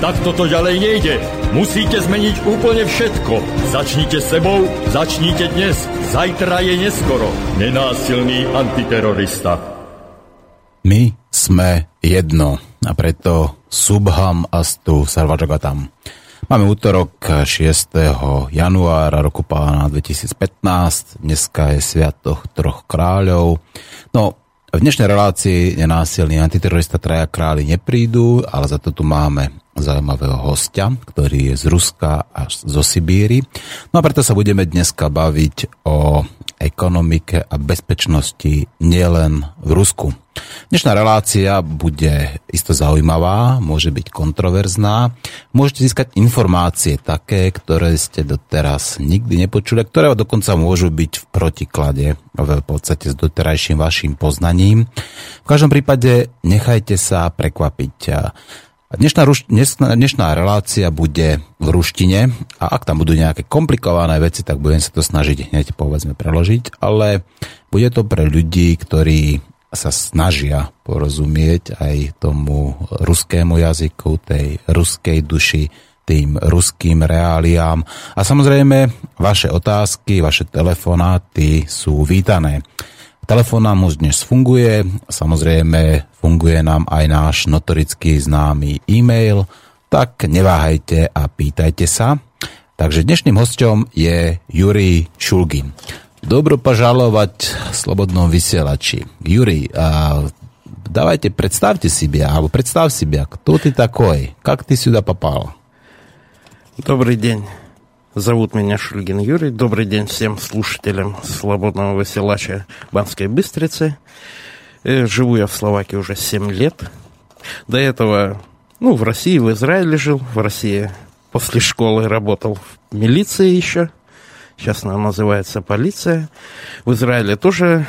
Tak toto ďalej nejde. Musíte zmeniť úplne všetko. Začnite sebou, začnite dnes. Zajtra je neskoro. Nenásilný antiterorista. My sme jedno a preto Subham Astu Sarvajagatam. Máme útorok 6. januára roku pána 2015. Dneska je Sviatok troch kráľov. No, v dnešnej relácii nenásilný antiterorista traja králi neprídu, ale za to tu máme zaujímavého hostia, ktorý je z Ruska a zo Sibíry. No a preto sa budeme dneska baviť o ekonomike a bezpečnosti nielen v Rusku. Dnešná relácia bude isto zaujímavá, môže byť kontroverzná. Môžete získať informácie také, ktoré ste doteraz nikdy nepočuli, ktoré dokonca môžu byť v protiklade v podstate s doterajším vašim poznaním. V každom prípade nechajte sa prekvapiť. Dnešná, dnešná, dnešná relácia bude v ruštine a ak tam budú nejaké komplikované veci, tak budem sa to snažiť hneď povedzme preložiť, ale bude to pre ľudí, ktorí sa snažia porozumieť aj tomu ruskému jazyku, tej ruskej duši, tým ruským reáliám. A samozrejme, vaše otázky, vaše telefonáty sú vítané. Telefón nám už dnes funguje, samozrejme funguje nám aj náš notorický známy e-mail, tak neváhajte a pýtajte sa. Takže dnešným hostom je Jurij Šulgin. Dobro požalovať v Slobodnom vysielači. Jurij, a давайте представьте себя, alebo представь себя, кто ты такой, как ты сюда попал? Добрый день. Зовут меня Шульгин Юрий. Добрый день всем слушателям Свободного Василача Банской Быстрицы. Э, живу я в Словакии уже 7 лет. До этого, ну, в России, в Израиле жил. В России после школы работал в милиции еще. Сейчас она называется полиция. В Израиле тоже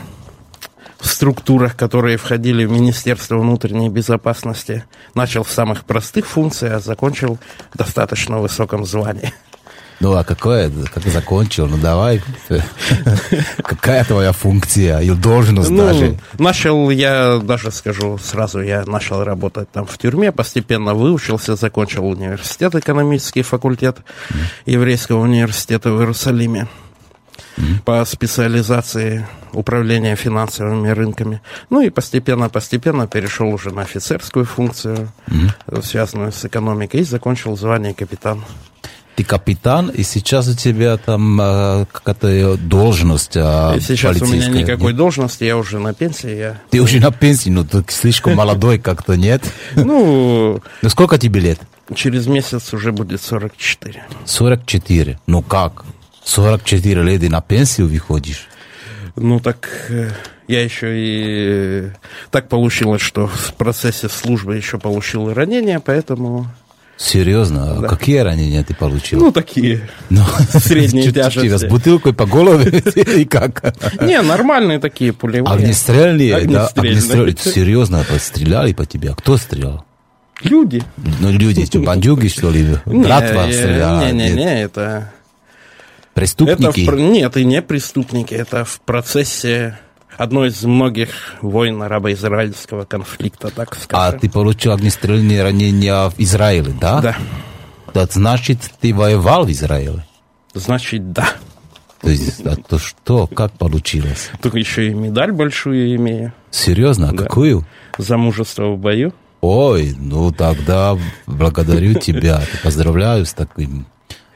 в структурах, которые входили в Министерство внутренней безопасности. Начал с самых простых функций, а закончил в достаточно высоком звании. Ну, а какое, как закончил? Ну, давай. Какая твоя функция или должность ну, даже? Начал я, даже скажу сразу, я начал работать там в тюрьме, постепенно выучился, закончил университет, экономический факультет mm. Еврейского университета в Иерусалиме mm. по специализации управления финансовыми рынками. Ну и постепенно-постепенно перешел уже на офицерскую функцию, mm. связанную с экономикой, и закончил звание капитан ты капитан, и сейчас у тебя там э, какая-то должность э, Сейчас у меня никакой должности, я уже на пенсии. Я... Ты уже на пенсии, ну ты слишком молодой как-то, нет? Ну... Ну сколько тебе лет? Через месяц уже будет 44. 44? Ну как? 44 лет и на пенсию выходишь? Ну так я еще и так получилось, что в процессе службы еще получил ранение, поэтому Серьезно? Да. Какие ранения ты получил? Ну, такие. Ну, средние тяжести. С бутылкой по голове и как? Не, нормальные такие пулевые. Огнестрельные? Огнестрельные. Серьезно, стреляли по тебе? Кто стрелял? Люди. Ну, люди, что, бандюги, что ли? Братва стреляла? Не-не-не, это... Преступники? Нет, и не преступники, это в процессе одно из многих войн арабо-израильского конфликта, так скажем. А ты получил огнестрельные ранения в Израиле, да? Да. Да, значит, ты воевал в Израиле? Значит, да. То есть, а то что, как получилось? Только еще и медаль большую имею. Серьезно? А да. какую? За мужество в бою. Ой, ну тогда благодарю тебя. Поздравляю с таким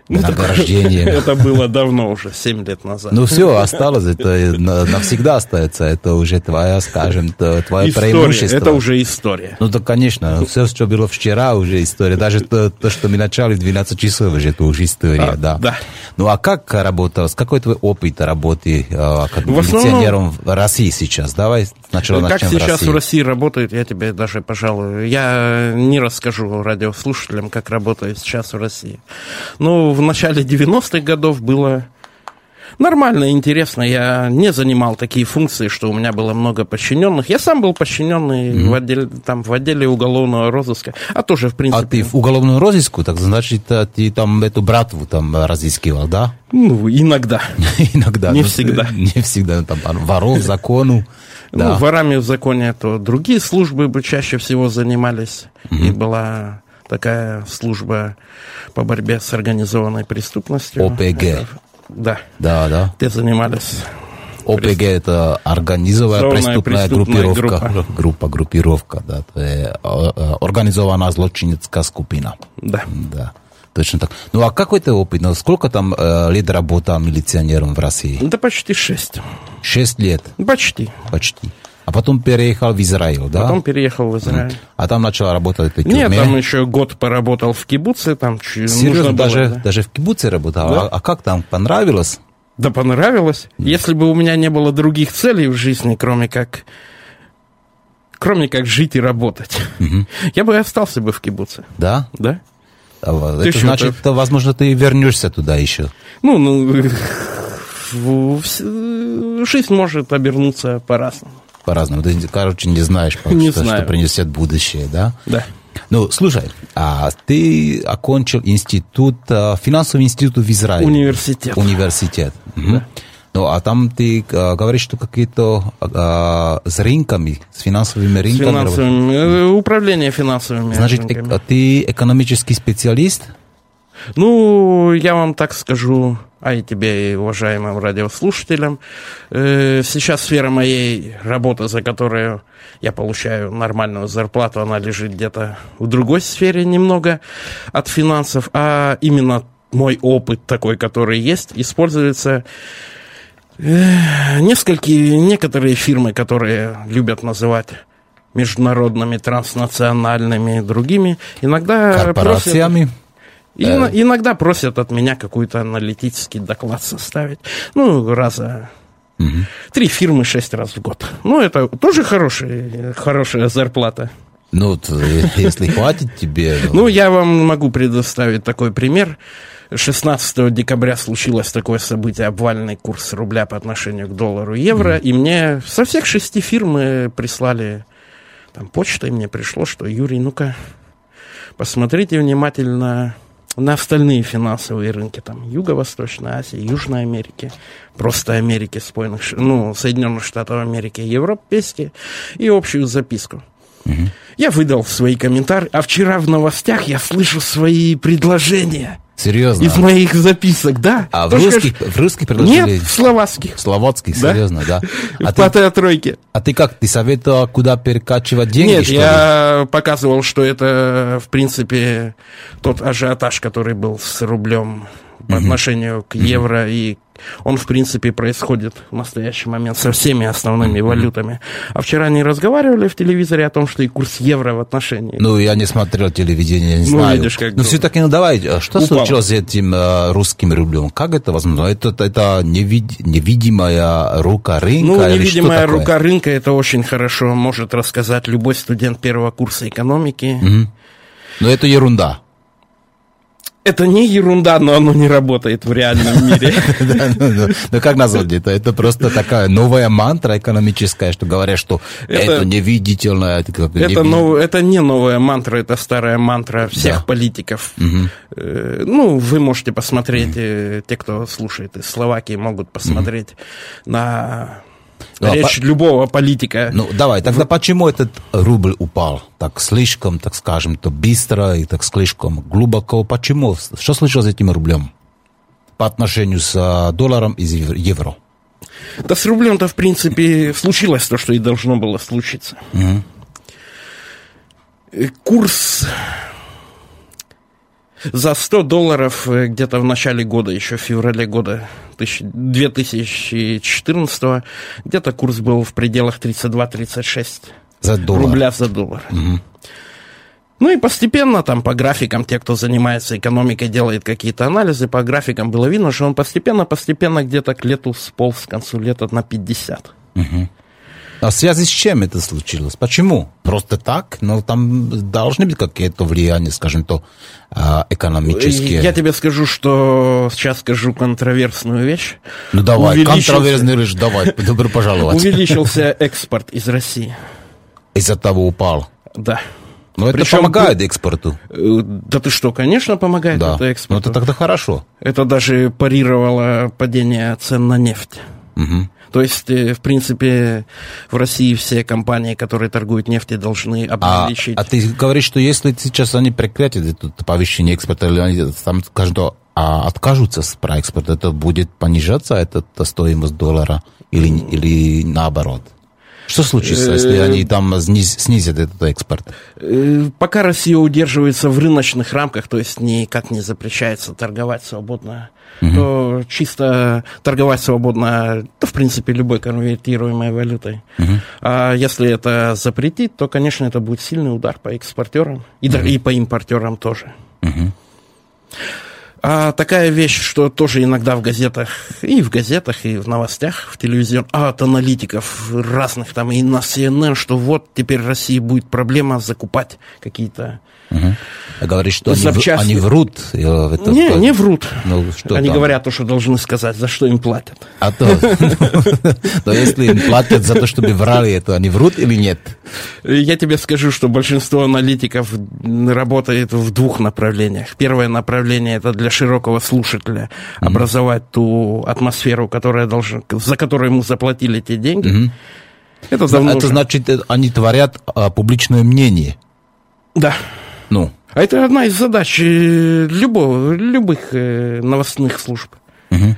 ну, награждение. Это было давно уже, 7 лет назад. Ну все, осталось, это навсегда остается, это уже твоя, скажем, твое история, преимущество. Это уже история. Ну да, конечно, все, что было вчера, уже история. Даже то, то что мы начали в 12 часов, уже это уже история, а, да. да. Ну а как работал, какой твой опыт работы э, как в милиционером в России сейчас? Давай сначала как начнем сейчас в России. в России работает, я тебе даже, пожалуй, я не расскажу радиослушателям, как работает сейчас в России. Ну, в начале 90-х годов было Нормально, интересно. Я не занимал такие функции, что у меня было много подчиненных. Я сам был подчиненный mm-hmm. в, отделе, там, в отделе уголовного розыска. А тоже, в принципе... А ты в уголовном розыску? Так значит, э, ты там эту братву там разыскивал, да? Ну, иногда. Иногда. Не всегда. Не всегда. Там воров закону. Ну, ворами в законе то другие службы бы чаще всего занимались. И была такая служба по борьбе с организованной преступностью. ОПГ. Да. Да, да. Где занимались ОПГ это организованная преступная, преступная группировка. группа. Группа, группировка, да. То есть организованная злочинецкая скупина. Да. Да. Точно так. Ну а какой ты опыт? Ну, сколько там э, лет работал милиционером в России? Да почти шесть. Шесть лет? Почти. Почти. А потом переехал в Израиль, да? Потом переехал в Израиль. А там начал работать в тюрьме? Нет, там еще год поработал в кибуце, там Серьезно, нужно было, даже, да. даже в кибуце работал? Да. А, а как там, понравилось? Да понравилось. Если бы у меня не было других целей в жизни, кроме как кроме как жить и работать, я бы остался бы в кибуце. Да? Да? А, Ты это значит, ты- возможно, ты вернешься туда еще. Ну, ну, жизнь может обернуться по-разному. По-разному. Ты, короче, не знаешь, Не что, знаю. что принесет будущее, да? Да. Ну, слушай, а ты окончил институт, а, финансовый институт в Израиле? Университет. Университет. Мгм. Ну, а там ты а, говоришь, что какие-то а, с рынками, с финансовыми С рынками. работаешь. финансовыми, э, управление финансовыми Значит, рынками. э, ты экономический специалист? Ну, я вам так скажу, а и тебе, и уважаемым радиослушателям. Э, Сейчас сфера моей работы, за которую я получаю нормальную зарплату, она лежит где-то в другой сфере немного от финансов, а именно мой опыт такой, который есть, используется э, несколькие, некоторые фирмы, которые любят называть международными, транснациональными, другими, иногда просят- Корпорациями? И ино- иногда просят от меня какой-то аналитический доклад составить. Ну, раза три фирмы шесть раз в год. Ну, это тоже хороший, хорошая зарплата. Ну, э, если хватит тебе... Ну, я вам могу предоставить такой пример. 16 декабря случилось такое событие, обвальный курс рубля по отношению к доллару и евро, и мне со всех шести фирм э, прислали там почтой, мне пришло, что Юрий, ну-ка, посмотрите внимательно на остальные финансовые рынки, там, Юго-Восточной Азии, Южной Америки, просто Америки, Спойных, ну, Соединенных Штатов Америки, европейские, и общую записку. Я выдал свои комментарии, а вчера в новостях я слышу свои предложения Серьезно? из моих записок, да. А в русских, скажешь, в русских предложили? Нет, в словацких. Словацких, Да? серьезно, да? А в ты, тройке. а ты как, ты советовал, куда перекачивать деньги, Нет, что ли? я показывал, что это, в принципе, тот ажиотаж, который был с рублем по отношению к евро, и он, в принципе, происходит в настоящий момент со всеми основными валютами. А вчера они разговаривали в телевизоре о том, что и курс евро в отношении... Ну, я не смотрел телевидение, не Ну, знаю. видишь, как Но было. все-таки, ну, давай, а что Упал. случилось с этим э, русским рублем? Как это возможно? Это, это невид- невидимая рука рынка Ну, невидимая рука рынка, это очень хорошо может рассказать любой студент первого курса экономики. Но это ерунда. Это не ерунда, но оно не работает в реальном мире. Ну, как назвать это? Это просто такая новая мантра экономическая, что говорят, что Это- невидительное. Это, не новая мантра, это старая мантра всех политиков. Э, Ну, вы можете посмотреть, э, те, кто слушает из Словакии, могут посмотреть на Ну, а речь любого политика. Ну, давай, тогда почему этот рубль упал так слишком, так скажем, то быстро и так слишком глубоко? Почему? Что случилось с этим рублем по отношению с а, долларом и ев- евро? Да с рублем-то, в принципе, случилось то, что и должно было случиться. Э, Курс за 100 долларов э, где-то в начале года, еще в феврале года тысяч- 2014, где-то курс был в пределах 32-36 За доллар. рубля за доллар. Ну и постепенно там по графикам, те, кто занимается экономикой, делает какие-то анализы, по графикам было видно, что он постепенно-постепенно где-то к лету сполз к концу лета на 50. А А в связи с чем это случилось? Почему? Просто так? Но там должны быть какие-то влияния, скажем, то а, экономические. Я тебе скажу, что сейчас скажу контроверсную вещь. Ну давай, Увеличился... контроверсную вещь, давай, добро пожаловать. Увеличился экспорт из России. Из-за того упал? Да. Но это Причем, помогает экспорту. Э, да ты что, конечно, помогает да. это экспорту. Но это тогда хорошо. Это даже парировало падение цен на нефть. Угу. То есть, э, в принципе, в России все компании, которые торгуют нефтью, должны обеспечить... А, а ты говоришь, что если сейчас они прекратят это повышение экспорта, или они там, скажем, а откажутся про экспорт, это будет понижаться, эта стоимость доллара, или, или наоборот? Что случится, если они э, там снизят этот экспорт? Э, пока Россия удерживается в рыночных рамках, то есть никак не запрещается торговать свободно, угу. то чисто торговать свободно, то в принципе любой конвертируемой валютой. Угу. А если это запретить, то, конечно, это будет сильный удар по экспортерам и, угу. и по импортерам тоже. Угу. А такая вещь, что тоже иногда в газетах, и в газетах, и в новостях, в телевизионных, а от аналитиков разных там, и на CNN, что вот теперь России будет проблема закупать какие-то Угу. Говоришь, что они, в, они врут? Это не, не врут. Ну, что они там? говорят то, что должны сказать, за что им платят. А то. Но если им платят за то, чтобы врали, то они врут или нет? Я тебе скажу, что большинство аналитиков работает в двух направлениях. Первое направление это для широкого слушателя образовать ту атмосферу, которая должна, за которую ему заплатили те деньги. Это, это значит, э, они творят а, публичное мнение. Да. Ну. А это одна из задач э, любого, любых э, новостных служб. Угу.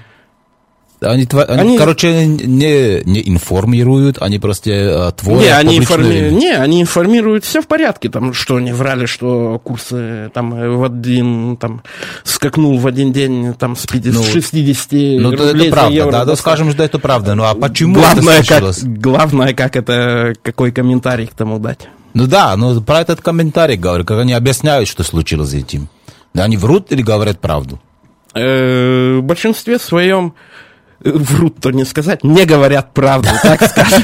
Они, они, они, короче, не, не информируют, они просто э, творят не, они информи... не, они информируют, все в порядке, там, что они врали, что курс там в один, там, скакнул в один день, там, с 50, ну, 60 ну, рублей это правда, евро. Да, да, скажем, что это правда, ну, а почему главное, это случилось? Как, главное, как это, какой комментарий к тому дать. Ну да, но про этот комментарий говорю, как они объясняют, что случилось с этим. Они врут или говорят правду? Э, в большинстве своем э, врут, то не сказать, не говорят правду, так скажем.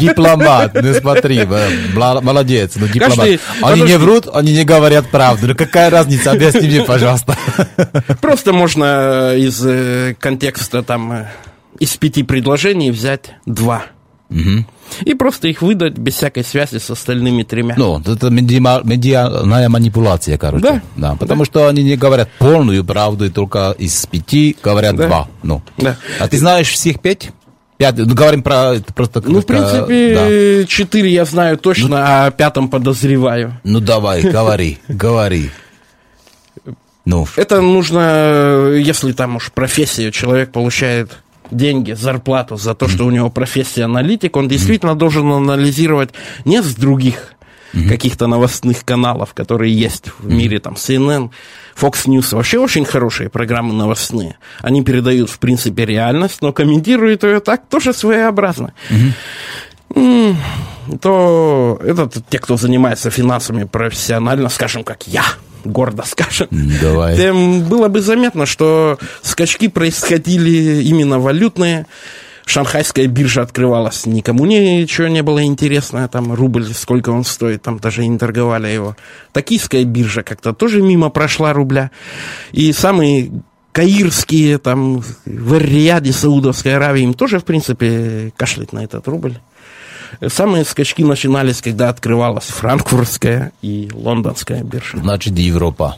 Дипломат, ну смотри, молодец, ну дипломат. Они не врут, они не говорят правду. Ну какая разница, объясни мне, пожалуйста. Просто можно из э, контекста там из пяти предложений взять два. Угу. И просто их выдать без всякой связи с остальными тремя. Ну, это медиа, медиальная манипуляция, короче. Да. да потому да. что они не говорят полную правду, и только из пяти говорят да. два. Ну. Да. А ты знаешь всех пять? Пять, ну, говорим про просто... Ну, в принципе, да. четыре я знаю точно, ну, а пятом подозреваю. Ну, давай, говори, говори. Ну. Это нужно, если там уж профессия, человек получает деньги, зарплату за то, что у него профессия аналитик, он действительно должен анализировать не с других каких-то новостных каналов, которые есть в мире, там, CNN, Fox News, вообще очень хорошие программы новостные. Они передают, в принципе, реальность, но комментируют ее так тоже своеобразно. То это те, кто занимается финансами профессионально, скажем, как я, гордо скажем, Давай. тем было бы заметно, что скачки происходили именно валютные. Шанхайская биржа открывалась, никому ничего не было интересно, там рубль, сколько он стоит, там даже не торговали его. Токийская биржа как-то тоже мимо прошла рубля. И самые каирские, там, в Эр-Рияде, Саудовской Аравии, им тоже, в принципе, кашлять на этот рубль. Самые скачки начинались, когда открывалась франкфуртская и лондонская биржа. Значит, Европа.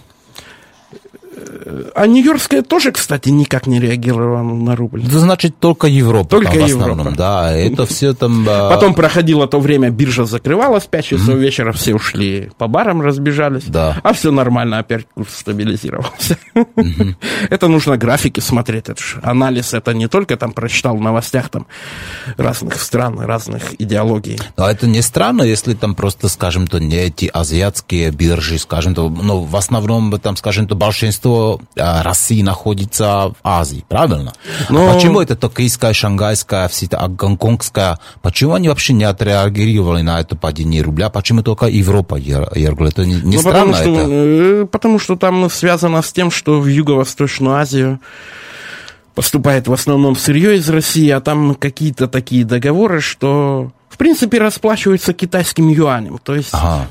А Нью-Йоркская тоже, кстати, никак не реагировала на рубль. Это значит только Европа. Только там, в основном, Европа. Да, это все там... Потом проходило то время, биржа закрывалась, 5 часов mm-hmm. вечера все ушли по барам, разбежались. Да. А все нормально, опять курс стабилизировался. Mm-hmm. Это нужно графики смотреть. Это же анализ, это не только там прочитал в новостях там разных стран, разных идеологий. Но это не странно, если там просто, скажем, то не эти азиатские биржи, скажем, то, ну, в основном там, скажем, то большинство что а, Россия находится в Азии, правильно? Но... А почему это токийская, шангайская, все это гонконгская, почему они вообще не отреагировали на это падение рубля? Почему только Европа реагировала? Это не, не ну, странно потому что, это? Э, потому что там связано с тем, что в Юго-Восточную Азию поступает в основном сырье из России, а там какие-то такие договоры, что, в принципе, расплачиваются китайским юанем. То есть... Ага.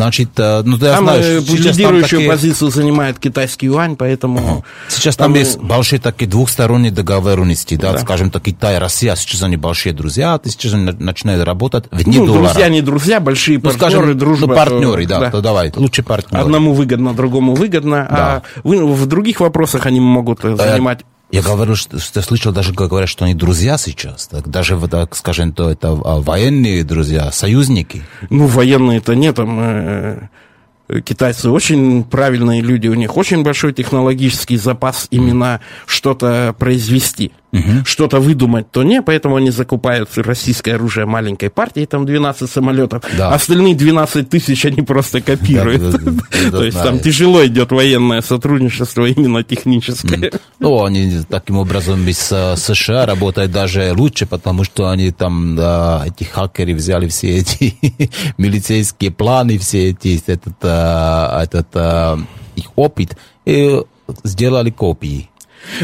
Значит, э, ну ты там знаешь, э, лидирующую такие- позицию занимает китайский юань, поэтому... Сейчас там, Там, есть э, большие такие двухсторонние договоренности, да, Да. скажем так, Китай, Россия, сейчас они большие друзья, а сейчас они на- начинают работать вне Ну, доллара. друзья, не друзья, большие ну, партнеры, скажем, дружба. ну, партнеры, да, то давай, лучше партнеры. Одному выгодно, другому выгодно, а вы- в других вопросах они могут э, Э, занимать... Я говорю, что, что слышал, даже говорят, что они друзья сейчас, так, даже, так скажем, то это а, военные друзья, союзники. Ну, военные-то нет, там э, э, китайцы очень правильные люди, у них очень большой технологический запас именно что-то произвести. Что-то выдумать, то не, поэтому они закупают российское оружие маленькой партии, там 12 самолетов, Да. остальные 12 тысяч они просто копируют. То есть там тяжело идет военное сотрудничество, именно техническое. Ну, они таким образом без э, США работают даже лучше, потому что они там, эти хакеры взяли все эти милицейские планы, все эти, этот, э, этот э, их опыт и сделали копии.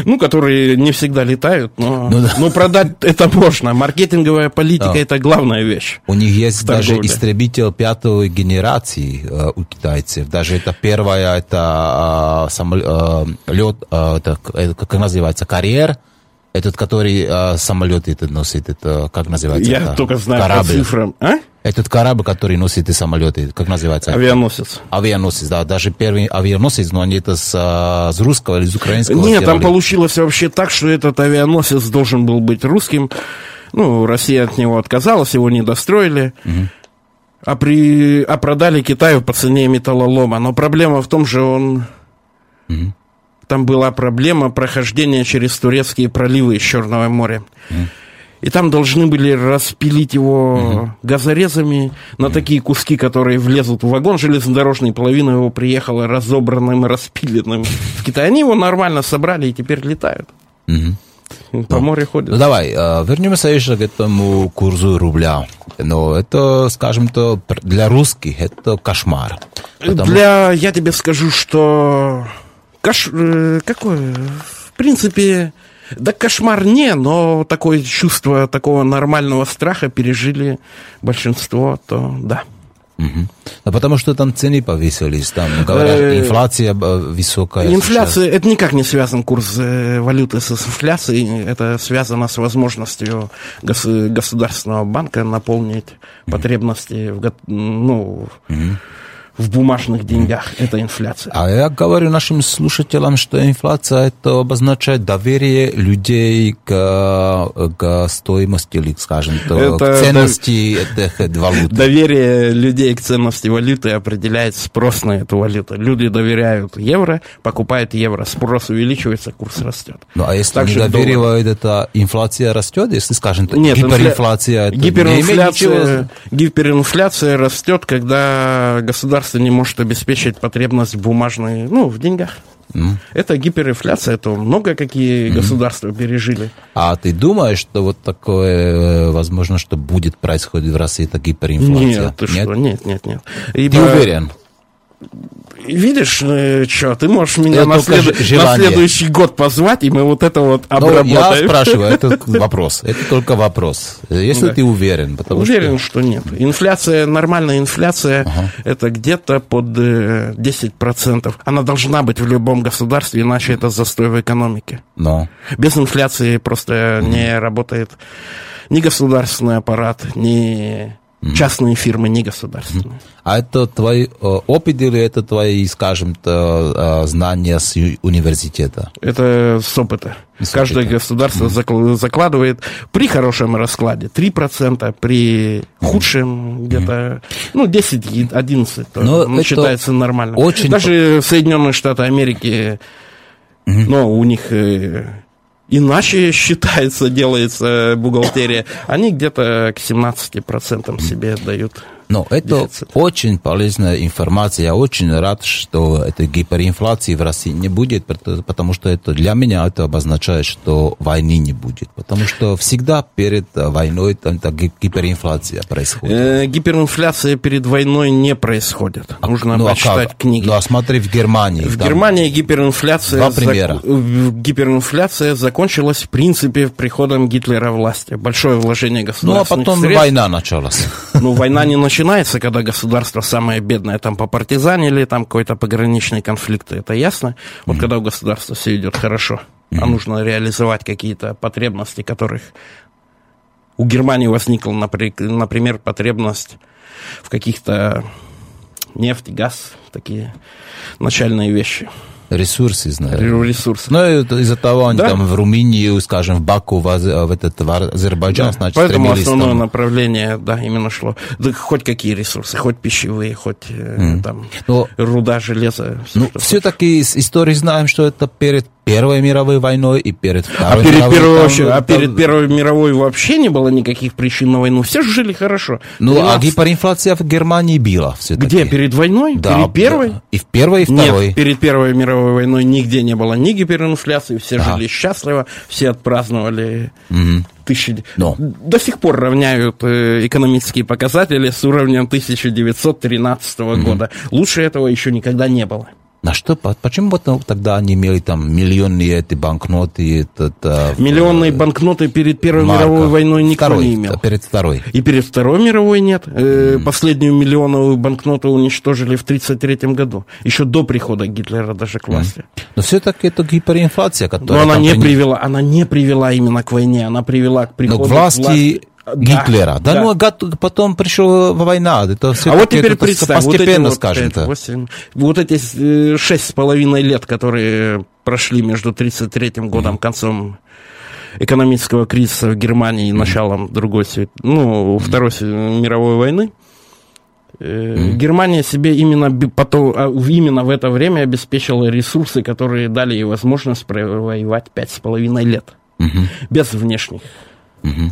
Ну, которые не всегда летают, но, Ну да. но продать это можно. Маркетинговая политика Да. это главная вещь. У них есть даже истребитель пятой генерации э, у китайцев. Даже это первая, это э, лед, это, э, как называется, карьер. Этот, который э, самолет этот носит, это как называется? Я это? только знаю по корабль. цифрам. А? Этот корабль, который носит и самолеты, как называется? Авианосец. Авианосец, да, даже первый авианосец, но они это с, а, с русского или с украинского Нет, там сделали. получилось вообще так, что этот авианосец должен был быть русским. Ну, Россия от него отказалась, его не достроили. А, при... а продали Китаю по цене металлолома. Но проблема в том же, он... Там была проблема прохождения через турецкие проливы из Черного моря. И там должны были распилить его газорезами на такие куски, которые влезут в вагон железнодорожный. Половина его приехала разобранным распиленным в Китай. Они его нормально собрали и теперь летают. Мгм. По морю ходят. Ну давай, э, вернемся еще к этому курсу рубля. Но это, скажем то, для русских это кошмар. Потому Для, я тебе скажу, что кош... э, какой, в принципе, да кошмар не, но такое чувство такого нормального страха пережили большинство, то да. Мгм. Ну, потому что там цены повесились, там говорят, Э, инфляция э, высокая. Инфляция, это никак не связан курс э, валюты с инфляцией, это связано с возможностью гос- государственного банка наполнить потребности в, ну, в бумажных деньгах. Это инфляция. А я говорю нашим слушателям, что инфляция это обозначает доверие людей к, к стоимости, или, скажем, то, Это к ценности этих э, валют. Доверие людей к ценности валюты определяет спрос на эту валюту. Люди доверяют евро, покупают евро, спрос увеличивается, курс растет. Ну, а если Так не же доллар. доверивают, это инфляция растет, если, скажем, Нет, гиперинфляция, это не имеет ничего- гиперинфляция, гиперинфляция растет, когда государство не может обеспечить потребность в бумажной, ну, в деньгах. М. Это гиперинфляция, это много какие государства пережили. А ты думаешь, что вот такое, э, возможно, что будет происходить в России, это гиперинфляция? Нет, ты что, нет, нет, нет. Ты Ибо- уверен? Видишь, что, ты можешь меня на, след- на следующий год позвать, и мы вот это вот Ну, обработаем. я спрашиваю, это вопрос. Это только вопрос. Если Да. ты уверен, потому Уверен, что... что нет. Инфляция, нормальная инфляция, это где-то под э, 10%. Она должна быть в любом государстве, иначе это застой в экономике. Но. Без инфляции просто не работает ни государственный аппарат, ни частные фирмы, ни государственные. А это твой э, опыт или это твои, скажем, то, э, знания с университета? Это с опыта. С Каждое опыта. государство закл- закладывает при хорошем раскладе 3%, при худшем где-то ну, 10-11%. То, Но ну, это считается нормально. очень Даже Соединенные Штаты Америки, но у них э, иначе считается, делается бухгалтерия. Они где-то к 17% себе дают. Но это дефицит. очень полезная информация. Я очень рад, что этой гиперинфляции в России не будет, потому что это для меня это обозначает, что войны не будет. Потому что всегда перед войной там гиперинфляция происходит. Э, гиперинфляция перед войной не происходит. А, Нужно ну, почитать а книги. Ну а смотри, в Германии. В там... Германии гиперинфляция... Два примера. Зак... Гиперинфляция закончилась, в принципе, приходом Гитлера власти. Большое вложение государственных Ну а потом средств. война началась. Ну, война не начинается, когда государство самое бедное, там по партизане или там какой-то пограничный конфликт, это ясно. Вот mm-hmm. когда у государства все идет хорошо, mm-hmm. а нужно реализовать какие-то потребности, которых у Германии возникла, например, потребность в каких-то нефть, газ, такие начальные вещи. Ресурсы, знаю. Ресурсы. Ну, из-за того они да? там в Румынию, скажем, в Баку, в, в этот в Азербайджан, да. значит, Поэтому основное там... направление, да, именно шло. Да хоть какие ресурсы, хоть пищевые, хоть mm. там Но... руда, железо. Все, ну, все-таки из истории знаем, что это перед Первой мировой войной и перед Второй а перед мировой. Первой, там, вообще, там, а перед Первой мировой вообще не было никаких причин на войну. Все жили хорошо. Ну, 13... а гиперинфляция в Германии была все-таки. Где? Перед войной? Да. Перед Первой? И в Первой, и Второй. Нет, перед Первой мировой войной нигде не было ни гиперинфляции. Все а. жили счастливо, все отпраздновали угу. тысячи... Но. До сих пор равняют э, экономические показатели с уровнем 1913 угу. года. Лучше этого еще никогда не было. На что, почему потом тогда они имели там миллионные эти банкноты? Этот, а, Миллионные банкноты перед Первой марка. мировой войной никто Второй, не имел. Перед Второй. И перед Второй мировой нет. Mm. Последнюю миллионовую банкноту уничтожили в 1933 году. Еще до прихода Гитлера даже к власти. Mm. Но все-таки это гиперинфляция, которая... Но она не, привела, она не привела именно к войне, она привела к приходу Но к власти... К власти Гитлера. Да, да. ну потом пришла война. Это все а вот теперь представь, постепенно, вот эти скажем вот, 5, 8, вот эти э, шесть с половиной лет, которые прошли между 1933 годом, mm-hmm. концом экономического кризиса в Германии и mm-hmm. началом другой, ну, Второй мировой войны, Mm-hmm. Германия себе именно, потом, а, именно в это время обеспечила ресурсы, которые дали ей возможность провоевать пять с половиной лет. Mm-hmm. Без внешних Угу.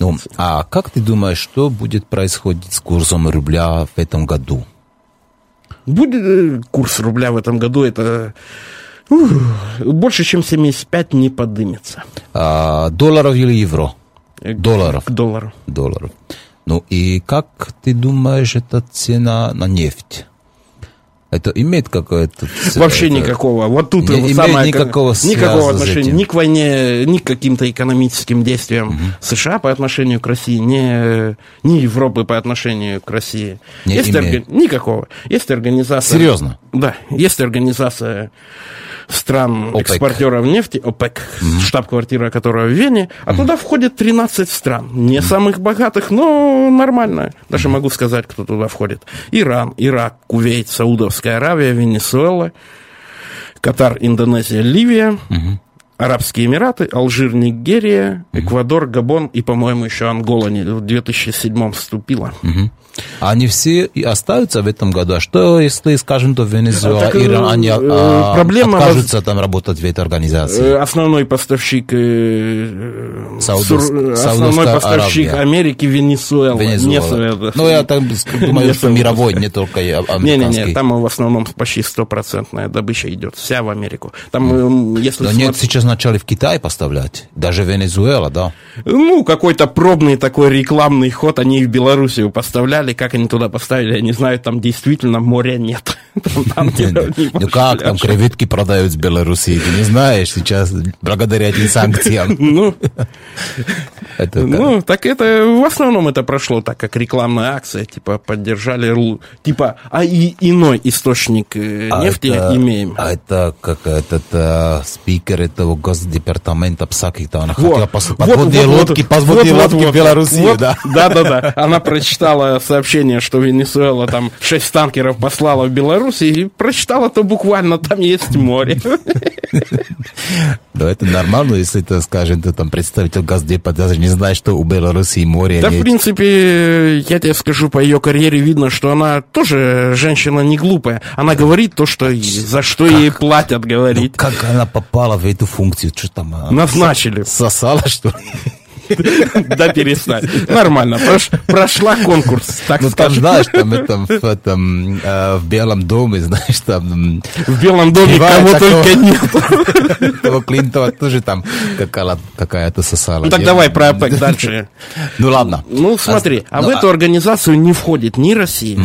Ну, а как ты думаешь, что будет происходить с курсом рубля в этом году? Будет э, курс рубля в этом году, это ух, больше, чем 75 не подымется. А, долларов или евро? Э, долларов. К доллару. Долларов. Ну и как ты думаешь, эта цена на нефть? Это имеет какое-то... Вообще это, никакого. Вот тут не, имеет самое... Никакого, никакого отношения ни к войне, ни к каким-то экономическим действиям угу. США по отношению к России, ни, ни Европы по отношению к России. Не есть орга... Никакого. Есть организация... Серьезно? Да. Есть организация стран ОПЕК. экспортеров нефти, ОПЕК, mm-hmm. штаб-квартира которая в Вене, а mm-hmm. туда входит 13 стран. Не mm-hmm. самых богатых, но нормально. Даже mm-hmm. могу сказать, кто туда входит. Иран, Ирак, Кувейт, Саудовская Аравия, Венесуэла, Катар, Индонезия, Ливия. Mm-hmm. Арабские Эмираты, Алжир, Нигерия, Эквадор, Габон и, по-моему, еще Ангола в 2007 вступила. Угу. Они все и остаются в этом году. А что, если, скажем, то Венесуэла, так, Иран, они э, а, проблема откажутся воз... там работать в этой организации? Э, основной поставщик, э, Саудов... сур... основной поставщик Аравия. Америки Венесуэла. Венесуэла. Ну, я там думаю, что мировой, не только американский. Не-не-не, там в основном почти стопроцентная добыча идет, вся в Америку. Там, если Но нет, сейчас начали в Китай поставлять, даже Венесуэла, да? Ну, какой-то пробный такой рекламный ход они в Белоруссию поставляли как они туда поставили, я не знаю, там действительно моря нет. Ну как, там креветки продают в Беларуси, ты не знаешь сейчас, благодаря этим санкциям. Ну, ну, так это, в основном это прошло так, как рекламная акция, типа, поддержали, типа, а и иной источник э, а нефти имеем. А это как этот э, спикер этого госдепартамента Псаки, она хотела подводные лодки, подводные лодки в Беларуси, да. Да-да-да, она прочитала сообщение, что Венесуэла там шесть танкеров послала в Беларусь, и прочитала то буквально, там есть море. Да, это нормально, если ты, скажем, ты там представитель Газдепа, даже не знаешь, что у Беларуси море Да, в принципе, я тебе скажу, по ее карьере видно, что она тоже женщина не глупая. Она говорит то, что за что ей платят. Ну, как она попала в эту функцию? Что там? Назначили. Сосала, что ли? Да перестань. Нормально. Прошла конкурс, так Ну, там, знаешь, там, этом, в, этом, э, в Белом доме, знаешь, там... В Белом доме кого только нет. Того Клинтова тоже там какая- какая-то сосала. Ну так давай про ОПЕК дальше. Ну ладно. Ну смотри, а в ну, эту организацию не входит ни Россия,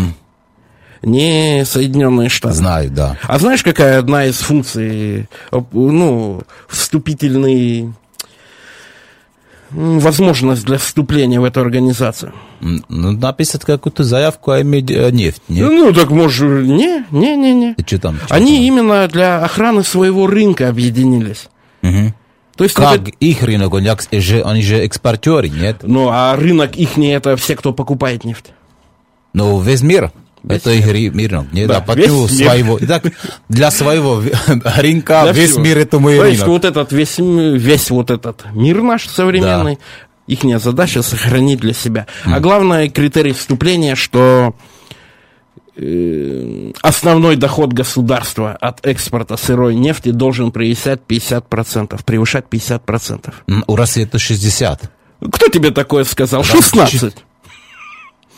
ни Соединенные Штаты. Знаю, да. А знаешь, какая одна из функций, ну, вступительный возможность для вступления в эту организацию? Ну, написать какую-то заявку, а иметь э, нефть, нет? Ну, так может, не, не, не, не. Ты что там? чё Они там? именно для охраны своего рынка объединились. Мгм. То есть, Как например, их рынок, он же- они же экспортеры, нет? ну, а рынок их это все, кто покупает нефть. Ну, весь мир. Весь это ри- рынок. Не, Да, да, мир. своего? Итак, для своего рынка Для весь всего. мир это мой То есть, рынок. вот этот весь, весь вот этот мир наш современный, их задача сохранить для себя. А главное критерий вступления, что э, основной доход государства от экспорта сырой нефти должен превышать 50%. Превышать 50%. М, У России это 60. Кто тебе такое сказал? Там 16.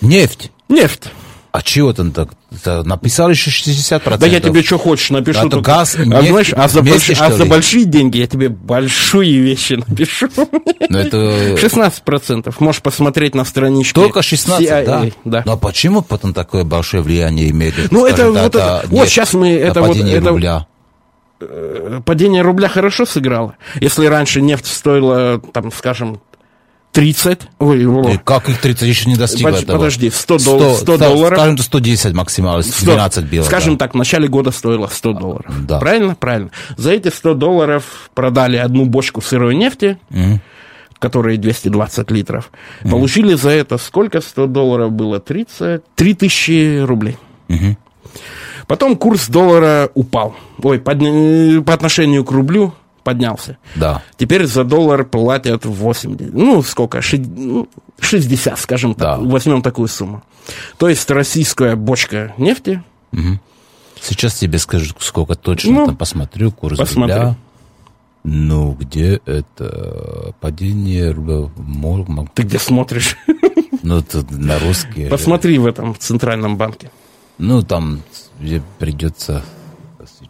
Нефть. Нефть. А чего там так? Это Написали еще 60%. Да я тебе что хочешь напишу. Это только- газ и а, нефть знаешь, а, за, вместе, больш- а за большие деньги я тебе большие вещи напишу. Ну, это 16%. Можешь посмотреть на страничке. только 16, CIA, да? да. Но почему потом такое большое влияние имеет? Ну, это Скажем, вот это- вот нефть, сейчас мы это вот- падение это- рубля. Падение рубля хорошо сыграло. Если раньше нефть стоила, там, скажем, 30, ой, И как их 30 еще не достигло Подожди, этого? подожди, 100 долларов- 100 долларов. Скажем, 110 максимально, 100, 12 было. Скажем да. так, в начале года стоило 100 долларов. Да. Правильно? Правильно. За эти 100 долларов продали одну бочку сырой нефти, Мгм. которые 220 литров. Получили за это сколько 100 долларов было? 30, 3000 рублей. Мгм. Потом курс доллара упал. Ой, подня- по отношению к рублю поднялся. Да. Теперь за доллар платят 80. Ну, сколько? Ши- ну, 60, скажем Да. так. Возьмем такую сумму. То есть российская бочка нефти Сейчас тебе скажу, сколько точно, Ну, там посмотрю, курс посмотри. рубля. Ну, где это падение рубля? Мо- мо- Ты где смотришь? Ну, это на русский. же. Посмотри в этом в центральном банке. Ну, там придется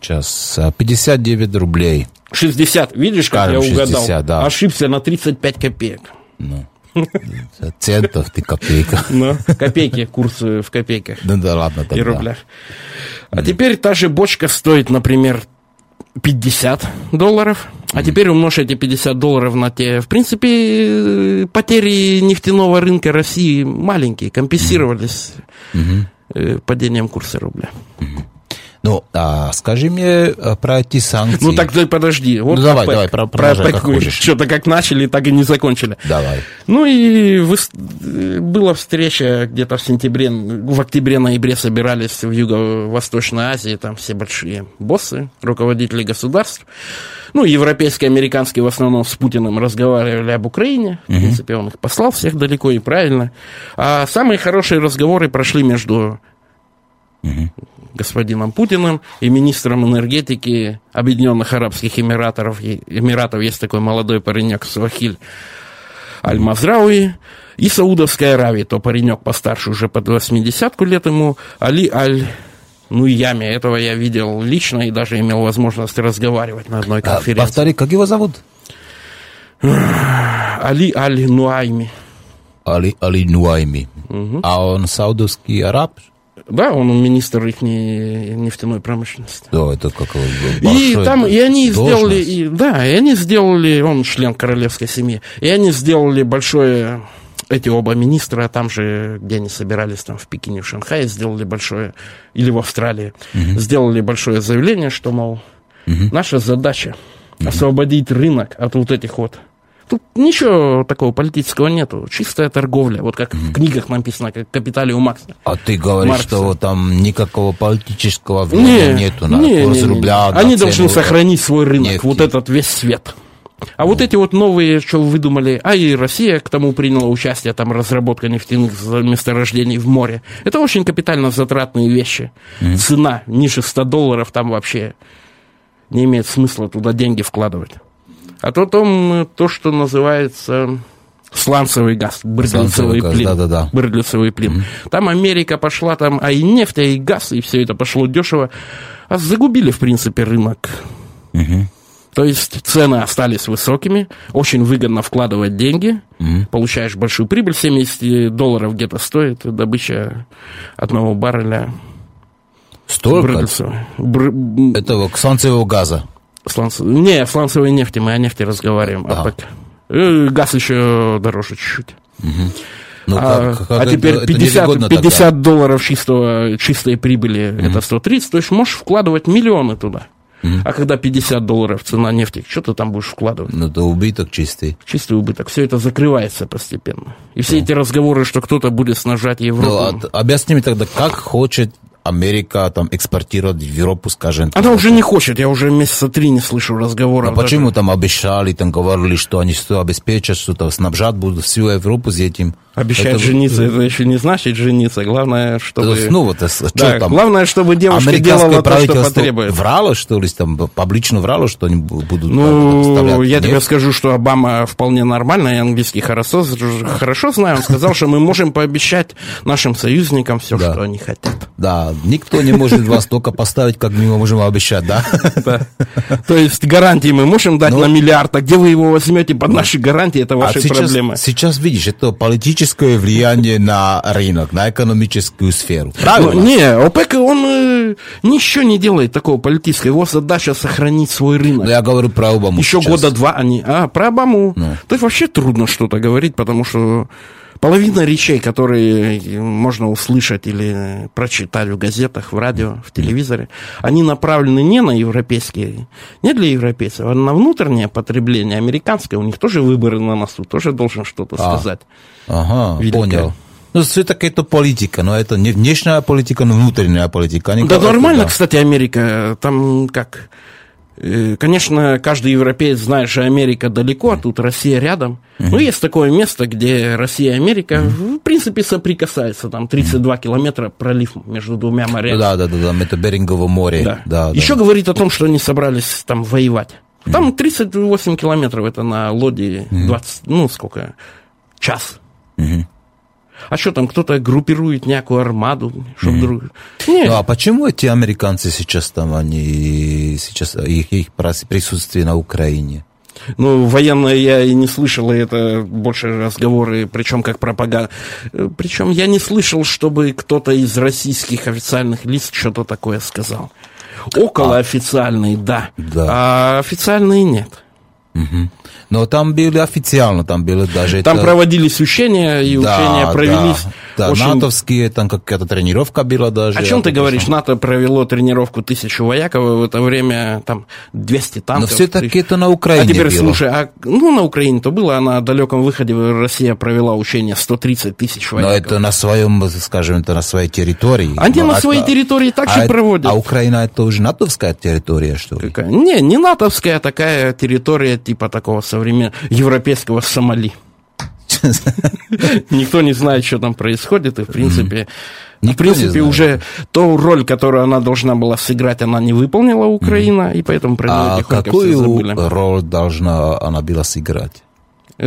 сейчас а, 59 рублей. 60. Видишь, как Скажем, я угадал? 60, да. Ошибся на 35 копеек. Ну, центов ты копейка. Но копейки, курс э, в копейках Ну да ладно и тогда. рублях. А теперь та же бочка стоит, например, 50 долларов. А теперь умножь эти 50 долларов на те... В принципе, э, потери нефтяного рынка России маленькие, компенсировались э, падением курса рубля. Ну, а скажи мне а, про эти санкции. Ну так ты подожди. Вот Ну, давай, давай, про- продолжай, ОПЕК как вы хочешь. Что-то как начали, так и не закончили. Давай. Ну и выс- э, была встреча где-то в сентябре, в октябре-ноябре собирались в Юго-Восточной Азии, там все большие боссы, руководители государств. Ну, европейские, американские в основном с Путиным разговаривали об Украине. В принципе, он их послал всех далеко и правильно. А самые хорошие разговоры прошли между господином Путиным и министром энергетики Объединенных Арабских Эмиратов. Эмиратов есть такой молодой паренек Суахиль Аль-Мазрауи. И Саудовской Аравии, то паренек постарше уже под 80 лет ему, Али Аль ну, Ями, этого я видел лично и даже имел возможность разговаривать на одной А, конференции. повтори, как его зовут? Али Аль Нуайми. Али, Али Нуайми. А он саудовский араб? Да, он министр их нефтяной промышленности. Да, это как его И там, и они должность. сделали, и, да, и они сделали, он член королевской семьи, и они сделали большое, эти оба министра, там же, где они собирались, там в Пекине, в Шанхае, сделали большое, или в Австралии, сделали большое заявление, что, мол, наша задача освободить рынок от вот этих вот Тут ничего такого политического нету, чистая торговля, вот как в книгах написано, как в «Капитале у Макса». А ты говоришь, Маркса. что там никакого политического влияния нету на не, курс не, не. рубля. на Они должны сохранить свой рынок, нефти. вот этот весь свет. А вот эти вот новые, что вы выдумали, а и Россия к тому приняла участие, там разработка нефтяных месторождений в море. Это очень капитально затратные вещи. Цена ниже 100 долларов там вообще не имеет смысла туда деньги вкладывать. А то, там, э, то что называется Сланцевый газ, брыдлицевый газ, плин. да-да-да. Брыдлицевый плин. Там Америка пошла, там, а и нефть, а и газ, и все это пошло дешево. А загубили, в принципе, рынок. То есть цены остались высокими, очень выгодно вкладывать деньги, получаешь большую прибыль, 70 долларов где-то стоит добыча одного барреля Столько? Бр- Этого сланцевого газа. Сланц- Не, сланцевой нефти, мы о нефти разговариваем. Да. ОПЕК. Э, Газ еще дороже чуть-чуть. Ну, а, как- как а теперь это 50, невыгодно 50 долларов чистого, чистой прибыли, это 130, то есть можешь вкладывать миллионы туда. А когда 50 долларов цена нефти, что ты там будешь вкладывать? Ну, это убыток чистый. Чистый убыток. Все это закрывается постепенно. И все эти разговоры, что кто-то будет снажать Ну, Европу. а- объясни мне тогда, как хочет Америка там экспортировать в Европу, скажем. Она там, уже не хочет, я уже месяца три не слышу разговоров. А почему там обещали, там говорили, что они что обеспечат, что-то снабжать будут всю Европу с этим? Обещать Это- жениться, это еще не значит жениться. Главное, чтобы... Это, ну, вот, что Да, там? главное, чтобы девушка делала то, что потребует. врало, что ли, там, публично врало, что они бу- будут Ну, поставлять я тебе скажу, что Обама вполне нормально, я английский хорошо, хорошо знаю. Он сказал, что мы можем пообещать нашим союзникам все, что они хотят. Да, никто не может вас только поставить, как мы можем обещать, да? То есть гарантии мы можем дать Ну, на миллиард, а где вы его возьмете под наши гарантии, это ваши а сейчас, проблемы. сейчас, видишь, это политическое влияние на рынок, на экономическую сферу. Правильно? Ну, не, ОПЕК, он э, ничего не делает такого политического. Его задача сохранить свой рынок. Но я говорю про Обаму Еще года два они... А, про Обаму. Ну. Тут вообще трудно что-то говорить, потому что половина речей, которые можно услышать или прочитать в газетах, в радио, в телевизоре, они направлены не на европейские, не для европейцев, а на внутреннее потребление американское. У них тоже выборы на носу, тоже должен что-то А. сказать. Ага, Великая. понял. Ну, все-таки это политика, но это не внешняя политика, но внутренняя политика. Они Да говорят, нормально, да. кстати, Америка. Там как... э, Конечно, каждый европеец знает, что Америка далеко, а тут Россия рядом. Но есть такое место, где Россия и Америка, в принципе, соприкасаются. Там 32 километра пролив между двумя морями. Да, да, да, да, это Берингово море. Да. Да, да. Еще говорит о том, что они собрались там воевать. Там 38 километров, это на лодии 20, ну сколько, час. Мгм. А что там, кто-то группирует некую армаду, чтобы друг... Нет, Ну, а почему эти американцы сейчас там, они сейчас, их, их присутствие на Украине? Ну, военное я и не слышал, и это больше разговоры, причем как пропаганда. Причем я не слышал, чтобы кто-то из российских официальных лиц что-то такое сказал. Около официальные, да. Да. А официальные нет. Но там были официально, там было даже... Там это- проводились учения, и Да, учения провелись. Да, да очень- натовские, там какая-то тренировка была даже. О чем ты говоришь? что- НАТО провело тренировку тысячу вояков, в это время там 200 Но танков. все-таки это на Украине А теперь было. слушай, а, ну, на Украине-то было, а на далеком выходе Россия провела учение 130 тысяч Но вояков. это на своем, скажем, это на своей территории. Они Но на а- своей территории так же а, проводят. А Украина это уже натовская территория, что ли? Какая? Не, не натовская, а такая территория типа такого современного европейского Сомали. Никто не знает, что там происходит, и в принципе, в принципе уже ту роль, которую она должна была сыграть, она не выполнила Украина, и поэтому про нее А какую забыли. роль должна она была сыграть?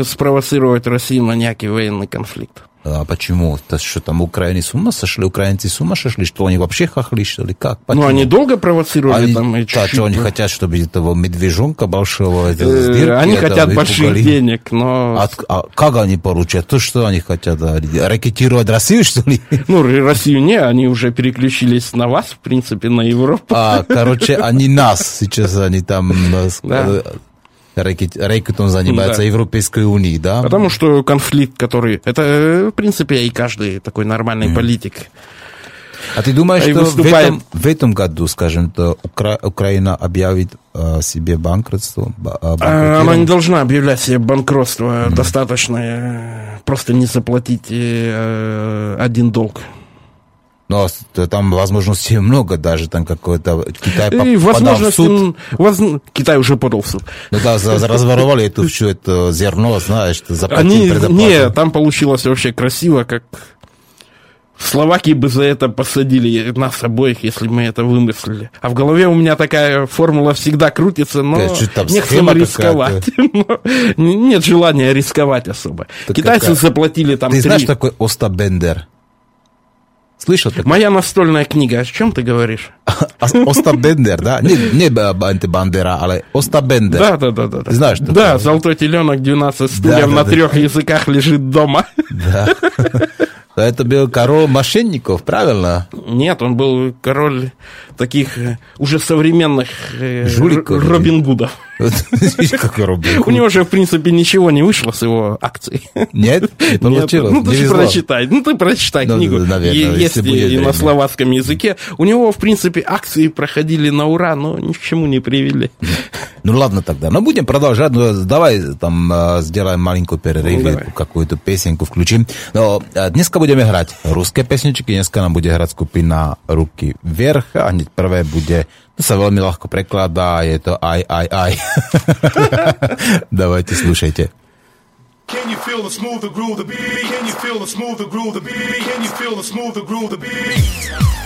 Спровоцировать Россию на некий военный конфликт. А почему? Это что там Украине с ума сошли? Украинцы с ума сошли? Что они вообще хохли, что ли? Как? Ну, Почему? они долго провоцировали Они- там и да, чуть-чуть, что они ну, хотят, чтобы этого медвежонка большого, э, с дырки Они хотят больших денег, но... А, а как они получат? То, что они хотят? Ракетировать Россию, что ли? Ну, Россию не, они уже переключились на вас, в принципе, на Европу. А, короче, они нас сейчас, они там нас, Да. Рэкет- рэкетом занимаются Да. Европейской Унии, да? Потому что конфликт, который... Это, э, в принципе, и каждый такой нормальный политик. А ты думаешь, что в выступает- этом, в этом году, скажем, то Укра- Украина объявит э, себе банкротство? ба- А, Она не должна объявлять себе банкротство. Достаточно э, просто не заплатить э, один долг. Но с- там возможностей много, даже там какой-то Китай И подал в суд. воз- Китай уже подал в суд. Ну да, разворовали это все это зерно, знаешь, ты заплатил Они, предоплату. не, там получилось вообще красиво, как В Словакии бы за это посадили нас обоих, если мы это вымыслили. А в голове у меня такая формула всегда крутится, но не хотим рисковать. Нет желания рисковать особо. Китайцы заплатили там Ты знаешь такой Остабендер? Слышал такое? Моя настольная книга. О чем ты говоришь? Остап Бендер, да? Не, не Бандера, а Остап Бендер. Да, да, да, да. Знаешь, что Да, «Золотой теленок», 12 стульев да, на да, трех языках лежит дома. Да. Это был король мошенников, правильно? Нет, он был король таких э, уже современных э, Жуликов. Робин Гудов. У него же, в принципе, ничего не вышло с его акцией. Нет? Получилось? Ну, ты прочитай. Ну, ты прочитай ну, книгу. Есть и на словацком языке. У него, в принципе, акции проходили на ура, но ни к чему не привели. Ну, ладно тогда. Но будем продолжать. Ну, давай там э, сделаем маленькую перерыв, какую-то песенку включим. Но днеска budeme hrať ruské pesničky, dneska nám bude hrať skupina Ruky vверх a hneď prvé bude, to sa veľmi ľahko prekladá, je to aj, aj, aj. Dávajte, slúšajte. Can you feel the smooth groove the beat? Can you feel the smooth groove the beat? Can you feel the smooth groove the beat?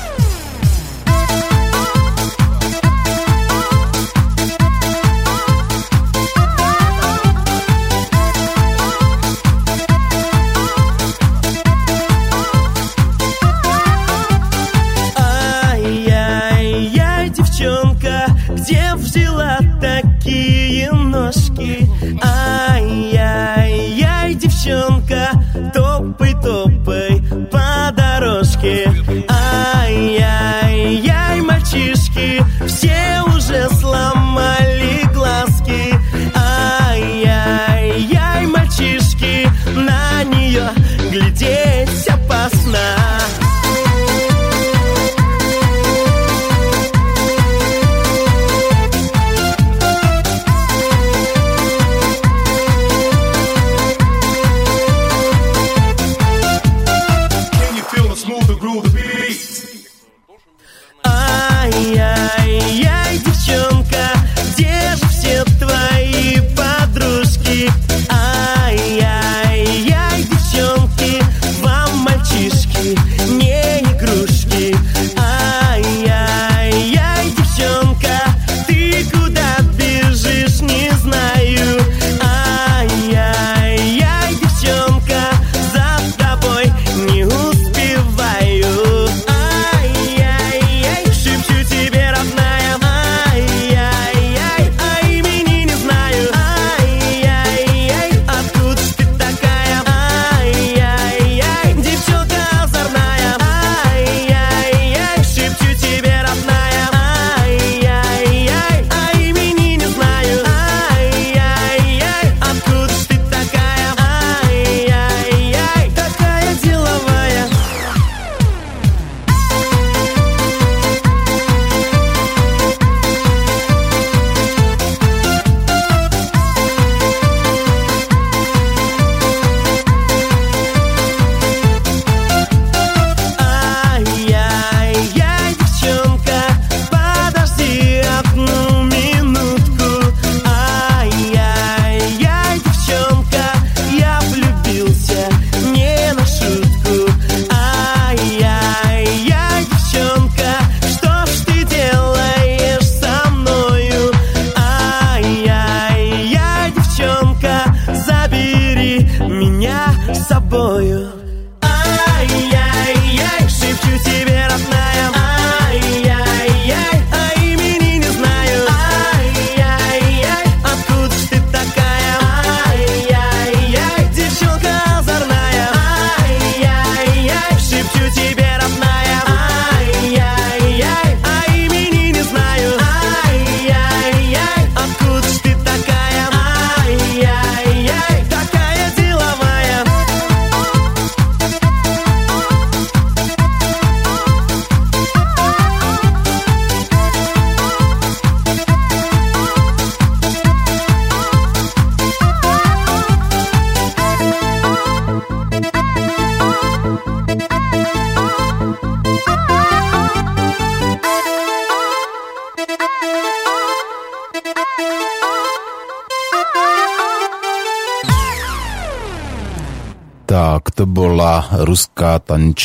такие ножки Ай-яй-яй, девчонка, топы топ.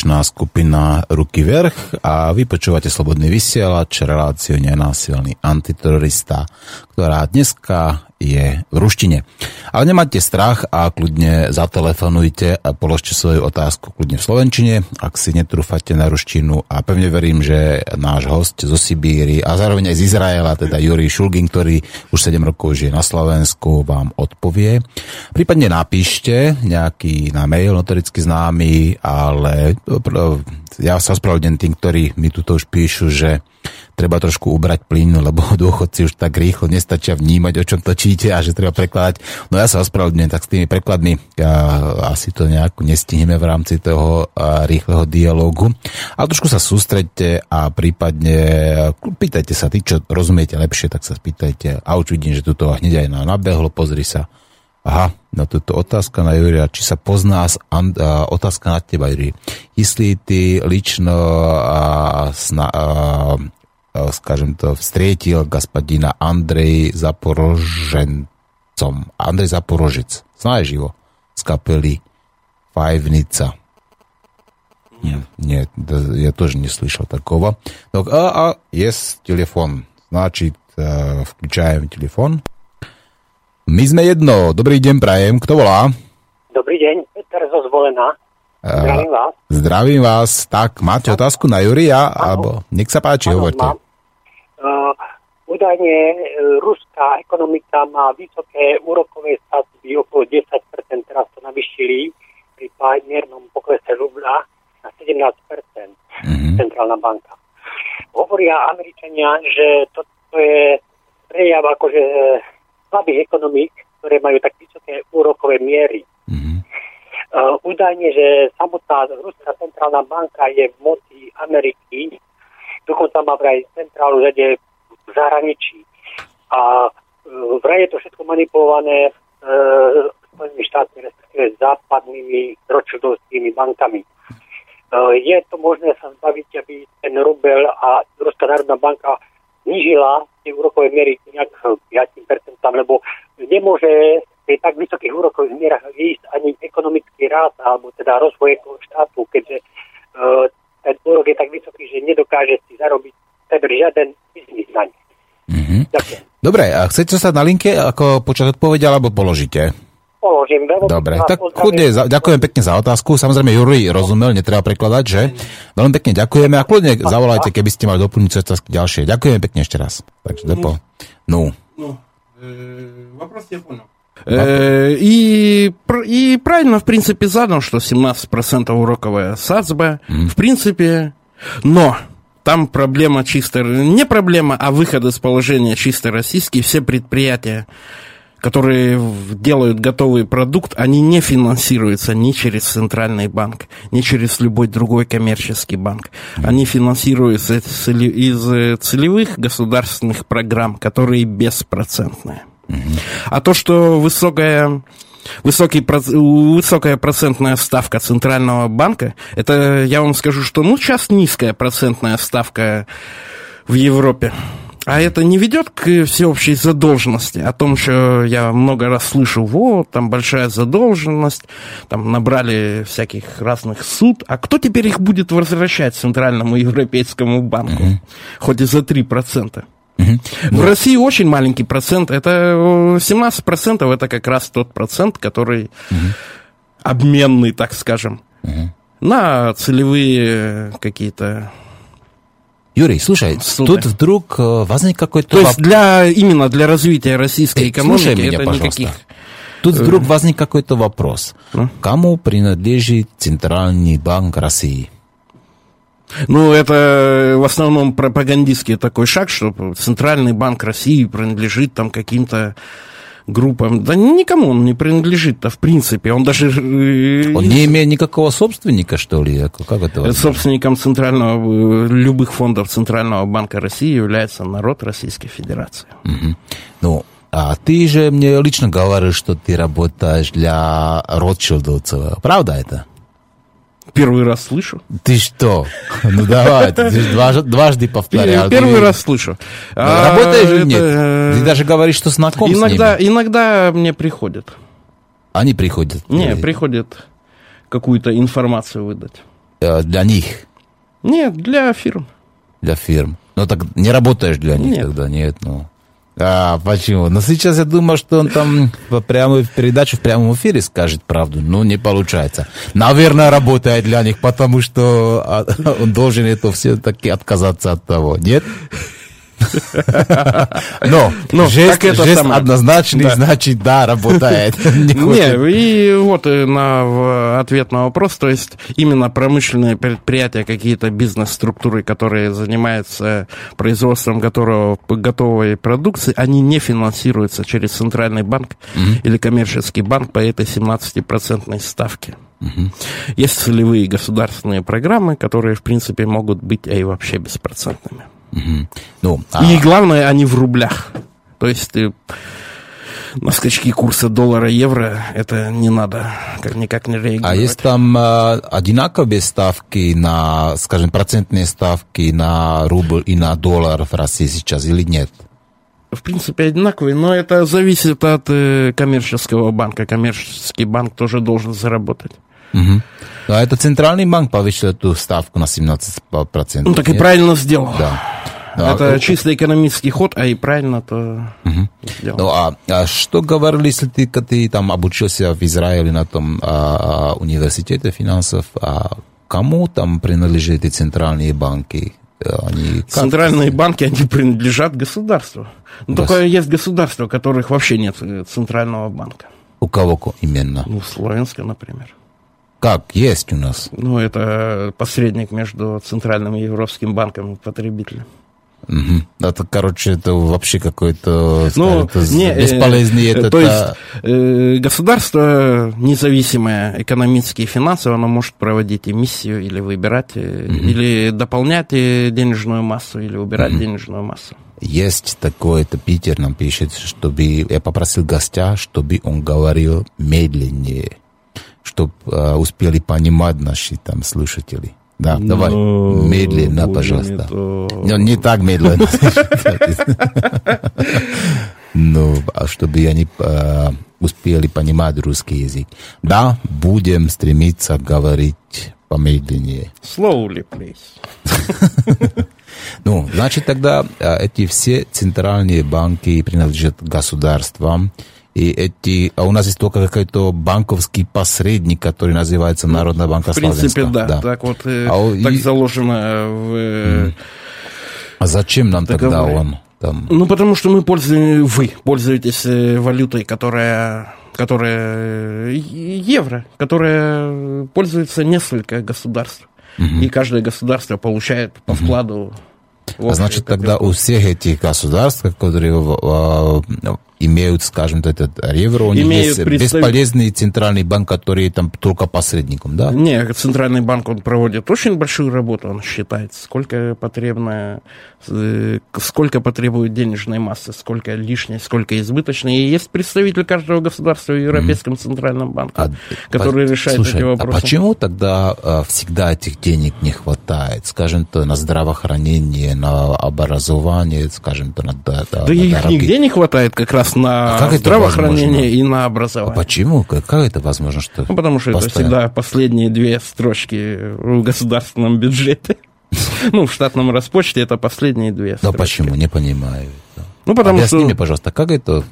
Tanečná skupina Ruky Verch a vy počúvate Slobodný vysielač, reláciu Nenásilný antiterorista, ktorá dneska je v ruštine. Ale nemáte strach a kľudne zatelefonujte a položte svoju otázku kľudne v slovenčine, ak si netrúfate na ruštinu a pevne verím, že náš host zo Sibíry a zároveň aj z Izraela, teda Juri Šulgin, ktorý už 7 rokov žije na Slovensku, vám odpovie. Prípadne napíšte nejaký na mail notoricky známy, ale ja sa ospravedlňujem tým, ktorí mi tuto už píšu, že treba trošku ubrať plyn, lebo dôchodci už tak rýchlo nestačia vnímať, o čom točíte a že treba prekladať. No ja sa ospravedlňujem, tak s tými prekladmi asi to nejako nestihneme v rámci toho rýchleho dialógu. Ale trošku sa sústredte a prípadne pýtajte sa, tí, čo rozumiete lepšie, tak sa spýtajte. A už vidím, že tuto hneď aj na nabehlo, pozri sa. Aha, na túto otázka na Juria, či sa pozná and, a, otázka na teba, Juri. Jestli ty lično a, sna, a, скажем то, встретил господина Андрей Запороженцом. Андрей Запорожец. Знаешь его? С капели Файвница. Нет. Нет, я тоже не слышал такого. Так, а, а, есть телефон. Значит, э, включаем телефон. My sme jedno. Dobrý deň, prajem. Kto volá? Dobrý deň, Peter zo Zvolena. Zdravím vás. Zdravím vás. Tak, máte otázku na Juria? Alebo nech sa páči, ano, hovorte. Mám. Údajne e, ruská ekonomika má vysoké úrokové sadzby okolo 10%, teraz to navyšili pri miernom poklese rubla na 17%, mm-hmm. centrálna banka. Hovoria Američania, že toto to je prejav akože slabých ekonomík, ktoré majú tak vysoké úrokové miery. Mm-hmm. Uh, údajne, že samotná Ruská centrálna banka je v moci Ameriky, dokonca má vraj centrálu zade v zahraničí. A e, vraj je to všetko manipulované e, Spojenými štátmi, respektíve západnými ročudovskými bankami. E, je to možné sa zbaviť, aby ten rubel a Ruská národná banka znižila tie úrokové miery nejak 5%, lebo nemôže pri tak vysokých úrokových mierach ísť ani ekonomický rast alebo teda rozvoj štátu, keďže uh, ten úrok je tak vysoký, že nedokáže si zarobiť teber žiaden biznis na ne. Mm-hmm. Dobre, a chcete sa na linke ako počať odpovede, alebo položíte? Položím. Veľmi Dobre, tak chudne, za, ďakujem pekne za otázku. Samozrejme, Juri rozumel, netreba prekladať, že? Veľmi pekne ďakujeme a kľudne zavolajte, keby ste mali doplniť otázky ďalšie. Ďakujeme pekne ešte raz. Takže dopo. No. No, e, вопрос я понял. Э, и, и правильно, в принципе, задал, что 17% уроковая САЦБ. Mm. В принципе, но там проблема чисто, не проблема, а выход из положения чисто российский. Все предприятия, которые делают готовый продукт, они не финансируются ни через центральный банк, ни через любой другой коммерческий банк. Они финансируются из целевых государственных программ, которые беспроцентные. А то, что высокая высокий, высокая процентная ставка Центрального банка, это я вам скажу, что ну сейчас низкая процентная ставка в Европе. А это не ведет к всеобщей задолженности, о том, что я много раз слышу, вот, там большая задолженность, там набрали всяких разных суд, а кто теперь их будет возвращать Центральному Европейскому банку, mm-hmm. хоть и за 3%? Угу. В России очень маленький процент. Это 17% это как раз тот процент, который угу. обменный, так скажем, угу. на целевые какие-то Юрий, слушай, суды. тут вдруг э, возник какой-то... То есть для, именно для развития российской экономики слушай меня, это пожалуйста. никаких... Тут вдруг э. возник какой-то вопрос. Ну? Кому принадлежит Центральный банк России? Ну, это в основном пропагандистский такой шаг, что Центральный банк России принадлежит там каким-то группам. Да никому он не принадлежит-то, в принципе. Он даже... Э, он не имеет никакого собственника, что ли? Как это возможно? Собственником центрального, э, любых фондов Центрального банка России является народ Российской Федерации. Угу. Ну, а ты же мне лично говоришь, что ты работаешь для Ротшильдовцев. Правда это? Первый раз слышу. Ты что? Ну давай, ты дважды, дважды повторял. Первый раз слышу. Работаешь или нет? Ты даже говоришь, что знаком иногда, с ними. Иногда мне приходят. Они приходят? Не, приходят какую-то информацию выдать. Э, для них? Нет, для фирм. Для фирм. Ну так не работаешь для них нет. тогда, нет, ну. А, почему? Но сейчас я думаю, что он там прямо в передачу в прямом эфире скажет правду. Ну, не получается. Наверное, работает для них, потому что а, он должен это все-таки отказаться от того. Нет? Но, Но жест, это жест самое. однозначный, да. значит, да, работает. Не, и вот э, на ответ на вопрос, то есть именно промышленные предприятия, какие-то бизнес-структуры, которые занимаются производством готового, готовой продукции, они не финансируются через Центральный банк или коммерческий банк по этой 17% ставке. Угу. Есть целевые государственные программы, которые, в принципе, могут быть и вообще беспроцентными. Угу. Ну, а... И главное, они в рублях. То есть ты на скачки курса доллара-евро это не надо как никак не реагировать. А есть там э, одинаковые ставки на, скажем, процентные ставки на рубль и на доллар в России сейчас или нет? В принципе, одинаковые, но это зависит от э, коммерческого банка. Коммерческий банк тоже должен заработать. Угу. А это центральный банк повысил эту ставку на 17%. Ну, так нет? и правильно сделал. Да. Да, это ну, чисто экономический ход, а и правильно то угу. сделал. Ну, а, а что говорили, если ты, ты там обучился в Израиле на том а, а, университете финансов, а кому там принадлежат эти центральные банки? Они Центральные банки, они принадлежат государству. Но Гос... только есть государства, у которых вообще нет центрального банка. У кого именно? Ну, Словенска, например. Как? Есть у нас. Ну, это посредник между Центральным и Европейским банком и потребителем. Угу. Это, короче, это вообще какой-то ну, не, э, бесполезный... Э, это, то есть э, государство независимое экономически и финансово, оно может проводить эмиссию или выбирать, угу. или дополнять денежную массу, или убирать угу. денежную массу. Есть такое, это Питер нам пишет, чтобы я попросил гостя, чтобы он говорил медленнее чтобы э, успели понимать наши там слушатели. Да, Но давай, медленно, пожалуйста. Не, не так медленно. Ну, а чтобы они э, успели понимать русский язык. Да, будем стремиться говорить помедленнее. Slowly, please. Ну, значит, тогда э, эти все центральные банки принадлежат государствам, и эти, а у нас есть только какой-то банковский посредник, который называется Народная банка В принципе, да, да. Так вот, э, а, так и... заложено в... Э, а зачем нам договоре. тогда он? Там... Ну, потому что мы пользуем, вы пользуетесь э, валютой, которая которая евро, которая пользуется несколько государств. Угу. И каждое государство получает по вкладу. А значит, тогда у всех этих государств, которые имеют, скажем, этот евро, у них есть представ... бесполезный центральный банк, который там только посредником, да? Нет, центральный банк, он проводит очень большую работу, он считает, сколько потребно, э, сколько потребует денежной массы, сколько лишней, сколько избыточной. И есть представитель каждого государства в Европейском mm. центральном банке, а, который по... решает Слушай, эти а вопросы. а почему тогда э, всегда этих денег не хватает? Скажем, то на здравоохранение, на образование, скажем, то на, да, да их дороги. нигде не хватает как раз на а как здравоохранение и на образование. А почему? Как, как это возможно? Что ну, потому что постоянно? это всегда последние две строчки в государственном бюджете. Ну, в штатном распочте это последние две Но почему? Не понимаю. Ну, потому Объясни что... мне, пожалуйста, как это,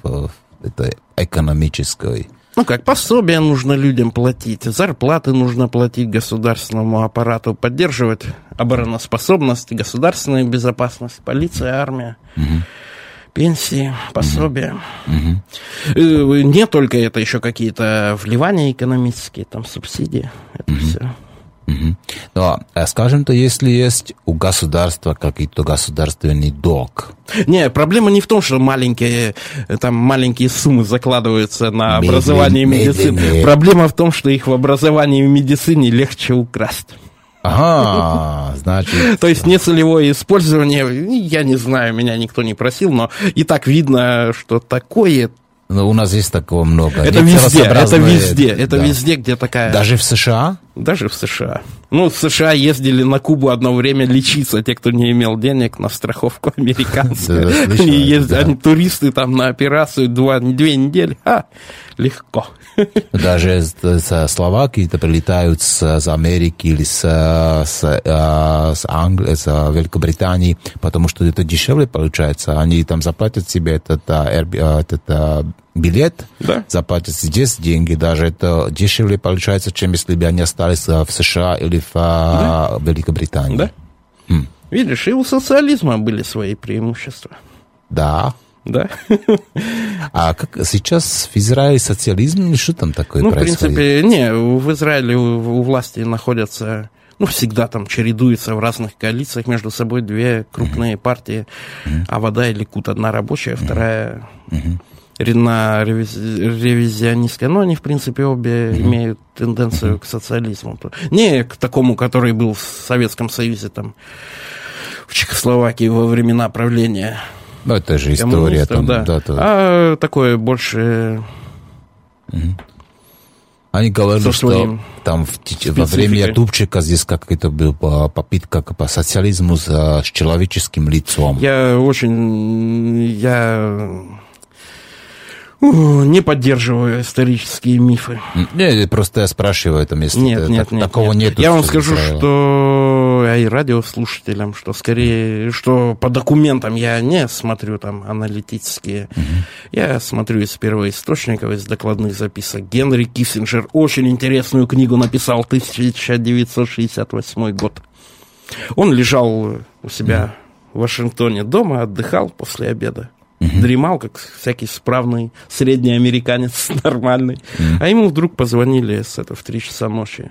это экономическое? Ну как, пособия нужно людям платить, зарплаты нужно платить государственному аппарату, поддерживать обороноспособность, государственную безопасность, полиция, армия. Угу пенсии, пособия. Угу. Не только это, еще какие-то вливания экономические, там субсидии, это угу. все. Угу. Но, а скажем-то, если есть у государства какой-то государственный долг. Не, проблема не в том, что маленькие, там маленькие суммы закладываются на образование и медицину. Проблема в том, что их в образовании и медицине легче украсть. Ага, значит... То есть нецелевое использование, я не знаю, меня никто не просил, но и так видно, что такое но у нас есть такого много. Это везде, это везде, это да. везде, где такая... Даже в США? Даже в США. Ну, в США ездили на Кубу одно время лечиться, те, кто не имел денег на страховку американцев. Они туристы там на операцию две недели. А, легко. Даже со Словакии-то прилетают с, с Америки или с, с, а, с, Англи, с Великобритании, потому что это дешевле получается. Они там заплатят себе этот, а, этот а, билет, да. заплатят здесь деньги, даже это дешевле получается, чем если бы они остались в США или в да. Великобритании. Да. Видишь, и у социализма были свои преимущества. Да. Да. А как сейчас в Израиле социализм или что там такое ну, происходит? в принципе, не, в Израиле у, у власти находятся, ну, всегда там чередуются в разных коалициях между собой две крупные mm-hmm. партии, mm-hmm. Авода или Кут, одна рабочая, вторая mm-hmm. на ревизионистская, но они, в принципе, обе mm-hmm. имеют тенденцию к социализму. Не к такому, который был в Советском Союзе, там, в Чехословакии во времена правления ну, это же история там, да. да то... А такое больше... Они говорили, что своим там в, во время Ятубчика здесь какая-то была попытка по социализму с, с человеческим лицом. Я очень... Я не поддерживаю исторические мифы. Не, просто я спрашиваю, там, если нет, нет, так, нет, такого нет. Я вам скажу, Израила. что и радиослушателям, что скорее, что по документам я не смотрю там аналитические. Угу. Я смотрю из первоисточников, из докладных записок. Генри Киссинджер очень интересную книгу написал, 1968 год. Он лежал у себя угу. в Вашингтоне дома, отдыхал после обеда угу. дремал, как всякий справный средний американец нормальный. Угу. А ему вдруг позвонили с это, в 3 часа ночи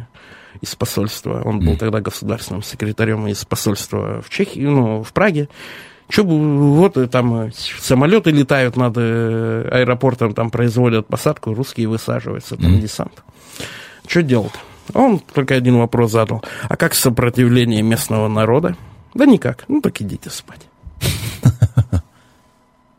из посольства. Он был тогда государственным секретарем из посольства в Чехии, ну, в Праге. Что вот там самолеты летают над э, аэропортом, там производят посадку, русские высаживаются, там mm. десант. Что делать? Он только один вопрос задал. А как сопротивление местного народа? Да никак. Ну так идите спать.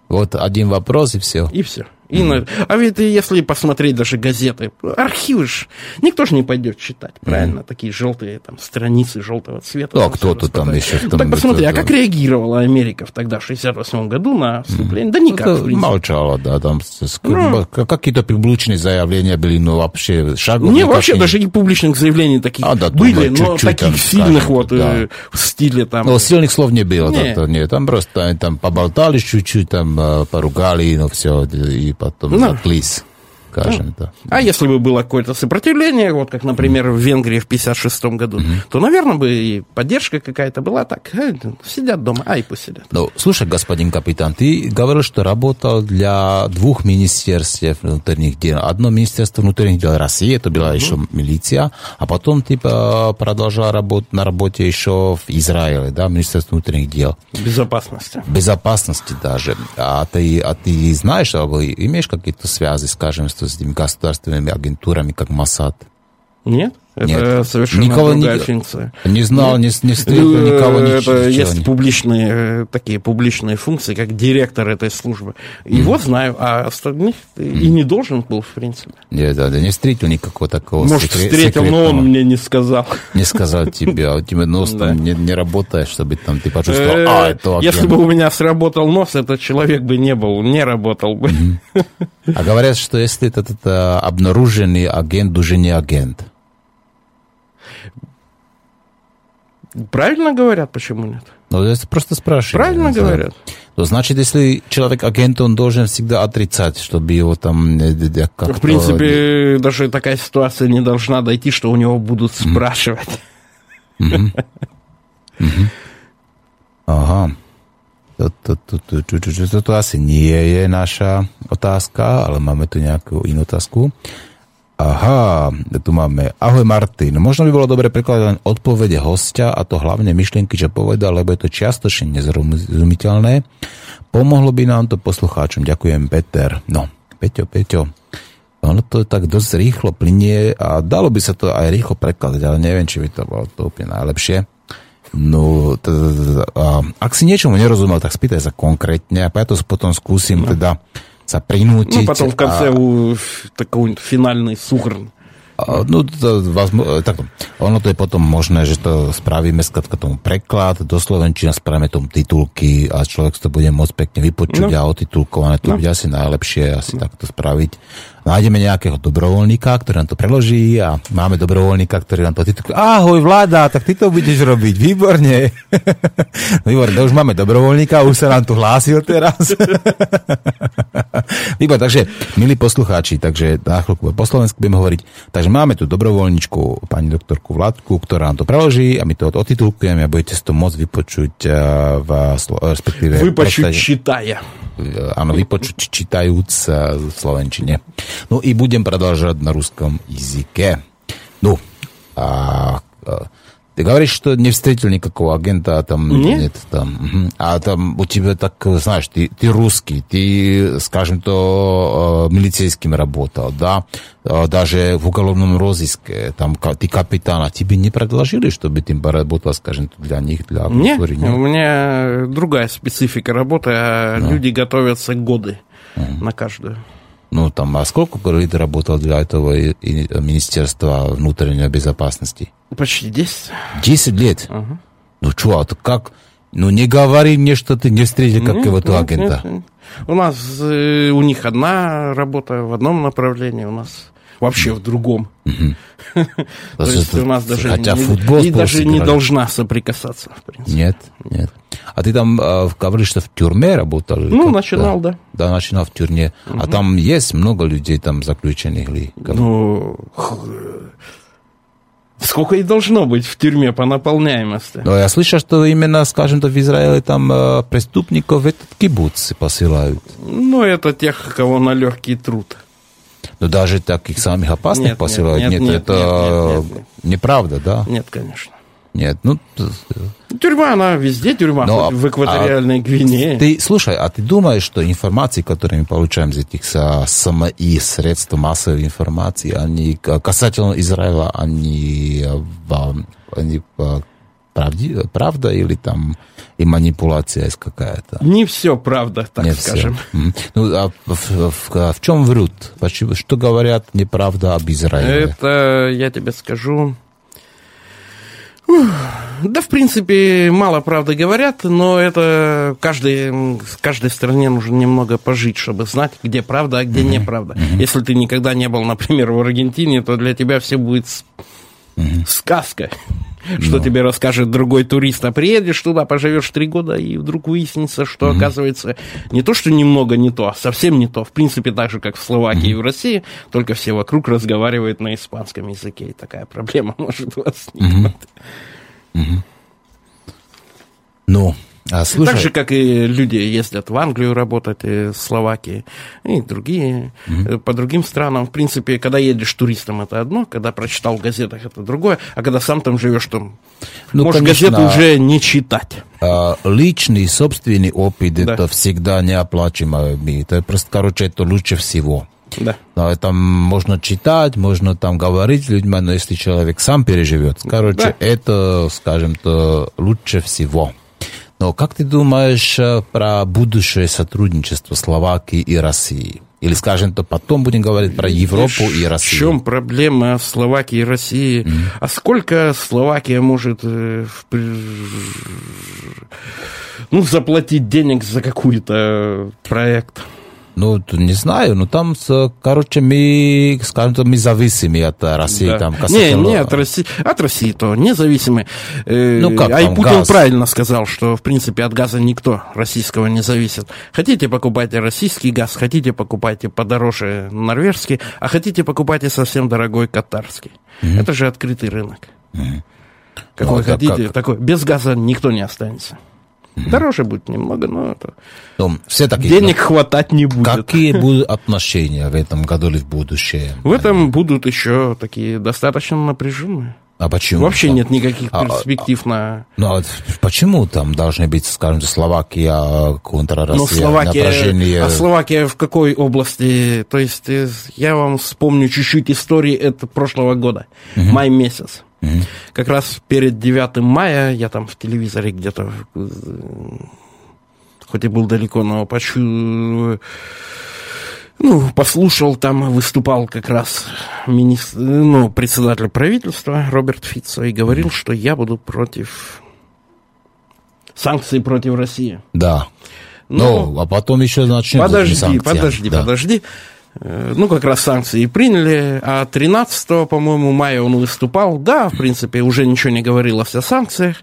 Вот один вопрос и все. И все. И на... А ведь если посмотреть даже газеты, архивы ж никто же не пойдет читать, правильно? Mm. Такие желтые там страницы желтого цвета. А кто-то там еще... Ну, так посмотри, а как реагировала Америка в тогда, в 68 году на вступление? Mm. Да никак, Это в принципе. Молчала, да, там ну, какие-то публичные заявления были, ну, вообще шагов... Не, вообще даже и публичных заявлений таких а, да, были, но таких там, сильных скажем, вот да. э, в стиле там... Ну, сильных слов не было, не. Там, нет, там просто там поболтали чуть-чуть, там э, поругали, ну, все, и potom no. za klís. Скажем, да. А если бы было какое-то сопротивление, вот как, например, в Венгрии в 56 году, mm то, наверное, бы и поддержка какая-то была так. Э, сидят дома, ай, пусть сидят. Ну, слушай, господин капитан, ты говорил, что работал для двух министерств внутренних дел. Одно министерство внутренних дел России, это была mm еще милиция, а потом ты типа, продолжал работать на работе еще в Израиле, да, Министерство внутренних дел. Безопасности. Безопасности даже. А ты, а ты знаешь, а имеешь какие-то связи, скажем, с с этими государственными агентурами, как Масад? Нет? Это Нет. совершенно никого другая не, функция. Не знал, не, не встретил э, никого. Это есть не... публичные, э, такие публичные функции, как директор этой службы. Его mm. знаю, а остальных mm. и не должен был, в принципе. Нет, да, да, не встретил никакого такого Может, секрет, встретил, но он мне не сказал. Не сказал тебе, а у тебя нос там не, не работает, чтобы там ты почувствовал, э, а, это Если бы у меня сработал нос, этот человек бы не был, не работал бы. А говорят, что если этот обнаруженный агент, уже не агент. Правильно говорят, почему нет? Ну, это просто спрашиваю. Правильно говорят. Ну, значит, если человек агент, он должен всегда отрицать, чтобы его там как В принципе, даже такая ситуация не должна дойти, что у него будут спрашивать. Ага. Toto asi nie je naša otázka, ale máme tu nejakú inú otázku. Aha, tu máme. Ahoj Martin, možno by bolo dobre prekladať odpovede hostia a to hlavne myšlienky, čo povedal, lebo je to čiastočne nezrozumiteľné. Pomohlo by nám to poslucháčom. Ďakujem, Peter. No, Peťo, Peťo, ono to tak dosť rýchlo plinie a dalo by sa to aj rýchlo prekladať, ale neviem, či by to bolo to úplne najlepšie. No, ak si niečomu nerozumel, tak spýtaj sa konkrétne a ja to potom skúsim teda sa prinútiť. Ну, потом в конце a... такой финальный сухрн. No, to, tak, ono to je potom možné, že to spravíme skratka tomu preklad, do Slovenčina spravíme tomu titulky a človek to bude môcť pekne vypočuť no. a otitulkované. To no. bude asi najlepšie asi no. takto spraviť nájdeme nejakého dobrovoľníka, ktorý nám to preloží a máme dobrovoľníka, ktorý nám to tituluje. Ahoj vláda, tak ty to budeš robiť, výborne. výborne, už máme dobrovoľníka, už sa nám tu hlásil teraz. výborne, takže milí poslucháči, takže na chvíľku po slovensku budeme hovoriť. Takže máme tu dobrovoľničku, pani doktorku Vladku, ktorá nám to preloží a my to odtitulkujeme a budete si to môcť vypočuť eh, v, respektíve... Vypočuť čitaja. Áno, vypočuť čítajúc eh, v Slovenčine. Ну и будем продолжать на русском языке. Ну, а, а ты говоришь, что не встретил никакого агента, а там нет, нет там, а там у тебя так, знаешь, ты, ты русский, ты, скажем то, э, милицейским работал, да, э, даже в уголовном розыске, там ты капитан, а тебе не предложили, чтобы ты поработал, скажем, для них, для нет, нет, у меня другая специфика работы, а да. люди готовятся годы mm. на каждую. Ну, там, а сколько ты работал для этого Министерства внутренней безопасности? Почти 10. 10 лет? Ага. Ну, что, а как? Ну, не говори мне, что ты не встретил какого-то агента. Нет, нет. У нас, э, у них одна работа в одном направлении, у нас вообще в другом. То есть у нас даже Хотя футбол и даже не должна соприкасаться, в принципе. Нет, нет. А ты там э, говоришь, что в тюрьме работал? Ну, начинал, да. Да, начинал в тюрьме. А там есть много людей там заключенных ли? Ну, Сколько и должно быть в тюрьме по наполняемости? Но я слышал, что именно, скажем, то в Израиле там э, преступников в этот кибуц посылают. Ну, это тех, кого на легкий труд. Но даже таких самых опасных нет, посылают? Нет, нет, нет это нет, нет, нет. неправда, да? Нет, конечно. Нет, ну... Тюрьма, она везде тюрьма, Но, в экваториальной а, Гвинее. Ты, слушай, а ты думаешь, что информации, которые мы получаем из этих СМИ, средств массовой информации, они касательно Израиля, они, они правди, правда или там и манипуляция есть какая-то? Не все правда, так Не скажем. Все. Ну, а в, в, в чем врут? Что говорят неправда об Израиле? Это, я тебе скажу, да, в принципе, мало правды говорят, но это каждой, в каждой стране нужно немного пожить, чтобы знать, где правда, а где mm-hmm. неправда. Mm-hmm. Если ты никогда не был, например, в Аргентине, то для тебя все будет mm-hmm. сказка, что no. тебе расскажет другой турист. А приедешь туда, поживешь три года, и вдруг выяснится, что, mm-hmm. оказывается, не то, что немного не то, а совсем не то. В принципе, так же, как в Словакии mm-hmm. и в России, только все вокруг разговаривают на испанском языке, и такая проблема может возникнуть. Mm-hmm. Угу. Ну, а слушай... Так же, как и люди ездят в Англию работать, и в Словакии, и другие, угу. по другим странам. В принципе, когда едешь туристом, это одно, когда прочитал в газетах, это другое, а когда сам там живешь, то ну, можешь конечно, газету уже не читать. А, личный, собственный опыт, да. это всегда неоплачиваемый. Это просто, короче, это лучше всего. Да. Но это можно читать, можно там говорить с людьми, но если человек сам переживет, короче, да. это, скажем то, лучше всего. Но как ты думаешь э, про будущее сотрудничество Словакии и России? Или, скажем, то потом будем говорить про Европу и Россию. В чем проблема в Словакии и России? Mm-hmm. А сколько Словакия может э, ну, заплатить денег за какой-то проект? Ну, не знаю, но там, короче, мы, скажем так, мы зависимы от России. Да. Там, Не, не от России, от России то независимы. Э, ну, как а там, Путин газ? правильно сказал, что, в принципе, от газа никто российского не зависит. Хотите, покупайте российский газ, хотите, покупайте подороже норвежский, а хотите, покупайте совсем дорогой катарский. Mm-hmm. Это же открытый рынок. Mm-hmm. Какой ну, хотите, как... такой. Без газа никто не останется. Дороже будет немного, но это... Но все такие, денег но... хватать не будет. Какие будут отношения в этом году или в будущем? В этом будут еще такие достаточно напряженные. А почему? Вообще нет никаких а, перспектив а, на... Ну, а почему там должны быть, скажем, Словакия конtra Россия, ну, Словакия, напряжение? А Словакия в какой области? То есть э, я вам вспомню чуть-чуть истории это прошлого года, угу. май месяц. Mm-hmm. Как раз перед 9 мая я там в телевизоре где-то, хоть и был далеко, но почу... Ну, послушал, там выступал как раз министр, ну, председатель правительства Роберт Фитцо и говорил, что я буду против санкций против России. Да. Ну, ну а потом еще начнем. Подожди, подожди, да. подожди. Э, ну, как раз санкции приняли, а 13, по-моему, мая он выступал. Да, в принципе, уже ничего не говорилось о санкциях,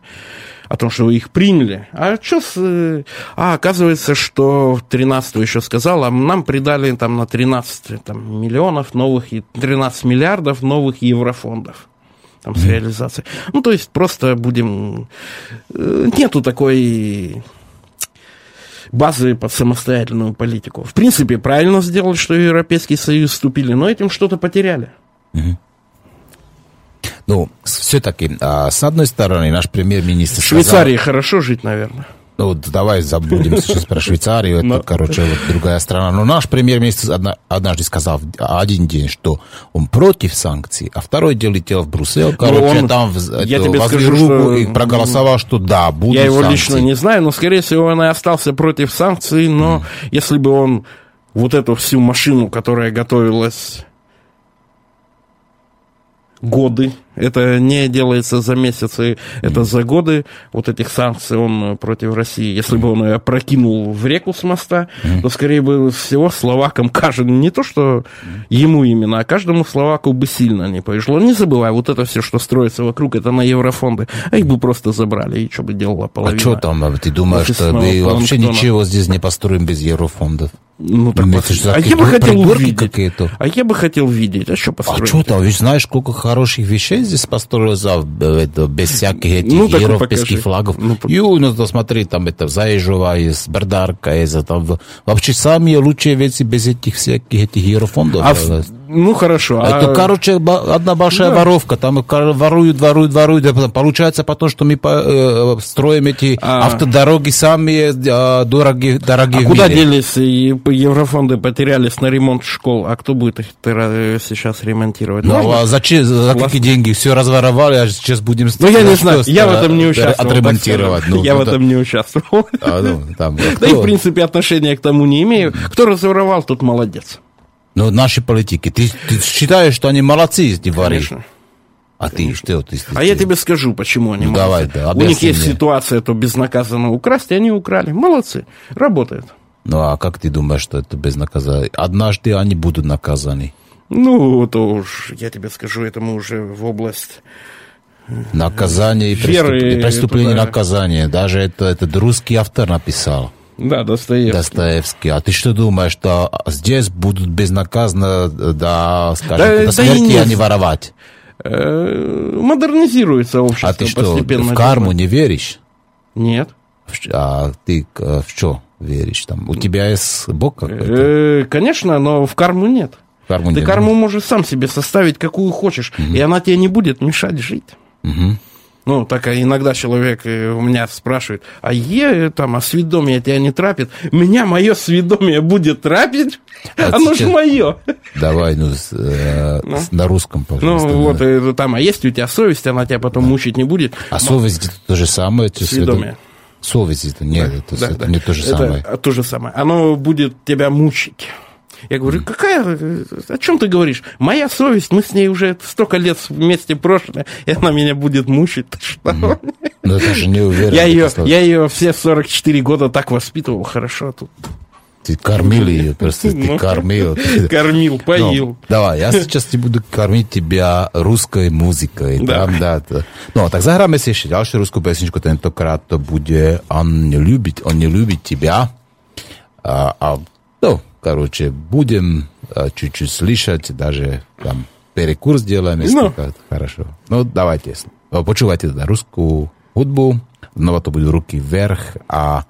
о том, что вы их приняли. А что с... Э, а оказывается, что 13 еще сказал, а нам придали там на 13 там, миллионов новых, 13 миллиардов новых еврофондов там, с реализацией. Ну, то есть просто будем... Э, нету такой базы под самостоятельную политику. В принципе, правильно сделали, что в Европейский Союз вступили, но этим что-то потеряли. Ну, все-таки, а, с одной стороны, наш премьер-министр... В Швейцарии сказал... хорошо жить, наверное. Ну, вот давай забудем сейчас про Швейцарию, это, короче, вот другая страна. Но наш премьер-министр однажды сказал один день, что он против санкций, а второй день летел в Брюссель, короче, он, там я тебе скажу, руку и проголосовал, что да, будут Я его санкции. лично не знаю, но, скорее всего, он и остался против санкций, но mm. если бы он вот эту всю машину, которая готовилась годы. Это не делается за месяцы, это за годы вот этих санкций он против России. Если бы он ее прокинул в реку с моста, то, скорее бы всего, словакам каждому, не то что ему именно, а каждому словаку бы сильно не повезло. Не забывай, вот это все, что строится вокруг, это на еврофонды. А их бы просто забрали, и что бы делала половина. А что там, ты думаешь, что мы вообще ничего здесь не построим без еврофондов? Ну, так пос... А я бы хотел увидеть. А я бы хотел видеть. А что построить? А что там? Ведь знаешь, сколько хороших вещей здесь построилось это, без всяких этих ну, европейских флагов. Ну, Ю, ну, то смотри, там это Заежева есть, Бердарка есть. Там, вообще самые лучшие вещи без этих всяких этих еврофондов. А ну, хорошо. Это, а... короче, одна большая да. воровка. Там воруют, воруют, воруют. Получается потом, что мы э, строим эти а... автодороги самые э, дорогие, дорогие а куда делись еврофонды? Потерялись на ремонт школ. А кто будет их сейчас ремонтировать? Ну, Можно? а зачем, за Власть... какие деньги? Все разворовали, а сейчас будем... Ну, я не знаю, я в этом не участвовал. Отремонтировать. Ну, я в этом не участвовал. А, ну, там, да и, в принципе, отношения к тому не имею. Кто разворовал, тот молодец. Ну, наши политики. Ты, ты считаешь, что они молодцы, эти воры? Конечно. А ты что? Ты, ты, а ты... я тебе скажу, почему они ну, молодцы. Давай, да, У них есть мне. ситуация, то безнаказанно украсть, и они украли. Молодцы, работают. Ну, а как ты думаешь, что это безнаказанно? Однажды они будут наказаны. Ну, то уж, я тебе скажу, это мы уже в область... Э, Наказание и преступ... преступление туда... наказание. Даже это, этот русский автор написал. Да, Достоевский. Достоевский. А ты что думаешь, что здесь будут безнаказанно, да, скажем, да, до смерти, да а не воровать? Э, модернизируется общество А ты что, в карму не веришь? Нет. А ты в что веришь? Там, у тебя есть Бог какой-то? Э, конечно, но в карму нет. Карму ты карму можешь сам себе составить, какую хочешь, угу. и она тебе не будет мешать жить. Угу. Ну, так иногда человек э, у меня спрашивает, а е там, а сведомие тебя не трапит? Меня мое сведомие будет трапить? Вот Оно же мое. Давай, ну, э, ну, на русском, пожалуйста. Ну, вот, э, там, а есть у тебя совесть, она тебя потом да. мучить не будет. А Но... совесть это то же самое? Сведомие. Совесть это нет, да, это, да, это да. не то же самое. Это то же самое. Оно будет тебя мучить. Я говорю, какая, о чем ты говоришь? Моя совесть, мы с ней уже столько лет вместе прошлые, и она меня будет мучить. Что? Ну, это же не уверен. Я ее, я ее все 44 года так воспитывал, хорошо тут. Ты кормил ее, просто ты ну, кормил. Кормил, ну, поил. Ну, давай, я сейчас не буду кормить тебя русской музыкой. Да. Там, да, да. Ну, так загráme si ešte ďalšiu ruskú pesničku, tentokrát to bude On, любит, on любит тебя. A, a no, короче, будем а, чуть-чуть слышать, даже там перекур сделаем, если no. хорошо. Ну, давайте, почувайте тогда русскую hudbu, znova to budú ruky vверх a,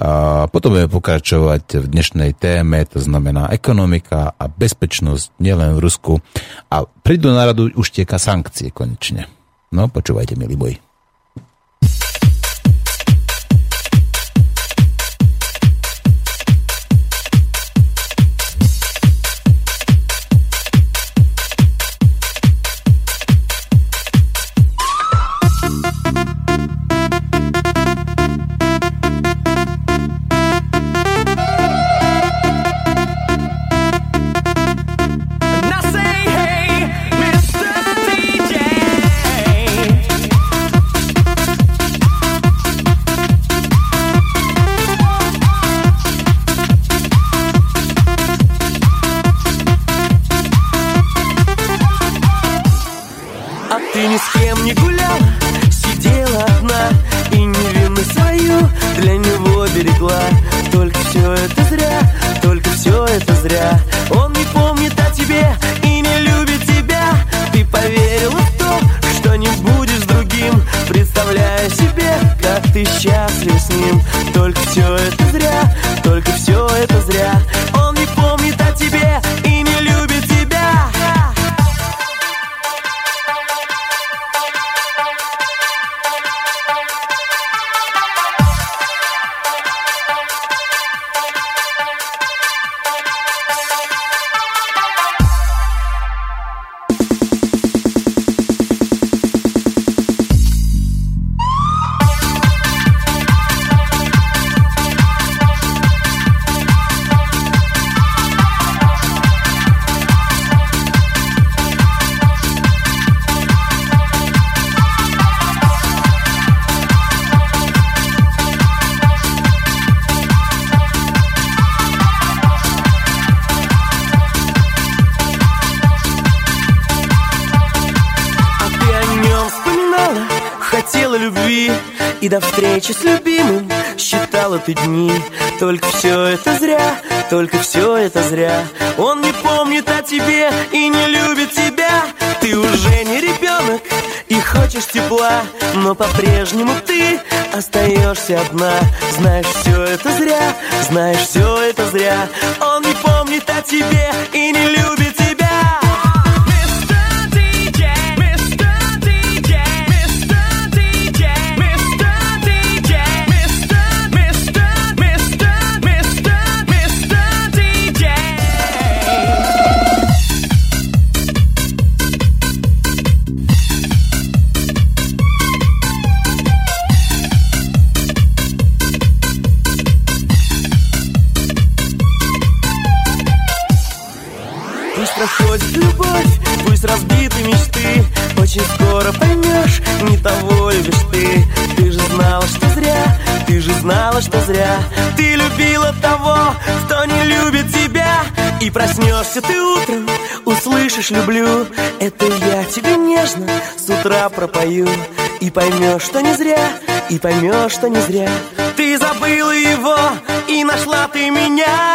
a potom budeme pokračovať v dnešnej téme, to znamená ekonomika a bezpečnosť nielen v Rusku. A prídu na radu už tieka sankcie konečne. No, počúvajte, milí boji. Все это зря, только все это зря. Он не помнит о тебе и не любит тебя. Ты уже не ребенок и хочешь тепла Но по-прежнему ты остаешься одна. Знаешь, все это зря, знаешь, все это зря. Он не помнит о тебе любит тебя. И проснешься ты утром, услышишь «люблю» Это я тебе нежно с утра пропою. И поймешь, что не зря, и поймешь, что не зря. Ты забыла его, и нашла ты меня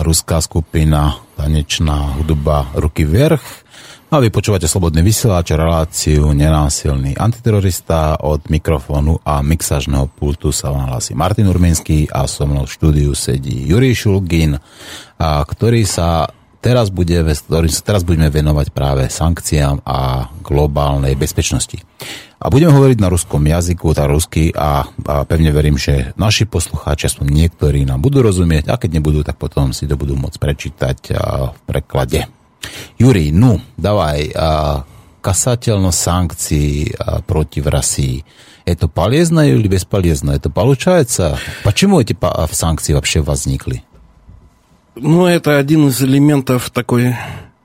ruská skupina tanečná hudba Ruky Vierch. No a vy počúvate slobodný vysielač, reláciu Nenásilný antiterorista. Od mikrofónu a mixažného pultu sa vám hlasí Martin Urminský a so mnou v štúdiu sedí Juri Šulgin, ktorý sa teraz, bude, ktorý sa teraz budeme venovať práve sankciám a globálnej bezpečnosti. A budeme hovoriť na ruskom jazyku, tá rusky a, a pevne verím, že naši poslucháči, aspoň niektorí nám budú rozumieť a keď nebudú, tak potom si to budú môcť prečítať a, v preklade. Юрий, ну, давай, а, касательно санкций а, против России. Это полезно или бесполезно? Это получается? Почему эти па- санкции вообще возникли? Ну, это один из элементов такой...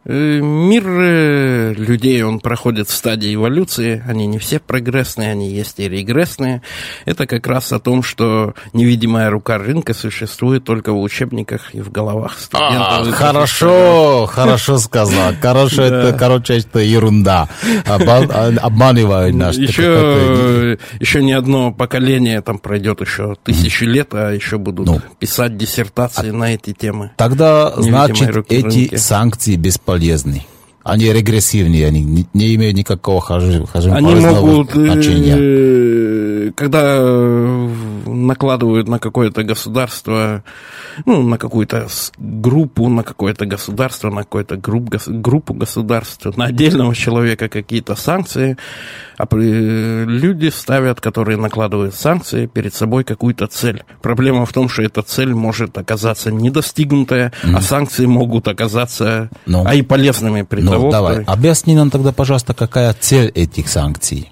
э, Мир э, людей, он проходит в стадии эволюции. Они не все прогрессные, они есть и регрессные. Это как раз о том, что невидимая рука рынка существует только в учебниках и в головах студентов. и хорошо, хорошо сказал. Хорошо, это, короче, это ерунда. А, Обманывают нас. Еще, еще не одно поколение там пройдет еще тысячи лет, а еще будут Ну. писать диссертации на эти темы. Тогда, значит, эти санкции бесполезны. Они регрессивные, они не, не имеют никакого хожи, Они могут, значения. Э, когда э, накладывают на какое-то государство, ну, на какую-то группу, на какое-то государство, на какую-то групп, группу государств, на отдельного человека какие-то санкции, а люди ставят, которые накладывают санкции, перед собой какую-то цель. Проблема в том, что эта цель может оказаться недостигнутая, mm. а санкции могут оказаться ну, а и полезными при ну, того. Давай, кто... объясни нам тогда, пожалуйста, какая цель этих санкций?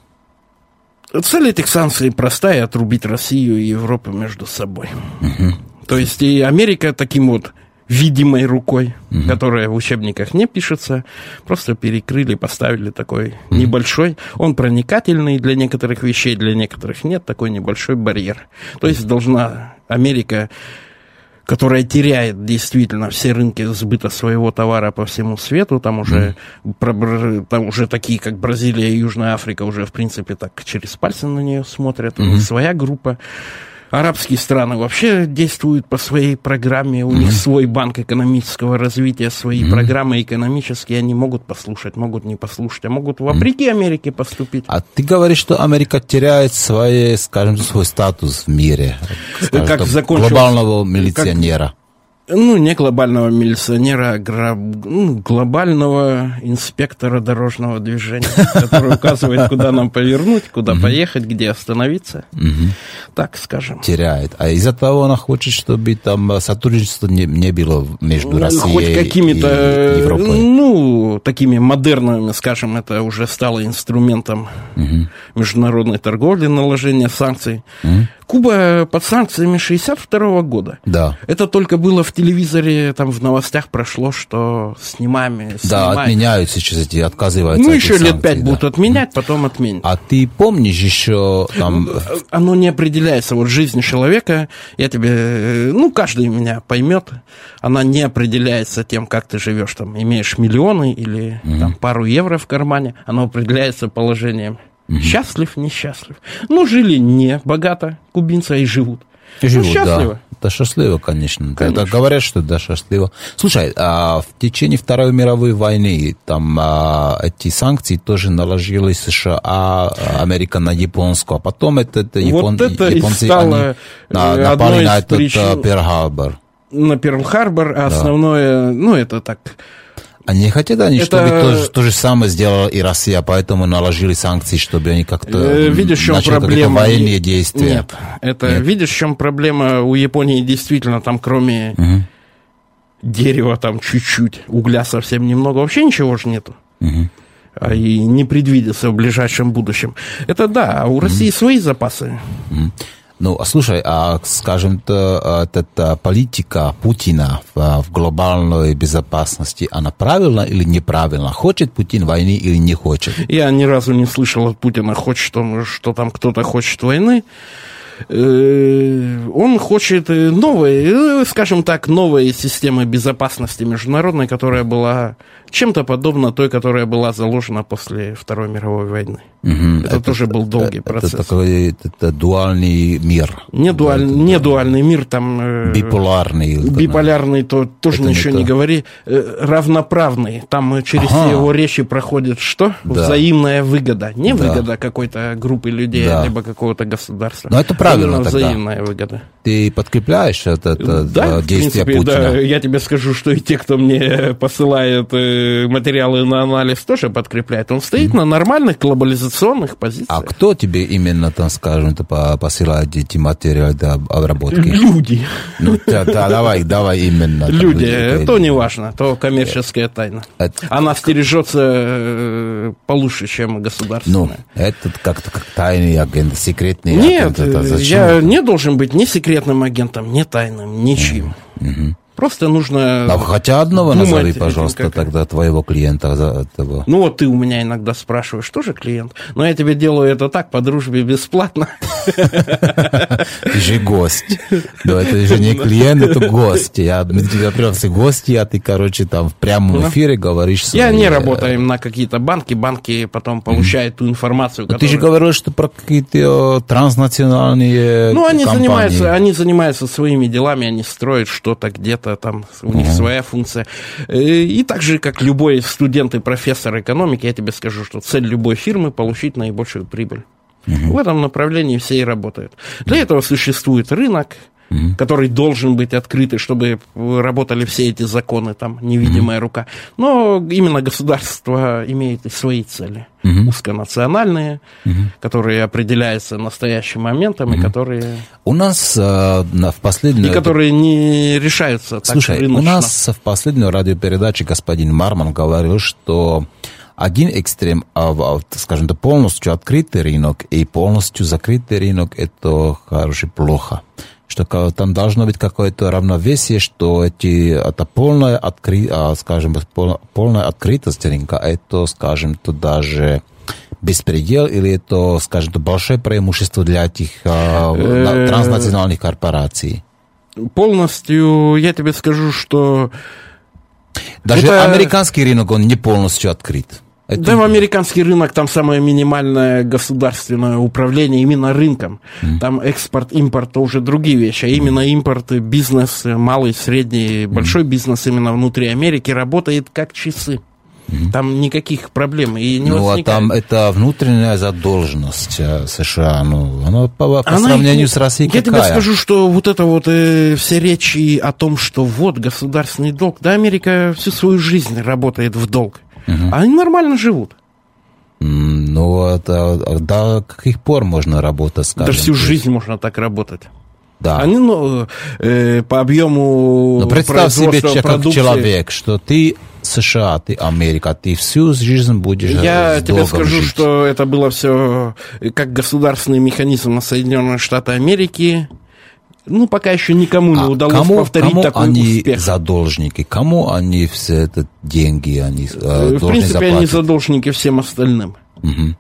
Цель этих санкций простая – отрубить Россию и Европу между собой. Угу. То есть и Америка таким вот видимой рукой, угу. которая в учебниках не пишется, просто перекрыли, поставили такой угу. небольшой, он проникательный для некоторых вещей, для некоторых нет, такой небольшой барьер. То есть должна Америка которая теряет действительно все рынки сбыта своего товара по всему свету. Там уже, mm. там уже такие, как Бразилия и Южная Африка, уже, в принципе, так через пальцы на нее смотрят. Mm-hmm. Своя группа. Арабские страны вообще действуют по своей программе, у mm-hmm. них свой банк экономического развития, свои mm-hmm. программы экономические, они могут послушать, могут не послушать, а могут вопреки Америке поступить. А ты говоришь, что Америка теряет свои, скажем, свой статус в мире, скажем, как глобального милиционера. Как, ну, не глобального милиционера, а гра... ну, глобального инспектора дорожного движения, который указывает, куда нам повернуть, куда поехать, где остановиться. Так скажем. Теряет. А из-за того она хочет, чтобы там сотрудничество не, не было между ну, Россией Хоть какими-то, и Европой. Ну, такими модерными, скажем, это уже стало инструментом международной торговли, наложения санкций. Куба под санкциями 62 года. Да. Это только было в телевизоре, там в новостях прошло, что снимаем. Да, отменяют сейчас эти, отказываются. Ну, еще лет пять да. будут отменять, потом отменят. А ты помнишь еще там... Оно не определяется. Вот жизнь человека, я тебе, ну, каждый меня поймет, она не определяется тем, как ты живешь, там, имеешь миллионы или mm там пару евро в кармане, оно определяется положением Угу. Счастлив, несчастлив. Ну, жили не богато кубинцы, а и живут. И живут, ну, счастливо. Да. Да, счастливо, конечно. конечно. Это говорят, что да, счастливо. Слушай, а в течение Второй мировой войны там а, эти санкции тоже наложили США, а, Америка на японскую, а потом это, это, япон, вот это японцы стало они на, напали на этот причин... Перл-Харбор. На Перл-Харбор, а да. основное, ну, это так а не хотят они, это... чтобы то, то же самое сделала и Россия, поэтому наложили санкции, чтобы они как-то э, видишь, в чем проблема? военные действия? Нет, это Нет. видишь, в чем проблема у Японии действительно там кроме угу. дерева там чуть-чуть, угля совсем немного, вообще ничего же нету. Угу и не предвидится в ближайшем будущем. Это да, а у России mm свои запасы. mm ну, а слушай, а, скажем, то, эта политика Путина в, в глобальной безопасности, она правильна или неправильна? Хочет Путин войны или не хочет? Я ни разу не слышал от Путина, хочет он, что там кто-то хочет войны. Э, он хочет новой, э, скажем так, новой системы безопасности международной, которая была чем-то подобна той, которая была заложена после Второй мировой войны. Угу. Это, это тоже был долгий это, процесс. Это такой это дуальный мир. Не, дуаль, это, не дуальный мир, там... Э, биполярный. Биполярный, то тоже это ничего не, не говори. Равноправный. Там через ага. его речи проходит что? Да. Взаимная выгода. Не да. выгода какой-то группы людей, да. либо какого-то государства. Но это правильно тогда. взаимная выгода. Ты подкрепляешь это, это да, действие принципе, Путина? Да, я тебе скажу, что и те, кто мне посылает э, материалы на анализ, тоже подкрепляют. Он стоит mm-hmm. на нормальных глобализационных позициях. А кто тебе именно, там, скажем, посылает эти материалы для обработки? Люди. Ну, да, да, давай, давай именно. Люди, там, то не важно, то коммерческая тайна. Это... Она стережется э, получше, чем государственная. Ну, это как-то как тайный агент, секретный Нет, агент. Это я не должен быть ни секретным агентом, ни тайным, ничем. Mm-hmm. Просто нужно... А хотя одного думать, назови, пожалуйста, как... тогда твоего клиента. Этого. Ну вот ты у меня иногда спрашиваешь, что же клиент? Но я тебе делаю это так, по дружбе, бесплатно. Ты же гость. Да, это же не клиент, это гость. Я, тебя привез гости, а ты, короче, там в прямом ну. эфире говоришь. Я не работаю на какие-то банки, банки потом получают ту информацию. Ты же говорил, что про какие-то транснациональные Ну, они занимаются, они занимаются своими делами, они строят что-то где-то это там у них своя функция. Э, и так же, как любой студент и профессор экономики, я тебе скажу, что цель любой фирмы получить наибольшую прибыль. В этом направлении все и работают. Для этого существует рынок, mm-hmm. который должен быть открытый, чтобы работали все эти законы, там, невидимая mm-hmm. рука. Но именно государство имеет свои цели, mm-hmm. узконациональные, mm-hmm. которые определяются настоящим моментом mm-hmm. и которые... У нас э, в последнюю... И которые не решаются Слушай, так рыночно. у нас в последней радиопередаче господин Марман говорил, что один экстрем, а, скажем так, полностью открытый рынок и полностью закрытый рынок, это хорошо плохо что там должно быть какое-то равновесие, что эти, это полная, откры, а, скажем, полная открытость рынка, это, скажем, то даже беспредел или это, скажем, то большое преимущество для этих а, э, транснациональных корпораций? Полностью я тебе скажу, что... Даже это... американский рынок, он не полностью открыт. Это... Да, в американский рынок там самое минимальное государственное управление именно рынком. Mm. Там экспорт, импорт это уже другие вещи, а именно импорт, бизнес, малый, средний, mm. большой бизнес именно внутри Америки работает как часы. Там никаких проблем и не Ну, возникает. а там это внутренняя задолженность э, США, ну, она по, по она, сравнению с Россией Я какая? тебе скажу, что вот это вот э, все речи о том, что вот государственный долг, да, Америка всю свою жизнь работает в долг. Угу. А они нормально живут. Ну, это, до каких пор можно работать, скажем? Да всю жизнь можно так работать. Да. Они, ну, э, по объему Но представь себе, как человек, что ты США, ты Америка, ты всю жизнь будешь Я тебе скажу, жить. что это было все как государственный механизм на Соединенные Штаты Америки, ну, пока еще никому не а удалось кому, повторить кому такой они успех. задолжники? Кому они все это деньги они э, В принципе, заплатить? они задолжники всем остальным. Угу.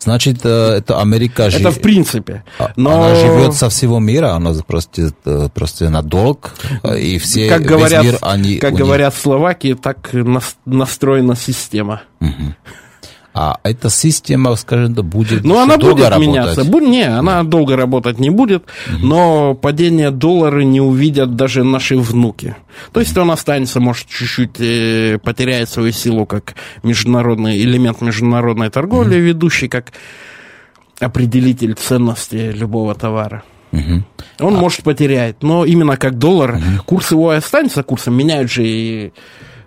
Значит, э, это Америка... Это в принципе. Но... Она живет со всего мира, она просто, э, просто на долг, и все, как говорят, весь мир, они... Как говорят них... Словакии, так настроена система. Угу. А эта система, скажем, будет Ну, она долго будет работать? меняться. Бу- не, она да. долго работать не будет, угу. но падение доллара не увидят даже наши внуки. То есть он останется, может, чуть-чуть э, потеряет свою силу как международный элемент международной торговли, угу. ведущий как определитель ценности любого товара. Угу. Он а... может потерять, но именно как доллар, угу. курс его останется курсом, меняют же и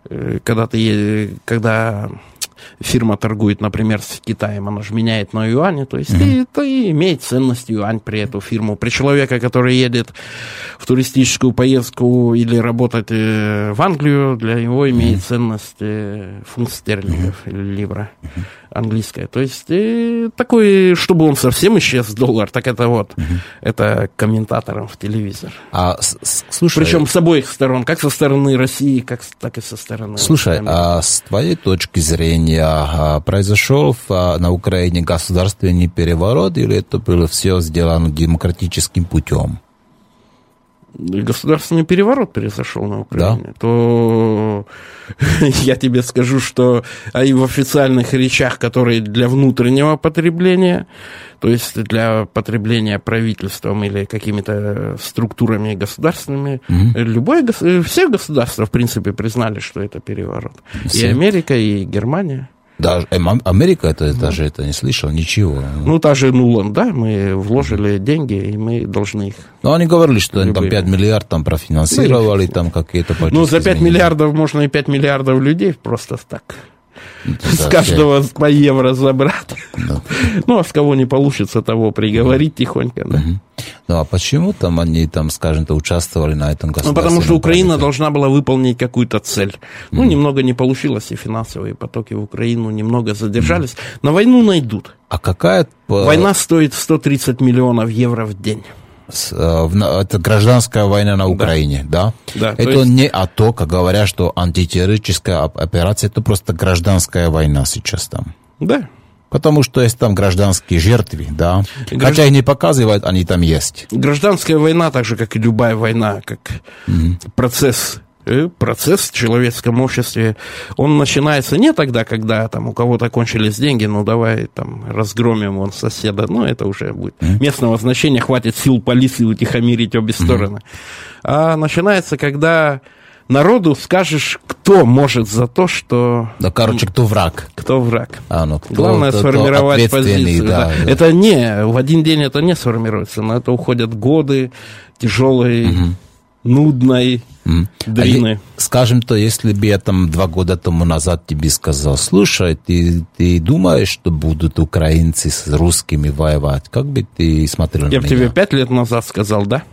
э, когда ты, когда фирма торгует, например, с Китаем, она же меняет на юане, то есть mm-hmm. это и имеет ценность юань при эту фирму. При человека, который едет в туристическую поездку или работать э, в Англию, для него имеет mm-hmm. ценность э, фунт стерлингов mm-hmm. или ливра. Mm-hmm английская. То есть и такой, чтобы он совсем исчез, доллар, так это вот, угу. это комментатором в телевизор. А, слушай, Причем с обоих сторон, как со стороны России, как, так и со стороны... Слушай, а с твоей точки зрения а, произошел а, на Украине государственный переворот или это было все сделано демократическим путем? Государственный переворот произошел на Украине, да? то я тебе скажу, что а и в официальных речах, которые для внутреннего потребления, то есть для потребления правительством или какими-то структурами государственными, угу. любое, все государства, в принципе, признали, что это переворот. Все. И Америка, и Германия. Даже Америка это ну. даже это не слышал, ничего. Ну, та же Нулан, да, мы вложили деньги, и мы должны их. Ну, они говорили, что они там 5 миллиардов там профинансировали, да, там какие-то Ну, за 5 миллиардов можно и 5 миллиардов людей просто так. С каждого по евро забрать. Ну, а с кого не получится, того приговорить тихонько. Да. Ну, а почему там они, там, скажем, то участвовали на этом государственном Ну, потому что Украина должна была выполнить какую-то цель. Ну, немного не получилось, и финансовые потоки в Украину немного задержались. На войну найдут. А какая... Война стоит 130 миллионов евро в день. Э, это гражданская война на Украине, да? Да. Это есть... не а то, как говорят, что антитеррористическая операция, это просто гражданская война сейчас там. Да. Потому что есть там гражданские жертвы, да. Гражд... Хотя и не показывают, они там есть. Гражданская война, так же, как и любая война, как угу. процесс процесс в человеческом обществе, он начинается не тогда, когда там у кого-то кончились деньги, ну давай там разгромим он соседа, ну это уже будет mm-hmm. местного значения, хватит сил полиции утихомирить обе стороны. А начинается, когда народу скажешь, кто может за то, что... Да, короче, кто враг. Кто враг. А, ну, кто, Главное кто, сформировать позицию. Да, да. Да. Это не, в один день это не сформируется, на это уходят годы тяжелой, угу. нудной, длины. А скажем то, если бы я там два года тому назад тебе сказал, слушай, ты, ты думаешь, что будут украинцы с русскими воевать? Как бы ты смотрел Я бы тебе пять лет назад сказал, да?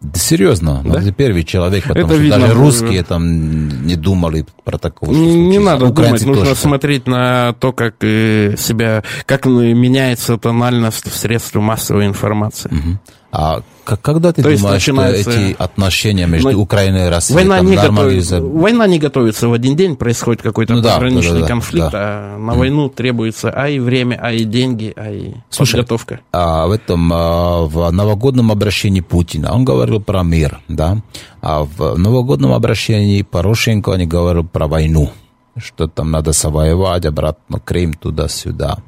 Да серьезно, да? ты первый человек, потому это что видно, даже русские там не думали про такого. Не, не надо Украинцы думать, нужно смотреть на то, как э, себя, как меняется тональность в средствах массовой информации. Угу. А когда ты То думаешь, начинается... что эти отношения между Но... Украиной и Россией война там не нормализуются? Готов... Война не готовится в один день, происходит какой-то ну, пограничный да, да, конфликт, да. а на войну mm. требуется а и время, а и деньги, а и Слушай, подготовка. А в этом, а, в новогоднем обращении Путина, он говорил про мир, да, а в новогоднем обращении Порошенко они говорили про войну, что там надо завоевать обратно Крым туда-сюда.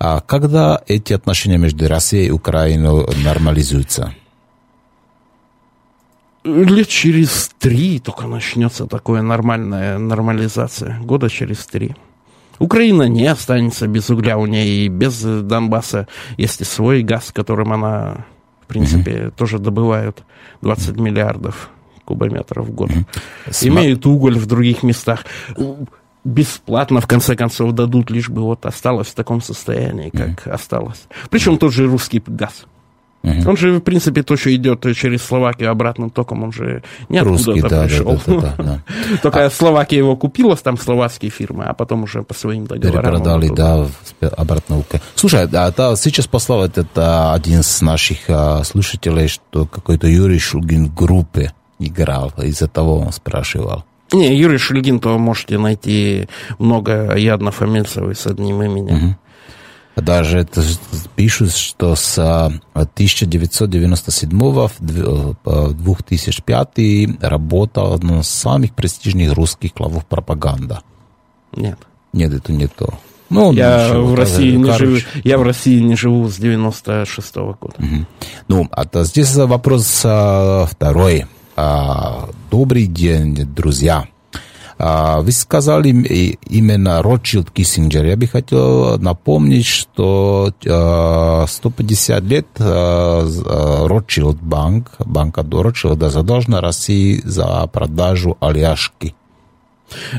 А когда эти отношения между Россией и Украиной нормализуются? Лет через три только начнется такая нормальная нормализация. Года через три. Украина не останется без угля, у нее и без Донбасса есть и свой газ, которым она, в принципе, mm-hmm. тоже добывает 20 миллиардов кубометров в год. Mm-hmm. Имеют уголь в других местах бесплатно, в конце концов, дадут, лишь бы вот осталось в таком состоянии, как mm-hmm. осталось. Причем тот же русский газ. Mm-hmm. Он же, в принципе, то, что идет через Словакию обратным током, он же не откуда-то да, пришел. Да, да, да, да. Только а... Словакия его купила, там словацкие фирмы, а потом уже по своим договорам. Перепродали, да, обратно. Слушай, а, да, сейчас послал этот а, один из наших а, слушателей, что какой-то Юрий Шугин в группе играл, из-за того он спрашивал. Не, Юрий Шульгин, то можете найти много яднофамильцев с одним именем. Угу. Даже это пишут, что с 1997 в 2005 работал одна из самых престижных русских главов пропаганда. Нет. Нет, это не то. Ну, я, в России не живу, я в России не живу с 96 -го года. Угу. Ну, а то здесь вопрос а, второй. А, добрый день, друзья. А, вы сказали именно Ротшильд Киссинджер. Я бы хотел напомнить, что 150 а, лет Ротшильд банк, банка Ротшильда задолжена России за продажу Аляшки.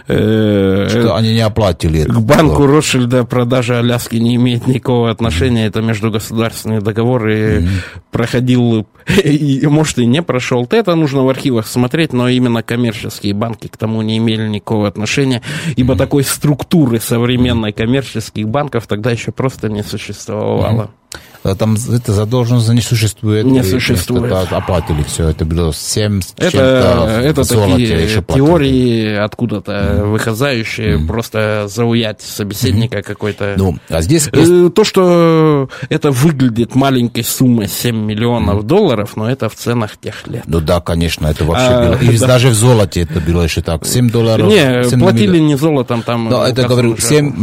Э, что они не оплатили. К банку Ротшильда продажа Аляски не имеет никакого отношения. Mm-hmm. Это междугосударственный договор. И mm-hmm. проходил, и, может, и не прошел. Это нужно в архивах смотреть, но именно коммерческие банки к тому не имели никакого отношения. Ибо mm-hmm. такой структуры современной коммерческих банков тогда еще просто не существовало. Mm-hmm. А там это задолженность не существует. Не существует. Оплатили все, это было 7 с Это, это такие теории откуда-то mm. выхозающие, mm. просто зауять собеседника mm. какой-то. Ну, а здесь... Э, то, что это выглядит маленькой суммой 7 миллионов mm. долларов, но это в ценах тех лет. Ну да, конечно, это вообще а, было. И да. даже в золоте это было еще так. 7 долларов. Не, 7 платили милли... не золотом там. Да, это говорю, 7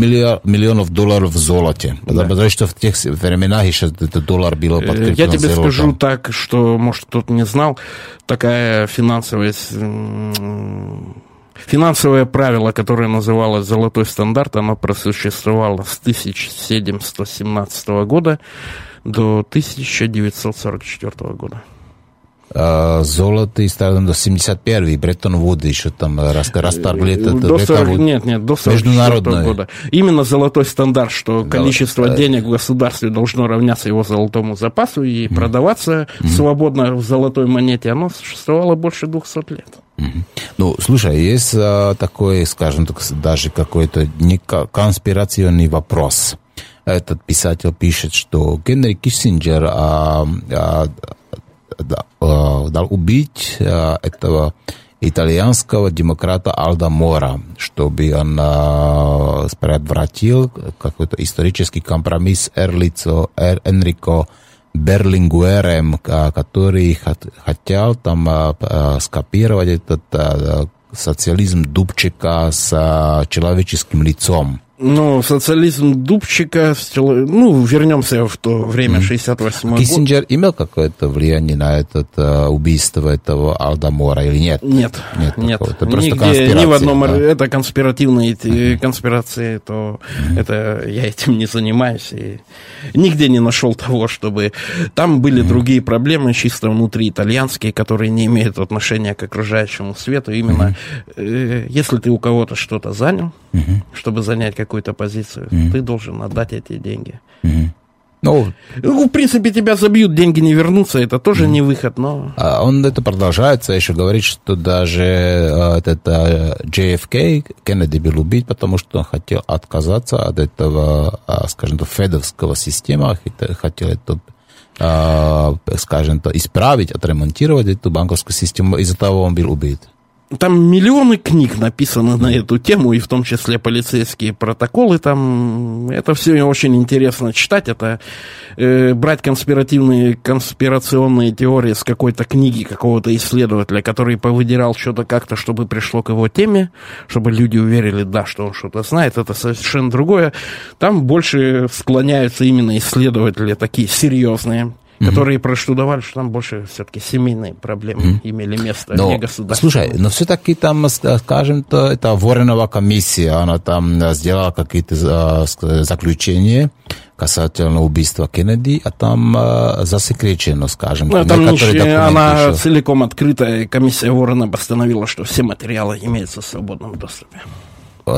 миллионов долларов в золоте. Да. Потому что в тех временах еще этот доллар был подкреплен Я тебе золотом. скажу так, что, может, кто-то не знал, такая финансовая Финансовое правило, которое называлось «золотой стандарт», оно просуществовало с 1717 года до 1944 года. А, золото стартом до 71-й, Бреттон Вуд еще там расторгли этот до 40, Нет, нет, до 44 года. Именно золотой стандарт, что количество денег в государстве должно равняться его золотому запасу и mm. продаваться mm. свободно в золотой монете, оно существовало больше 200 лет. Ну, слушай, есть а, такой, скажем так, даже какой-то не конспирационный вопрос. Этот писатель пишет, что Генри Киссинджер а, а, дал убить э, этого итальянского демократа Алда Мора, чтобы он э, предотвратил какой-то исторический компромисс Эрлицо, Эр, Энрико Берлингуэрем, который хотел там скопировать этот социализм Дубчика с человеческим лицом. Ну, социализм Дубчика, ну, вернемся в то время, 68 год. Киссинджер имел какое-то влияние на это uh, убийство этого Алдамора или нет? Нет, нет. нет. Это просто Нигде, ни в одном, да? это конспиративные uh-huh. конспирации, то uh-huh. это я этим не занимаюсь. И нигде не нашел того, чтобы... Там были uh-huh. другие проблемы, чисто внутри итальянские, которые не имеют отношения к окружающему свету. Именно uh-huh. э, если ты у кого-то что-то занял, uh-huh. чтобы занять как какую-то позицию, mm-hmm. ты должен отдать эти деньги. Mm-hmm. Ну, ну, в принципе, тебя забьют, деньги не вернутся, это тоже не выход, но... А он это продолжается, еще говорит, что даже э, это JFK Кеннеди был убит, потому что он хотел отказаться от этого, а, скажем так, федовского системы, хотел это скажем так, исправить, отремонтировать эту банковскую систему, из-за того он был убит. Там миллионы книг написаны на эту тему, и в том числе полицейские протоколы. Там это все очень интересно читать. Это э, брать конспиративные, конспирационные теории с какой-то книги какого-то исследователя, который повыдирал что-то как-то, чтобы пришло к его теме, чтобы люди уверили, да, что он что-то знает. Это совершенно другое. Там больше склоняются именно исследователи такие серьезные которые проштудовали, что там больше все-таки семейные проблемы mm-hmm. имели место, но, не государственные. Слушай, но все-таки там, скажем, то это Воронова комиссия, она там сделала какие-то а, заключения касательно убийства Кеннеди, а там э, засекречено, скажем. Ну, там не, она еще... целиком открытая, комиссия Ворона постановила, что все материалы имеются в свободном доступе.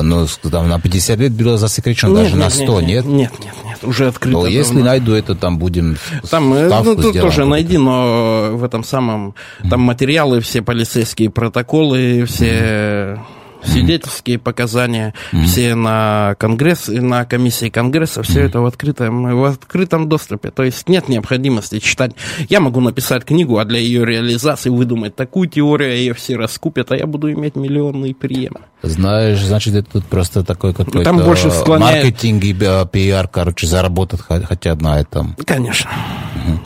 Ну, там на 50 лет было засекречено, нет, даже нет, на 100, нет? Нет, нет, нет, нет уже открыто. Но если найду это, там будем Там, э, ну, тут тоже найди, но в этом самом, там материалы, все полицейские протоколы, все свидетельские показания, mm-hmm. все на конгресс, на комиссии конгресса, все mm-hmm. это в открытом, в открытом доступе. То есть нет необходимости читать. Я могу написать книгу, а для ее реализации выдумать такую теорию, ее все раскупят, а я буду иметь миллионный прием. Знаешь, значит, это тут просто такой какой-то Там больше склоняет... маркетинг и пиар, короче, заработать хотят на этом. Конечно.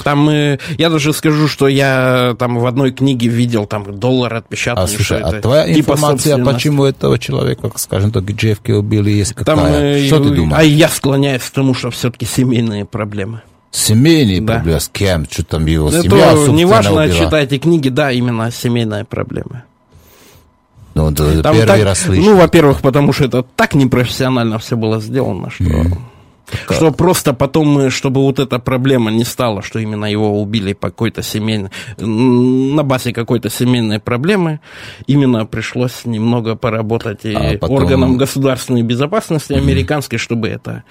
Там, э, я даже скажу, что я там в одной книге видел там доллар отпечатанный. А, слушай, а твоя типа информация, почему этого человека, скажем так, Джеффки убили, есть какая? Там, э, что ты думаешь? А я склоняюсь к тому, что все-таки семейные проблемы. Семейные да. проблемы? С кем? Что там его Это семья, неважно, убила? читайте книги, да, именно семейная проблема. Ну, да, там первый так, раз слышу. Ну, во-первых, потому что это так непрофессионально все было сделано, что... Mm. Как? Что просто потом, чтобы вот эта проблема не стала, что именно его убили по какой-то семейной, на базе какой-то семейной проблемы, именно пришлось немного поработать и а потом... органам государственной безопасности американской, чтобы это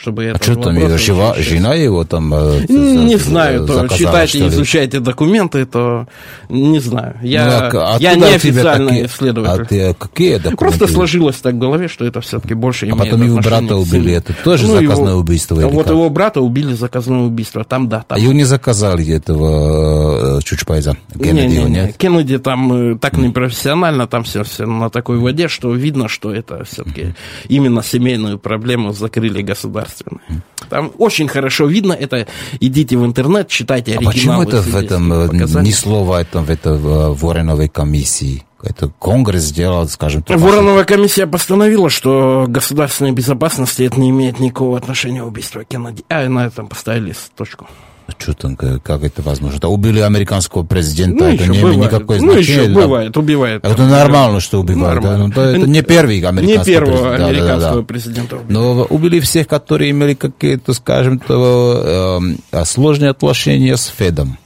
чтобы это... А что там, жива, жена его там... Э, не за, знаю, то читайте, изучайте документы, то не знаю. Я, ну, а я не официальный такие, исследователь. А ты какие документы? Просто сложилось так в голове, что это все-таки больше а имеет А потом его брата убили, это тоже ну, заказное его, убийство? Вот как? его брата убили заказное убийство, там да. Там. А его не заказали этого Чучпайза? Кеннеди, не, не, не. Кеннеди там э, так непрофессионально, там все, все на такой воде, что видно, что это все-таки именно семейную проблему закрыли государство государственное. Там очень хорошо видно это. Идите в интернет, читайте оригиналы. А почему это в этом э, ни слова этом в этой Вороновой комиссии? Это Конгресс сделал, скажем так. Вороновая комиссия постановила, что государственной безопасности это не имеет никакого отношения к убийству Кеннеди. А на этом поставили точку. Что там, как это возможно? Это убили американского президента, ну, это не имеет никакой ну, значения. Ну, еще бывает, убивает. Это нормально, что убивают. Да? Ну, это не первый американский Не первого президент, американского да, да, да. президента убили. Но убили всех, которые имели какие-то, скажем, то, э, сложные отношения с Федом.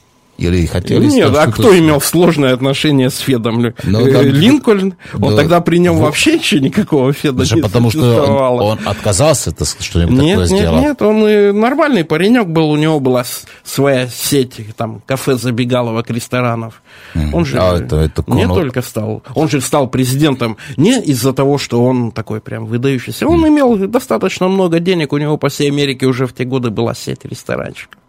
Или хотели... Нет, а кто имел сложное отношение с Федом? Ну, э, Линкольн? Он ну, тогда при нем вот. вообще еще никакого Феда не Потому что он, он отказался это что-нибудь нет, такое нет, сделать? Нет, он нормальный паренек был, у него была своя сеть, там, кафе-забегаловок, ресторанов. Mm. Он же а это, это не только стал, он же стал президентом не из-за того, что он такой прям выдающийся. Он mm. имел достаточно много денег, у него по всей Америке уже в те годы была сеть ресторанчиков.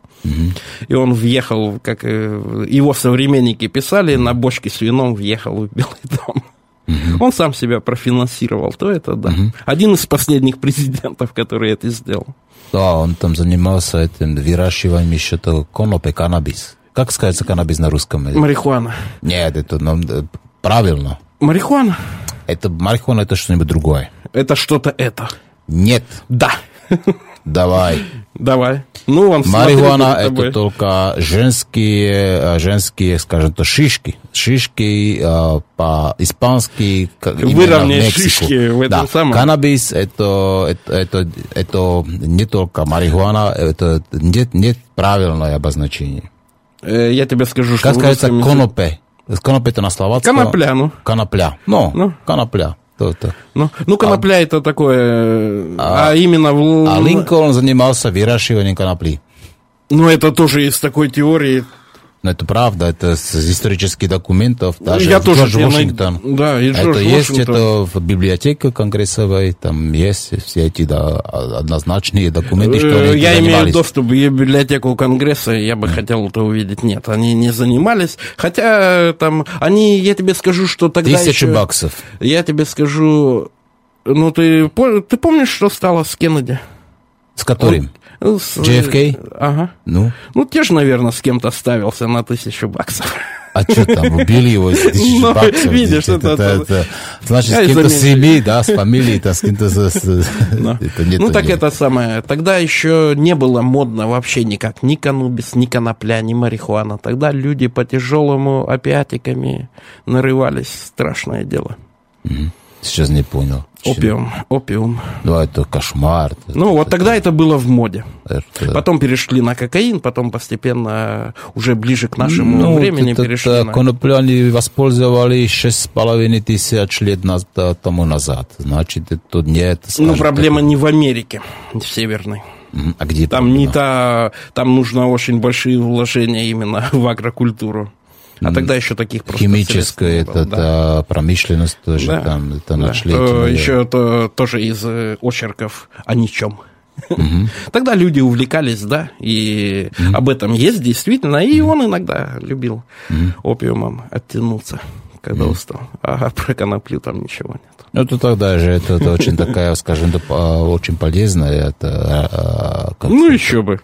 И он въехал, как э, его современники писали, на бочке с вином въехал в Белый дом. Он сам себя профинансировал, то это да. Один из последних президентов, который это сделал. Да, он там занимался этим выращиванием еще то конопи, каннабис. Как сказать каннабис на русском? Марихуана. Нет, это ну, правильно. Марихуана? Это марихуана это что-нибудь другое. Это что-то это. Нет. Да. Давай. Давай. Ну, он Марихуана это только женские, э, женские, скажем то, шишки. Шишки э, по-испански. Выровнять шишки в этом да. самом. Каннабис это, это, это, это не только марихуана, это нет, нет правильное обозначение. Э, я тебе скажу, что... Как сказать, конопе. Конопе это на словацком. Конопля, ну. Конопля. Ну, Ну. конопля. То-то. Ну, ну конопля это такое, а, а именно... В... А Линкольн занимался выращиванием конопли. Ну, это тоже из такой теории. Но это правда, это с исторических документов. Даже Ну, я тоже Джордж Вашингтон. най- да, и это Джордж есть, Вашингтон. это в библиотеке конгрессовой, там есть все эти да, однозначные документы, что они Я имею доступ в библиотеку Конгресса, я бы хотел это увидеть. Нет, они не занимались. Хотя там, они, я тебе скажу, что тогда Тысячу еще- баксов. Я тебе скажу, ну ты, ты помнишь, что стало с Кеннеди? С которым? Он- с- JFK? Ага. Ну, Ну, те же, наверное, с кем-то ставился на тысячу баксов. а что там, убили его из тысячи Ну, баксов? видишь, это, это- это- значит, Я с кем-то с семьи, да, с фамилией, да, с кем-то... с- Да. это нет, ну, так нет. это самое. Тогда еще не было модно вообще никак. Ни канубис, ни конопля, ни марихуана. Тогда люди по тяжелому опиатиками нарывались. Страшное дело. Сейчас не понял. Опиум, опиум. Ну, это кошмар. Ну, вот тогда это было в моде. Это- Потом перешли на кокаин, потом постепенно, уже ближе к нашему Ну, времени, это- перешли это на... Конопляне воспользовались шесть с половиной тысяч лет наз- тому назад. Значит, это не это... Ну, скажем проблема так, не в Америке, в Северной. А где Там не проблема? та... Там нужно очень большие вложения именно в агрокультуру. А тогда еще таких просто Химическая не было, это, да. промышленность тоже Да, там, это да. нашли. Еще то, тоже из э, очерков о ничем. Тогда люди увлекались, да, и об этом есть действительно, и он иногда любил опиумом оттянуться, когда устал. А про коноплю там ничего нет. Ну, это тогда же, это, это очень такая, скажем, очень полезная, это... а, как Ну, еще бы.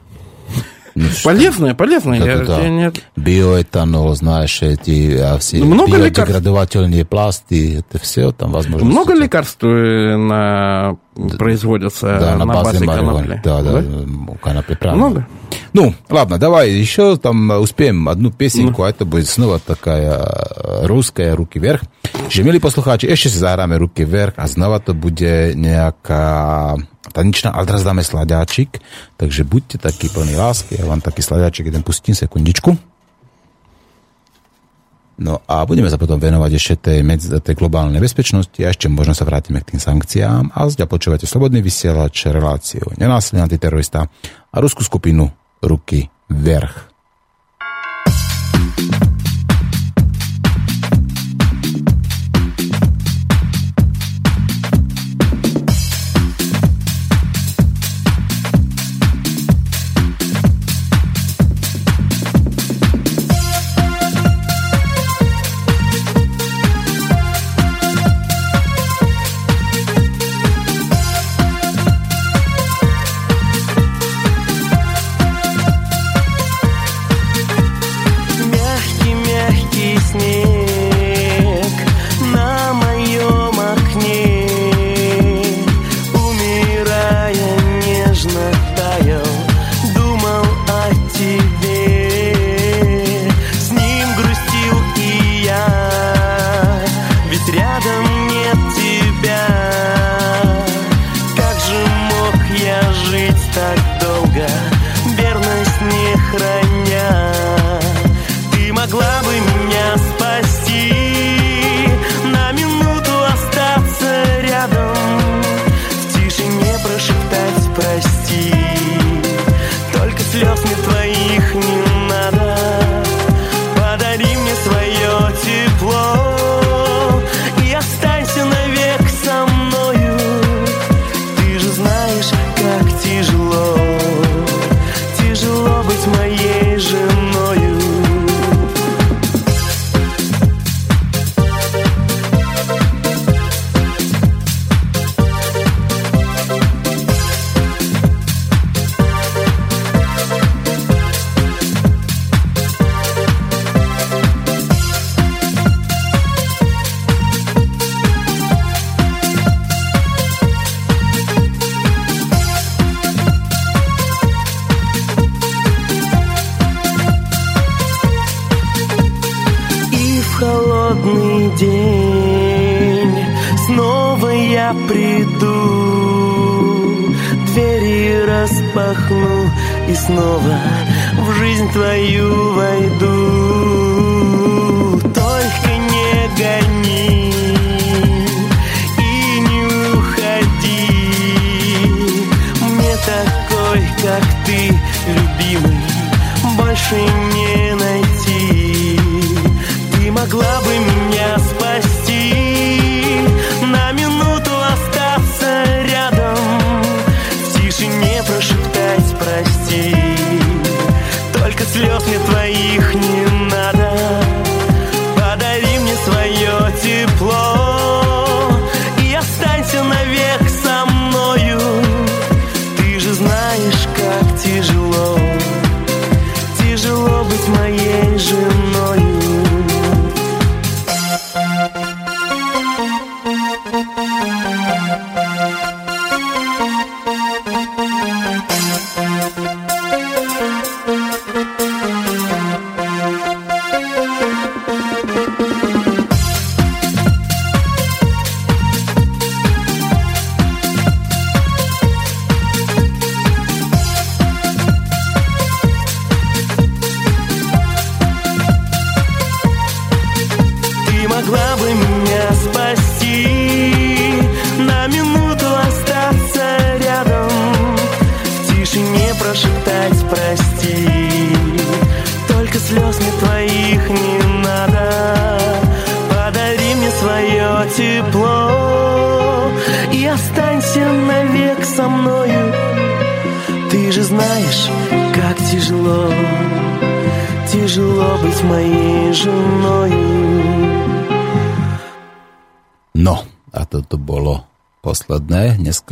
Ну, Полезное, полезное. я- Да-да-да. я не- Биоэтанол, знаешь, эти а, все Много биодеградовательные пласты, это все там возможно. Много лекарств э, на... производятся да, на, базе марихуаны. конопли? Да, да, конопли, правильно. Много? Ну, ладно, давай еще там успеем одну песенку, Ну. а это будет снова такая э, русская «Руки вверх». Že milí poslucháči, ešte si zahráme ruky vверх a znova to bude nejaká tanečná a teraz dáme sladáčik, takže buďte takí plní lásky, ja vám taký sladáčik jeden pustím, sekundičku. No a budeme sa potom venovať ešte tej, medzi, tej globálnej bezpečnosti a ešte možno sa vrátime k tým sankciám a zďa počúvate Slobodný vysielač, reláciu Nenásilný antiterorista a ruskú skupinu Ruky vrch. thank you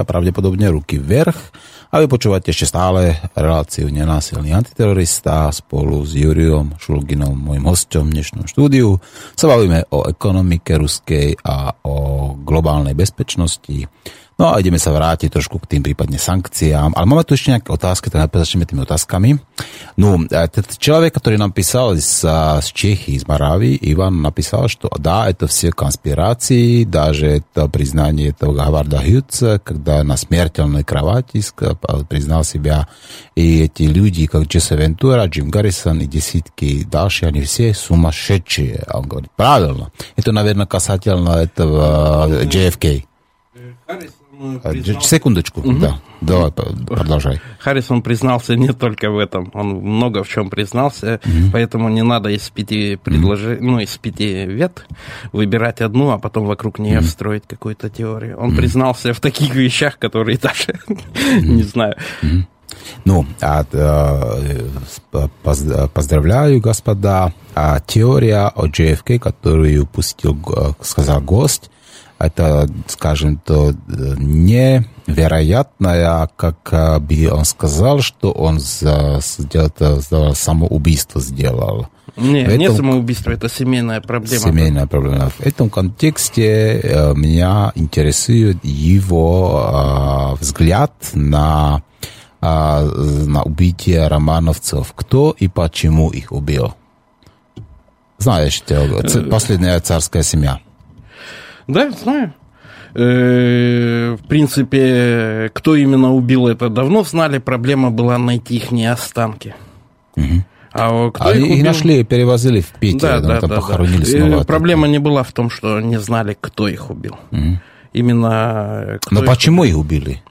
pravdepodobne ruky vverch. A vy počúvate ešte stále reláciu Nenásilný antiterorista spolu s Juriom Šulginom, môjim hostom v dnešnom štúdiu. Sa bavíme o ekonomike ruskej a o globálnej bezpečnosti. No a ideme sa vrátiť trošku k tým prípadne sankciám. Ale máme tu ešte nejaké otázky, tak najprv začneme tými otázkami. No, ten человек, который нам писал из, с Чехии, из Моравии, Иван написал, что да, это все конспирации, даже это признание этого Гаварда Хьюца, когда на смертельной кровати признал себя, и эти люди, как Джесса Вентура, Джим Гаррисон и десятки дальше, они все сумасшедшие. Он говорит, правильно. Это, наверное, касательно этого JFK. Секундочку, угу. да. Давай, продолжай. Харрисон признался не только в этом, он много в чем признался, угу. поэтому не надо из пяти предложений, угу. ну, из пяти вет выбирать одну, а потом вокруг нее угу. строить какую-то теорию. Он угу. признался в таких вещах, которые даже не знаю. Ну, а, а, поздравляю, господа. А теория о JFK, которую пустил, сказал гость, это, скажем, то невероятное, как бы он сказал, что он сделал, самоубийство сделал. Нет, этом, не самоубийство, это семейная проблема. Семейная проблема. В этом контексте э, меня интересует его э, взгляд на, э, на убитие романовцев. Кто и почему их убил? Знаешь, последняя царская семья. Да, знаю. В принципе, кто именно убил это, давно знали. Проблема была найти их не останки. Угу. А, кто а их, их нашли, перевозили в Питер, да, да, там да, похоронили да. снова. Проблема не была в том, что не знали, кто их убил. Угу. Именно... Но почему их убили?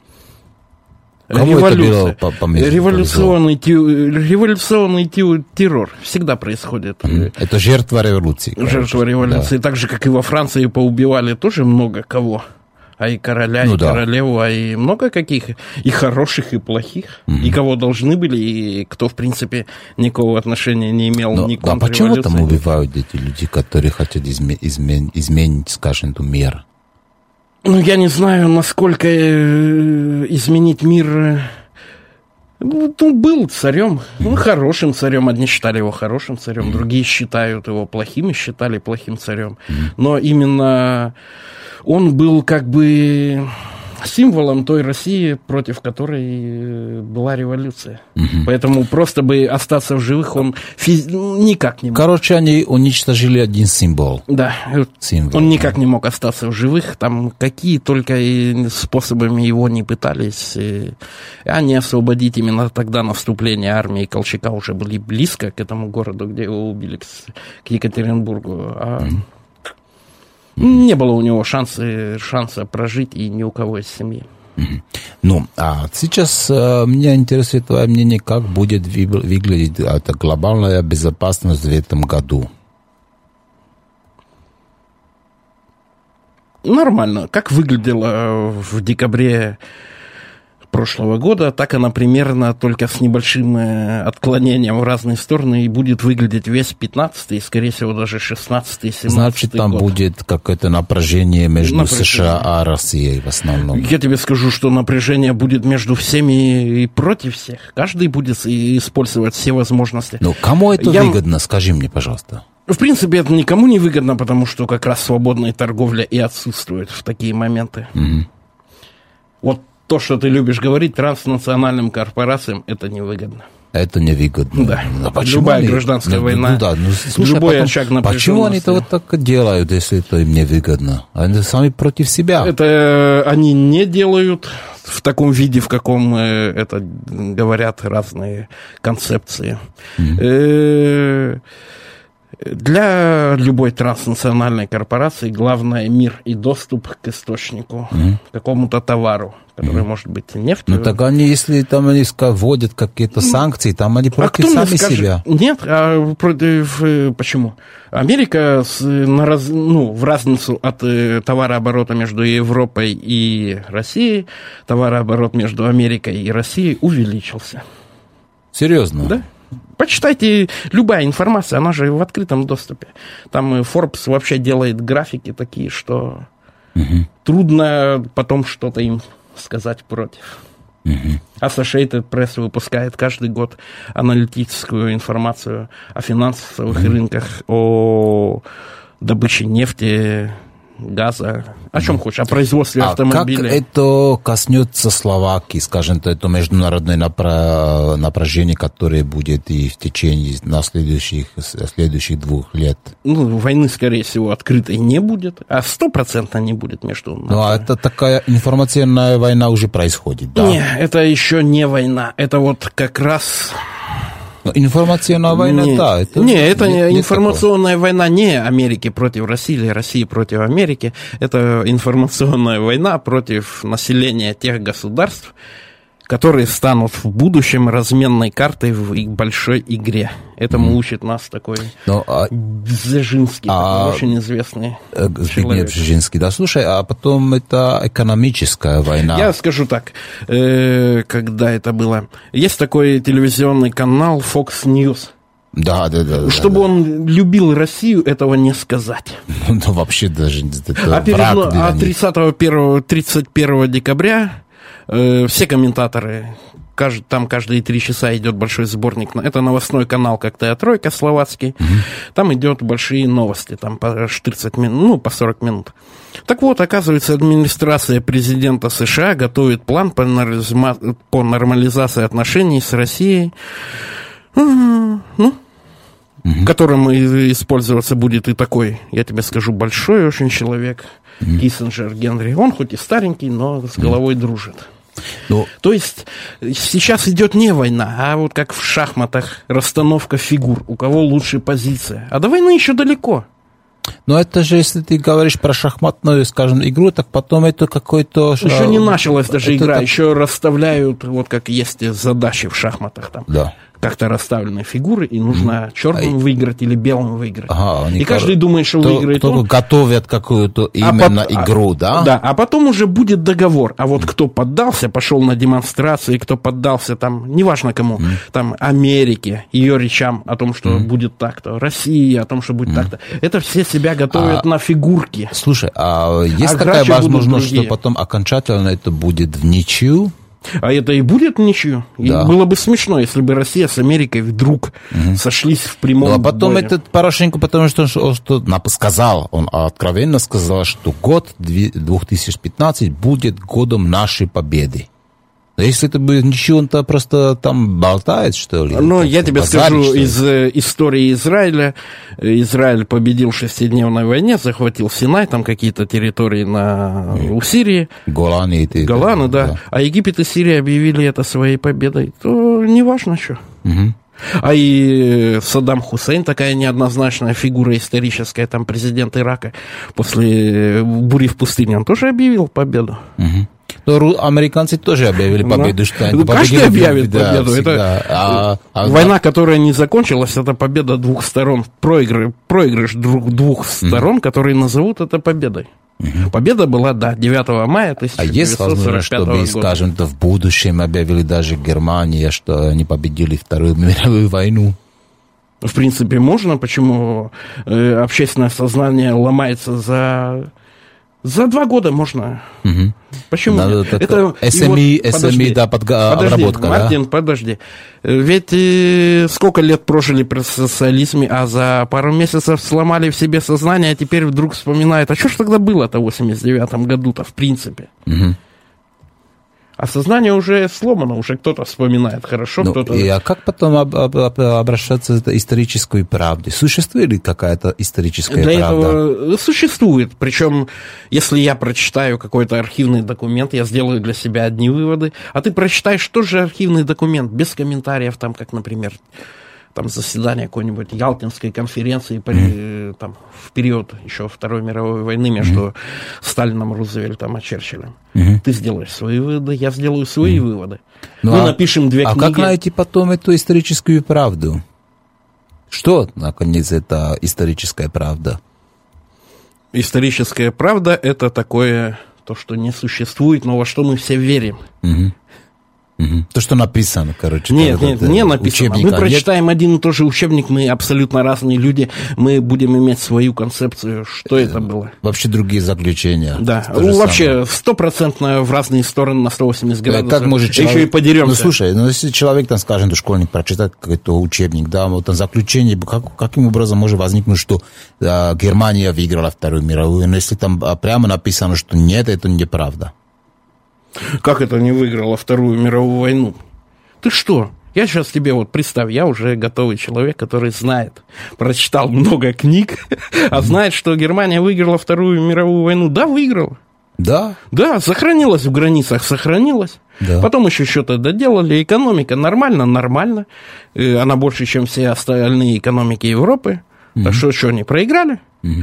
Кому Революция. это было по, по революционный, ти, революционный ти, террор всегда происходит. Это жертва революции. Жертва революции. Да. Так же, как и во Франции поубивали тоже много кого. А и короля, ну, и да. королеву, а и много каких, и хороших, и плохих, mm-hmm. и кого должны были, и кто, в принципе, никакого отношения не имел Но, ни к А почему там убивают эти люди, которые хотят изме- измен- изменить, скажем, эту мир? Ну, я не знаю, насколько э, изменить мир... Э, ну, был царем, ну, хорошим царем. Одни считали его хорошим царем, другие считают его плохим и считали плохим царем. Но именно он был как бы символом той России, против которой э, была революция. Угу. Поэтому просто бы остаться в живых он физ... никак не мог. Короче, они уничтожили один символ. Да, символ, он никак не мог остаться в живых. Там какие только и способами его не пытались. И они освободить именно тогда наступление армии Колчака уже были близко к этому городу, где его убили, к Екатеринбургу. А угу. Не было у него шанса, шанса прожить и ни у кого из семьи. Ну, а сейчас э, меня интересует твое мнение, как будет выглядеть эта глобальная безопасность в этом году. Нормально. Как выглядела в декабре прошлого года, так она примерно только с небольшим э, отклонением в разные стороны и будет выглядеть весь 15 и, скорее всего, даже 16 и 17 Значит, там год. будет какое-то напряжение между напряжение. США и Россией в основном. Я тебе скажу, что напряжение будет между всеми и против всех. Каждый будет использовать все возможности. Ну, кому это Я... выгодно, скажи мне, пожалуйста. В принципе, это никому не выгодно, потому что как раз свободная торговля и отсутствует в такие моменты. Угу. Вот то, что ты любишь говорить, транснациональным корпорациям это невыгодно. Это невыгодно. Да. Но почему Любая они... гражданская ну, война, ну, да, ну, слушай, любой потом, очаг Почему они это вот так делают, если это им невыгодно? Они сами против себя. Это э, они не делают в таком виде, в каком э, это говорят разные концепции. Mm-hmm. Для любой транснациональной корпорации главное мир и доступ к источнику, mm-hmm. к какому-то товару, который mm-hmm. может быть нефть. Ну так они, если там они вводят какие-то санкции, там они а против а сами скажет? себя. Нет, а против э, почему? Америка с, на раз, ну, в разницу от э, товарооборота между Европой и Россией, товарооборот между Америкой и Россией увеличился. Серьезно? Да. Почитайте, любая информация, она же в открытом доступе. Там Forbes вообще делает графики такие, что угу. трудно потом что-то им сказать против. Угу. Associated Press выпускает каждый год аналитическую информацию о финансовых угу. рынках, о добыче нефти, газа, о чем хочешь, о производстве а автомобилей. как это коснется Словакии, скажем, то это международное напра... напряжение, которое будет и в течение на следующих, следующих двух лет? Ну, войны, скорее всего, открытой не будет, а стопроцентно не будет между... Ну, а это такая информационная война уже происходит, да? Не, это еще не война, это вот как раз информационная война, не, да. Это не, это не, информационная такое. война не Америки против России или России против Америки. Это информационная война против населения тех государств, которые станут в будущем разменной картой в большой игре. Этому mm. учит нас такой Но, а, Бзежинский, а, такой очень известный э, человек. Бзежинский, да. Слушай, а потом это экономическая война. Я скажу так, э, когда это было. Есть такой телевизионный канал Fox News. Да, да, да. Чтобы да, он любил Россию, этого не сказать. Ну, вообще даже... Это а, перед, а 31, 31 декабря Э, все комментаторы, кажд, там каждые три часа идет большой сборник. Это новостной канал, как то тройка словацкий. Угу. Там идет большие новости, там по 40 минут, ну, по 40 минут. Так вот, оказывается, администрация президента США готовит план по, нормализма... по нормализации отношений с Россией. Ну, угу. которым использоваться будет и такой, я тебе скажу, большой очень человек, угу. Киссинджер Генри. Он хоть и старенький, но с головой угу. дружит. Ну, То есть сейчас идет не война, а вот как в шахматах расстановка фигур, у кого лучшая позиция. А до войны еще далеко. Но это же, если ты говоришь про шахматную, скажем, игру, так потом это какой-то... Еще не началась даже игра, так... еще расставляют, вот как есть задачи в шахматах там. Да как-то расставлены фигуры, и нужно черным а выиграть или белым выиграть. Ага, и каждый кор... думает, что то, выиграет он. готовят какую-то а именно а игру, да? Да, а потом уже будет договор. А вот кто поддался, пошел на демонстрации, кто поддался там, неважно кому, mm. там Америке, ее речам о том, что mm. будет так-то, России о том, что будет mm. так-то. Это все себя готовят а, на фигурки. Слушай, а есть а такая возможность, что потом окончательно это будет в ничью? А это и будет ничего. Да. было бы смешно, если бы Россия с Америкой вдруг угу. сошлись в прямом ну, А потом боя. этот Порошенко, потому что он что, сказал, он откровенно сказал, что год 2015 будет годом нашей победы. Если это будет ничего, он-то просто там болтает, что ли? Ну, я тебе скажу из э, истории Израиля. Израиль победил в шестидневной войне, захватил Синай, там какие-то территории на, у Сирии. Голаны. И Голаны, да. да. А Египет и Сирия объявили это своей победой. То неважно что. Угу. А и Саддам Хусейн, такая неоднозначная фигура историческая, там президент Ирака, после бури в пустыне, он тоже объявил победу. Угу. Но американцы тоже объявили ну, победу, что они ну, Каждый объявит победу. Это а, а, война, которая не закончилась, это победа двух сторон. Проигрыш, двух, сторон, которые назовут это победой. Угу. Победа была, да, 9 мая 1945 А есть возможность, чтобы, года. скажем, то в будущем объявили даже Германия, что они победили Вторую мировую войну? В принципе, можно. Почему э, общественное сознание ломается за за два года можно. Угу. Почему? Надо нет? Это SME, вот, SME да, подга- подожди, обработка, Мартин, да? подожди. Ведь э, сколько лет прожили при социализме, а за пару месяцев сломали в себе сознание, а теперь вдруг вспоминают, а что ж тогда было-то в 89-м году-то, в принципе? Угу. А сознание уже сломано, уже кто-то вспоминает хорошо, ну, кто-то... И, а как потом об, об, об, обращаться к исторической правде? Существует ли какая-то историческая Для правда? этого существует. Причем, если я прочитаю какой-то архивный документ, я сделаю для себя одни выводы, а ты прочитаешь тоже архивный документ, без комментариев, там, как, например, там заседание какой-нибудь Ялтинской конференции mm-hmm. там, в период еще Второй мировой войны между mm-hmm. Сталином, Рузвельтом и Черчиллем. Mm-hmm. Ты сделаешь свои выводы, я сделаю свои mm-hmm. выводы. Ну, Мы а, напишем две а книги. А как найти потом эту историческую правду? Что, наконец, это историческая правда? Историческая правда – это такое, то, что не существует, но во что мы все верим. Угу. Угу. То, что написано, короче. Нет, нет, не написано. Мы прочитаем нет? один и тот же учебник, мы абсолютно разные люди, мы будем иметь свою концепцию, что это было. Вообще другие заключения. Да, ну, вообще стопроцентно в разные стороны на 180 градусов. Как может человек... Еще и подеремся. Ну, слушай, ну, если человек, там, скажем, школьник прочитает какой-то учебник, да, вот там заключение, как, каким образом может возникнуть, что а, Германия выиграла Вторую мировую, но если там а, прямо написано, что нет, это неправда. Как это не выиграла Вторую мировую войну? Ты что? Я сейчас тебе вот представь, я уже готовый человек, который знает, прочитал много книг, а знает, что Германия выиграла Вторую мировую войну. Да, выиграла. Да? Да, сохранилась в границах, сохранилась. Да. Потом еще что-то доделали. Экономика нормально, нормально. Э, она больше, чем все остальные экономики Европы. Mm-hmm. А что, что, они проиграли?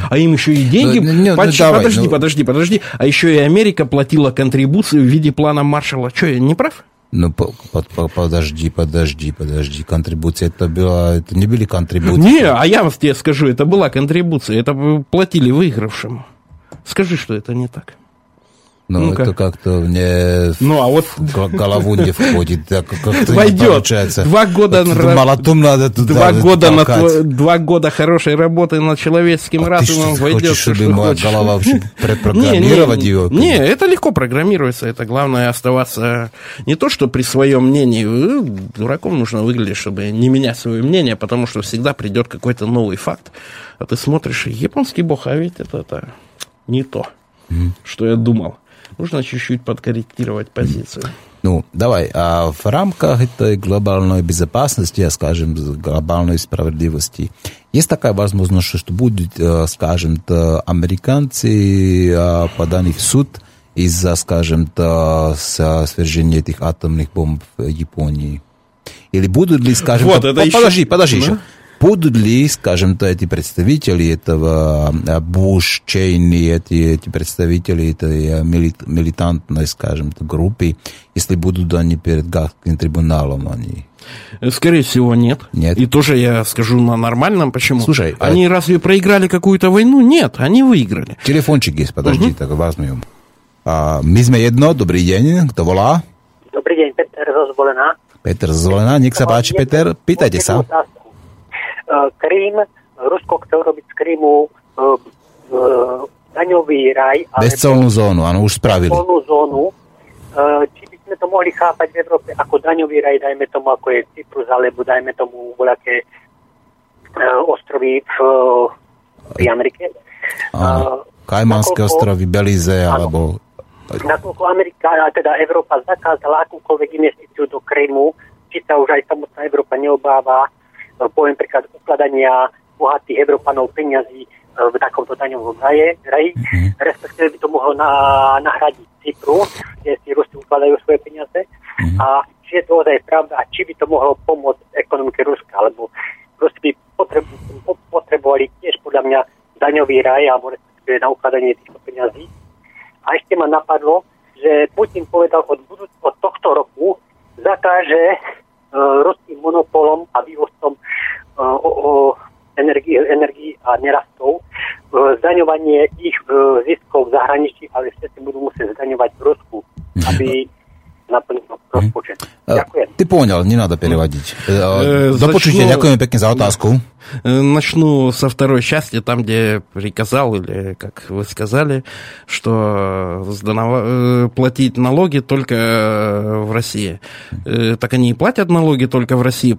А им еще и деньги... Ну, ну, Поч... ну, давай, подожди, ну... подожди, подожди. А еще и Америка платила контрибуцию в виде плана Маршалла. Что, я не прав? Ну, по, по, по, подожди, подожди, подожди. Контрибуция это была... Это не были контрибуции? Не, а я тебе скажу, это была контрибуция. Это платили выигравшему. Скажи, что это не так. Ну, ну это как-то мне ну, а вот... в голову не входит. Как Войдет. Получается. Два года, на... молотом надо туда два года, на тв... два года хорошей работы над человеческим а разумом ты войдет. Хочешь, чтобы моя хочешь. голова вообще предпрограммировать не, не, ее? Не, это легко программируется. Это главное оставаться не то, что при своем мнении. Э, дураком нужно выглядеть, чтобы не менять свое мнение, потому что всегда придет какой-то новый факт. А ты смотришь, японский бог, а ведь это, это не то, mm. что я думал нужно чуть-чуть подкорректировать позицию. Ну, давай, а в рамках этой глобальной безопасности, скажем, глобальной справедливости, есть такая возможность, что будет, э, скажем, американцы э, поданы в суд из-за, скажем, свержения этих атомных бомб в Японии? Или будут ли, скажем, вот, это подожди, еще... подожди еще будут ли, скажем, то эти представители этого а, Буш, Чейни, эти, эти представители этой а, милитантной, скажем, группы, если будут они перед Гаагским трибуналом, они... Скорее всего, нет. Нет. И тоже я скажу на нормальном, почему. Слушай, они а... разве проиграли какую-то войну? Нет, они выиграли. Телефончик есть, подожди, угу. так возьмем. А, volá? Dobrý deň, Peter zo Zvolená. Peter zo Zvolená, nech sa páči, Peter, pýtajte sa. Otázku. E, Krím, Rusko chce urobiť z Krymu e, e, daňový raj. Bezcolnú zónu, áno, už spravili. Bezcolnú zónu. či by sme to mohli chápať v Európe ako daňový raj, dajme tomu ako je Cyprus, alebo dajme tomu voľaké ostrovy v, pri Amerike. Kajmanské ostrovy, Belize, alebo... Nakoľko Amerika, teda Európa zakázala akúkoľvek investíciu do Krymu, či sa už aj samotná Európa neobáva, poviem príklad ukladania bohatých Európanov peniazy v takomto daňovom raje, raji, mm-hmm. respektíve by to mohlo na, nahradiť Cypru, kde si Rusi ukladajú svoje peniaze. Mm-hmm. A či je to ozaj pravda a či by to mohlo pomôcť ekonomike Ruska, alebo Rusi by potrebu, potrebovali tiež podľa mňa daňový raj, alebo respektíve na ukladanie týchto peniazí. A ešte ma napadlo, že Putin povedal od, budú, od tohto roku zakáže ruským monopolom a vývozcom uh, o, o energii, a nerastov, e, zdaňovanie ich e, ziskov v zahraničí, ale všetci budú musieť zdaňovať v Rusku, aby rozpočet. Ďakujem. Ty понял, не надо переводить. До почуття, дякуємо пекне за отазку. Начну со второй части, там, где приказал, или, как вы сказали, что сданова... платить налоги только в России. Так они и платят налоги только в России.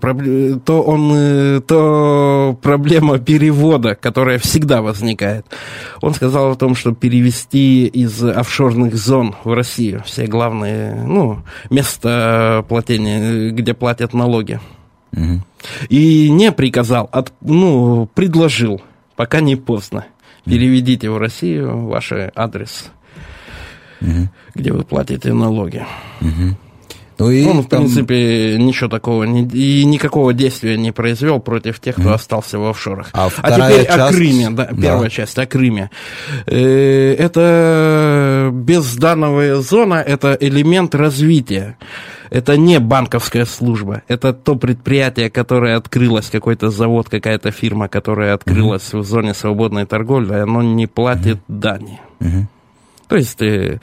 То, он, то проблема перевода, которая всегда возникает. Он сказал о том, что перевести из офшорных зон в Россию все главные, ну, места платения, где платят налоги. Угу. И не приказал, а ну, предложил, пока не поздно. Переведите в Россию ваш адрес, угу. где вы платите налоги. Угу. Ну, и Он, в там... принципе, ничего такого не, и никакого действия не произвел против тех, кто mm. остался в офшорах. А, а теперь часть... о Крыме, да, первая да. часть о Крыме. Это бездановая зона, это элемент развития. Это не банковская служба, это то предприятие, которое открылось, какой-то завод, какая-то фирма, которая открылась mm-hmm. в зоне свободной торговли, оно не платит mm-hmm. дани. Mm-hmm. То есть э,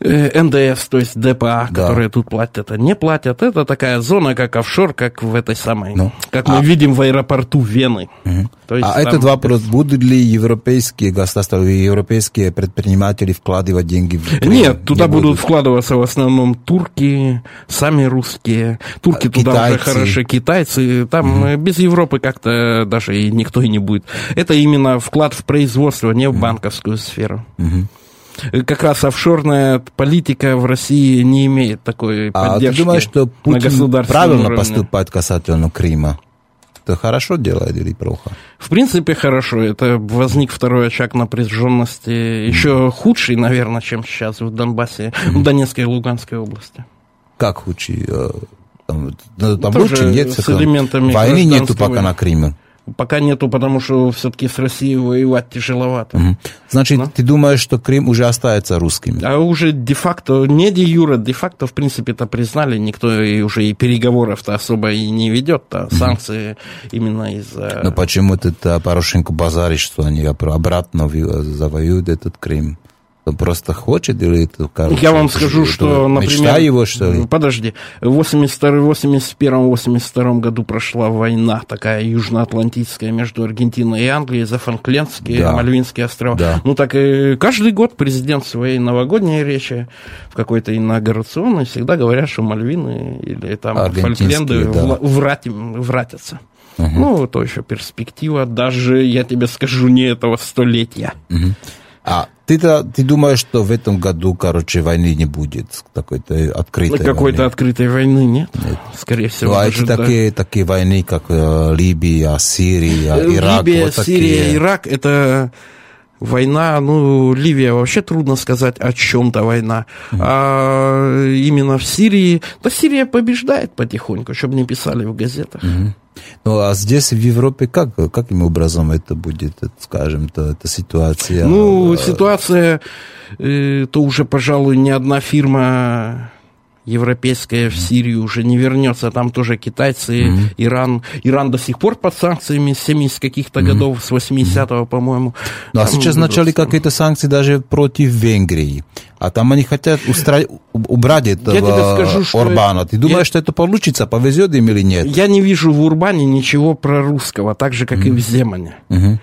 НДС, то есть ДПА, да. которые тут платят, это не платят. Это такая зона, как офшор, как в этой самой, ну, как а... мы видим в аэропорту Вены. Угу. То есть а там... этот вопрос, будут ли европейские государства, европейские предприниматели вкладывать деньги в Крым? Нет, туда не будут, будут вкладываться в основном турки, сами русские. Турки а, туда китайцы. уже хорошие, китайцы. Там угу. без Европы как-то даже и никто и не будет. Это именно вклад в производство, не в угу. банковскую сферу. Угу. Как раз офшорная политика в России не имеет такой а поддержки. А ты думаешь, что Путин правильно уровне? поступает касательно Крыма? Это хорошо делает или плохо? В принципе, хорошо. Это возник второй очаг напряженности, еще худший, наверное, чем сейчас в Донбассе, в Донецкой и Луганской области. Как худший? Э, там, там лучше нет? С элементами Войны нету пока на Крыме. Пока нету, потому что все-таки с Россией воевать тяжеловато. Угу. Значит, Но? ты думаешь, что Крым уже остается русским? А уже де-факто, не де-юра, де-факто, в принципе, это признали. Никто и уже и переговоров-то особо и не ведет. Угу. санкции именно из-за... Но почему ты Порошенко базаришь, что они обратно завоюют этот Крым? Он просто хочет или это, короче, Я вам скажу, это, что, например... Мечта его, что ли? Подожди. В 81-82 году прошла война такая южноатлантическая между Аргентиной и Англией за Фанклендские, да. Мальвинские острова. Да. Ну так и каждый год президент в своей новогодней речи в какой-то инаугурационной всегда говорят, что Мальвины или там Фолкленды да. врать, вратятся. Угу. Ну, то еще перспектива, даже, я тебе скажу, не этого столетия. Угу. А ты-то, ты думаешь, что в этом году, короче, войны не будет? Какой-то открытой Какой-то открытой войны нет. нет. Скорее всего. Ну, а эти такие, такие войны, как э, Либия, Сирия, э, Ирак. Либия, вот Сирия, такие... Ирак, это война, ну, Ливия вообще трудно сказать о чем-то война. Mm. А именно в Сирии, да Сирия побеждает потихоньку, чтобы не писали в газетах. Mm-hmm. Ну, а здесь, в Европе, как, каким образом это будет, скажем, то, эта ситуация? Ну, ситуация, э, то уже, пожалуй, ни одна фирма европейская в Сирию уже не вернется. Там тоже китайцы, mm-hmm. Иран. Иран до сих пор под санкциями с 70 каких-то mm-hmm. годов, с 80-го, по-моему. Ну, а сейчас начали какие-то санкции даже против Венгрии. А там они хотят устра... убрать этого Я тебе скажу, что Орбана. Ты думаешь, я... что это получится, повезет им или нет? Я не вижу в Урбане ничего прорусского, так же, как mm-hmm. и в Земане. Mm-hmm.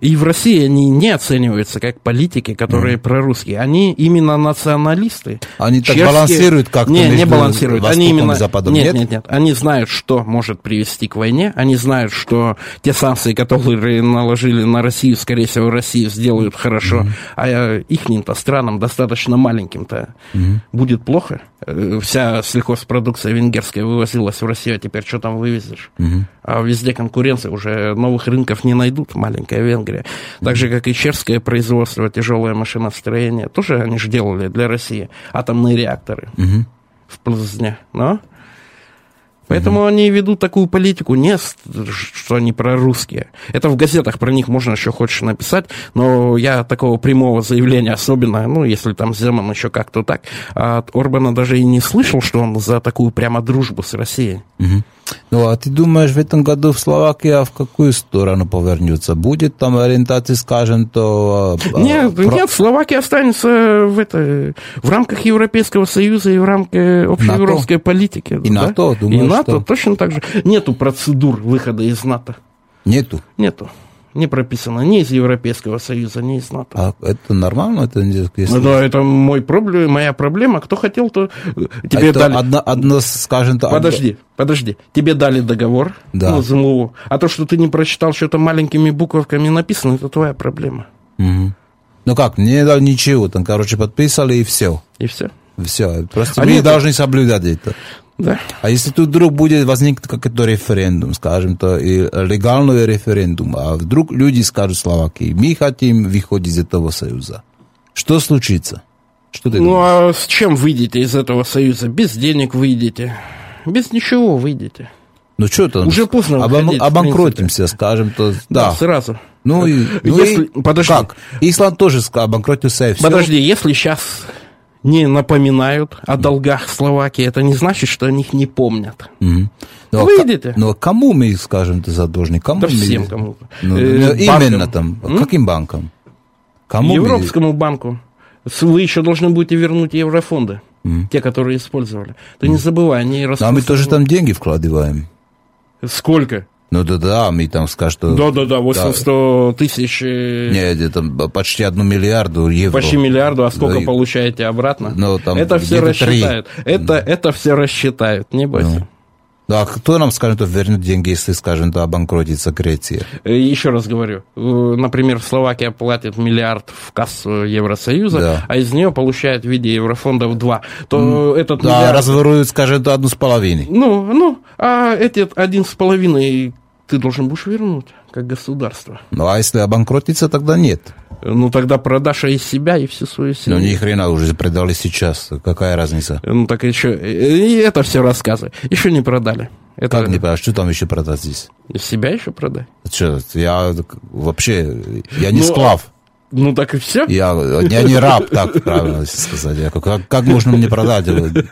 И в России они не оцениваются как политики, которые mm. прорусские. Они именно националисты. Они так балансируют как-то Не, не балансируют. Они именно... Западом, нет, нет, нет, нет. Они знают, что может привести к войне. Они знают, что те санкции, которые наложили на Россию, скорее всего, Россию сделают хорошо, mm. а их-то странам достаточно маленьким-то mm. будет плохо. Э, вся сельхозпродукция венгерская вывозилась в Россию, а теперь что там вывезешь? Mm. А везде конкуренция, уже новых рынков не найдут, маленькая Венгрия. Так же, как и чешское производство, тяжелое машиностроение, тоже они же делали для России атомные реакторы угу. в Плзне. Но Поэтому угу. они ведут такую политику, не что они прорусские. Это в газетах про них можно еще хочешь написать, но я такого прямого заявления особенно, ну, если там Земан еще как-то так, от Орбана даже и не слышал, что он за такую прямо дружбу с Россией. Угу. Ну, а ты думаешь, в этом году в Словакия в какую сторону повернется? Будет там ориентация, скажем, то... А, нет, про... нет, Словакия останется в, это, в рамках Европейского Союза и в рамках общеевропейской НАТО? политики. И да? НАТО, думаю, И НАТО что... точно так же. Нету процедур выхода из НАТО. Нету? Нету не прописано ни из Европейского Союза, ни из НАТО. А это нормально? Это, если... Ну, да, это мой проблем, моя проблема. Кто хотел, то тебе а дали... Одно, одно, скажем так... Подожди, подожди. Тебе дали договор, да. ну, ЗМУ. А то, что ты не прочитал, что-то маленькими буковками написано, это твоя проблема. Угу. Ну как, не дал ничего, там, короче, подписали и все. И все. Все. Просто Они мы должны соблюдать это. Да. А если тут вдруг будет возникнуть какой-то референдум, скажем, то и легальный референдум, а вдруг люди скажут Словакии, мы хотим выходить из этого союза, что случится? Что ты ну думаешь? а с чем выйдете из этого союза? Без денег выйдете, без ничего выйдете. Ну что там? Уже поздно выходить, Обанкротимся, скажем, то да. да сразу. Ну, и, ну если, и, подожди. как? Исланд тоже обанкротился. Подожди, если сейчас не напоминают о долгах Словакии, это не значит, что о них не помнят. Mm. Ну, Выйдете. Ну, а кому мы, скажем, ты задолжник? Кому да мы... всем кому-то. Ну, э, именно там. М? Каким банкам? Кому Европскому мы... банку. Вы еще должны будете вернуть еврофонды, mm. те, которые использовали. Ты mm. не забывай, они расходуют. А мы тоже там деньги вкладываем. Сколько? Ну да, да, мы там скажут, что... Да, да, да, 800 да. тысяч... Э, Нет, это почти одну миллиарду евро. Почти миллиарду, а сколько да, получаете обратно? Ну, там это все рассчитают. 3. Это, это все рассчитают, не бойся. Ну. А кто нам, скажем, то вернет деньги, если, скажем, то обанкротится Греция? Э, еще раз говорю. Э, например, Словакия платит миллиард в кассу Евросоюза, да. а из нее получает в виде еврофондов два. То mm. этот да, миллиард... разворуют, скажем, то одну с половиной. Ну, ну, а эти один с половиной ты должен будешь вернуть, как государство. Ну, а если обанкротиться, тогда нет. Ну, тогда продашь из себя и всю свою семью. Ну, ни хрена уже продали сейчас. Какая разница? Ну, так еще... И это все рассказы. Еще не продали. Это... Как не продать? Что там еще продать здесь? Себя еще продай. Что, я вообще... Я не ну, склав. Ну так и все. Я, я не раб, так правильно сказать. Я, как, как можно мне продать?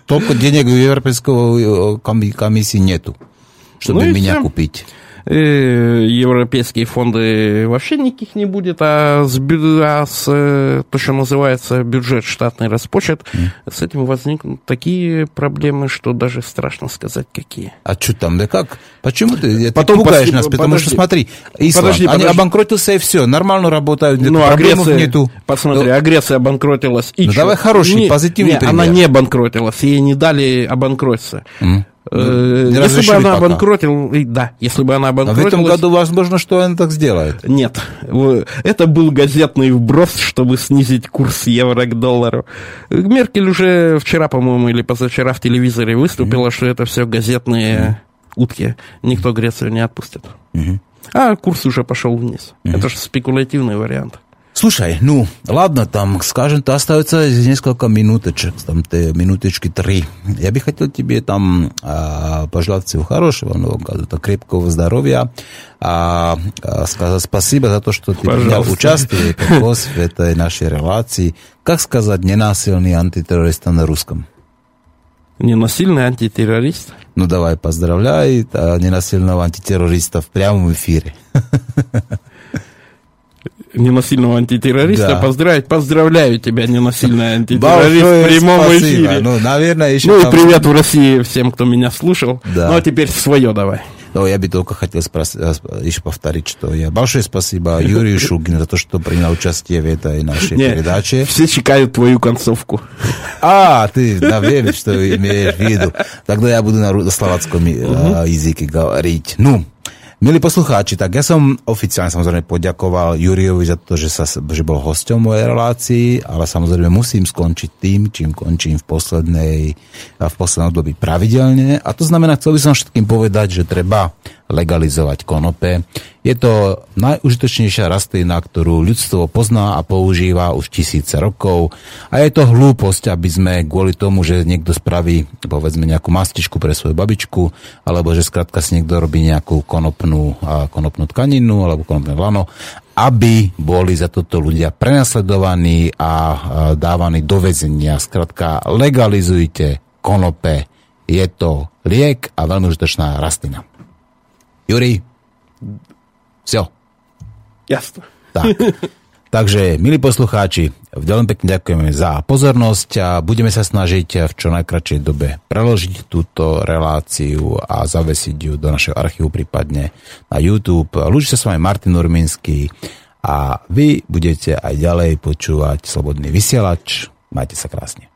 Только денег Европейского комиссии нету, чтобы ну меня все. купить. Э, европейские фонды вообще никаких не будет, а с, а с э, то, что называется бюджет штатный распочет, mm. с этим возникнут такие проблемы, что даже страшно сказать, какие. А что там, да как? Почему ты, Потом ты пугаешь нас? Потому подожди, что смотри, Исланд, подожди, они подожди. обанкротился и все, нормально работают, ну, а Греция, нету. Посмотри, ну, а Греция обанкротилась. И ну, давай хороший, не, позитивный не, пример. Она не обанкротилась, ей не дали обанкротиться. Mm. Э, не если бы она пока. обанкротила, да, если бы она обанкротилась... А в этом году возможно, что она так сделает? Нет, это был газетный вброс, чтобы снизить курс евро к доллару. Меркель уже вчера, по-моему, или позавчера в телевизоре выступила, mm-hmm. что это все газетные mm-hmm. утки. Никто Грецию не отпустит. Mm-hmm. А курс уже пошел вниз. Mm-hmm. Это же спекулятивный вариант. Слушай, ну, ладно, там, скажем, то остается несколько минуточек, там, ты, минуточки три. Я бы хотел тебе там а, пожелать всего хорошего, ну, крепкого здоровья, а, а, сказать спасибо за то, что ты принял участие в этой нашей релации. Как сказать ненасильный антитеррорист на русском? Ненасильный антитеррорист? Ну, давай, поздравляй а, ненасильного антитеррориста в прямом эфире. ненасильного антитеррориста да. поздравить. Поздравляю тебя, ненасильный антитеррорист в прямом спасибо. эфире. Ну, наверное, еще ну там... и привет в России всем, кто меня слушал. Да. Ну, а теперь свое давай. Но я бы только хотел спрос... еще повторить, что я большое спасибо Юрию Шугину за то, что принял участие в этой нашей Не, передаче. Все чекают твою концовку. А, ты наверное, что имеешь в виду. Тогда я буду на словацком uh языке говорить. Ну, Milí poslucháči, tak ja som oficiálne samozrejme poďakoval Juriovi za to, že, sa, že bol hosťom mojej relácii, ale samozrejme musím skončiť tým, čím končím v poslednej, v poslednom období pravidelne. A to znamená, chcel by som všetkým povedať, že treba legalizovať konope. Je to najužitočnejšia rastlina, ktorú ľudstvo pozná a používa už tisíce rokov a je to hlúposť, aby sme kvôli tomu, že niekto spraví povedzme nejakú mastičku pre svoju babičku alebo že skrátka si niekto robí nejakú konopnú, konopnú tkaninu alebo konopné lano, aby boli za toto ľudia prenasledovaní a dávaní do väzenia. Skrátka, legalizujte konope. Je to liek a veľmi užitočná rastlina. Juri, Sio. Jasno. Tak. Takže, milí poslucháči, veľmi pekne ďakujeme za pozornosť a budeme sa snažiť v čo najkračšej dobe preložiť túto reláciu a zavesiť ju do našeho archívu, prípadne na YouTube. Lúči sa s vami Martin Urminský a vy budete aj ďalej počúvať Slobodný vysielač. Majte sa krásne.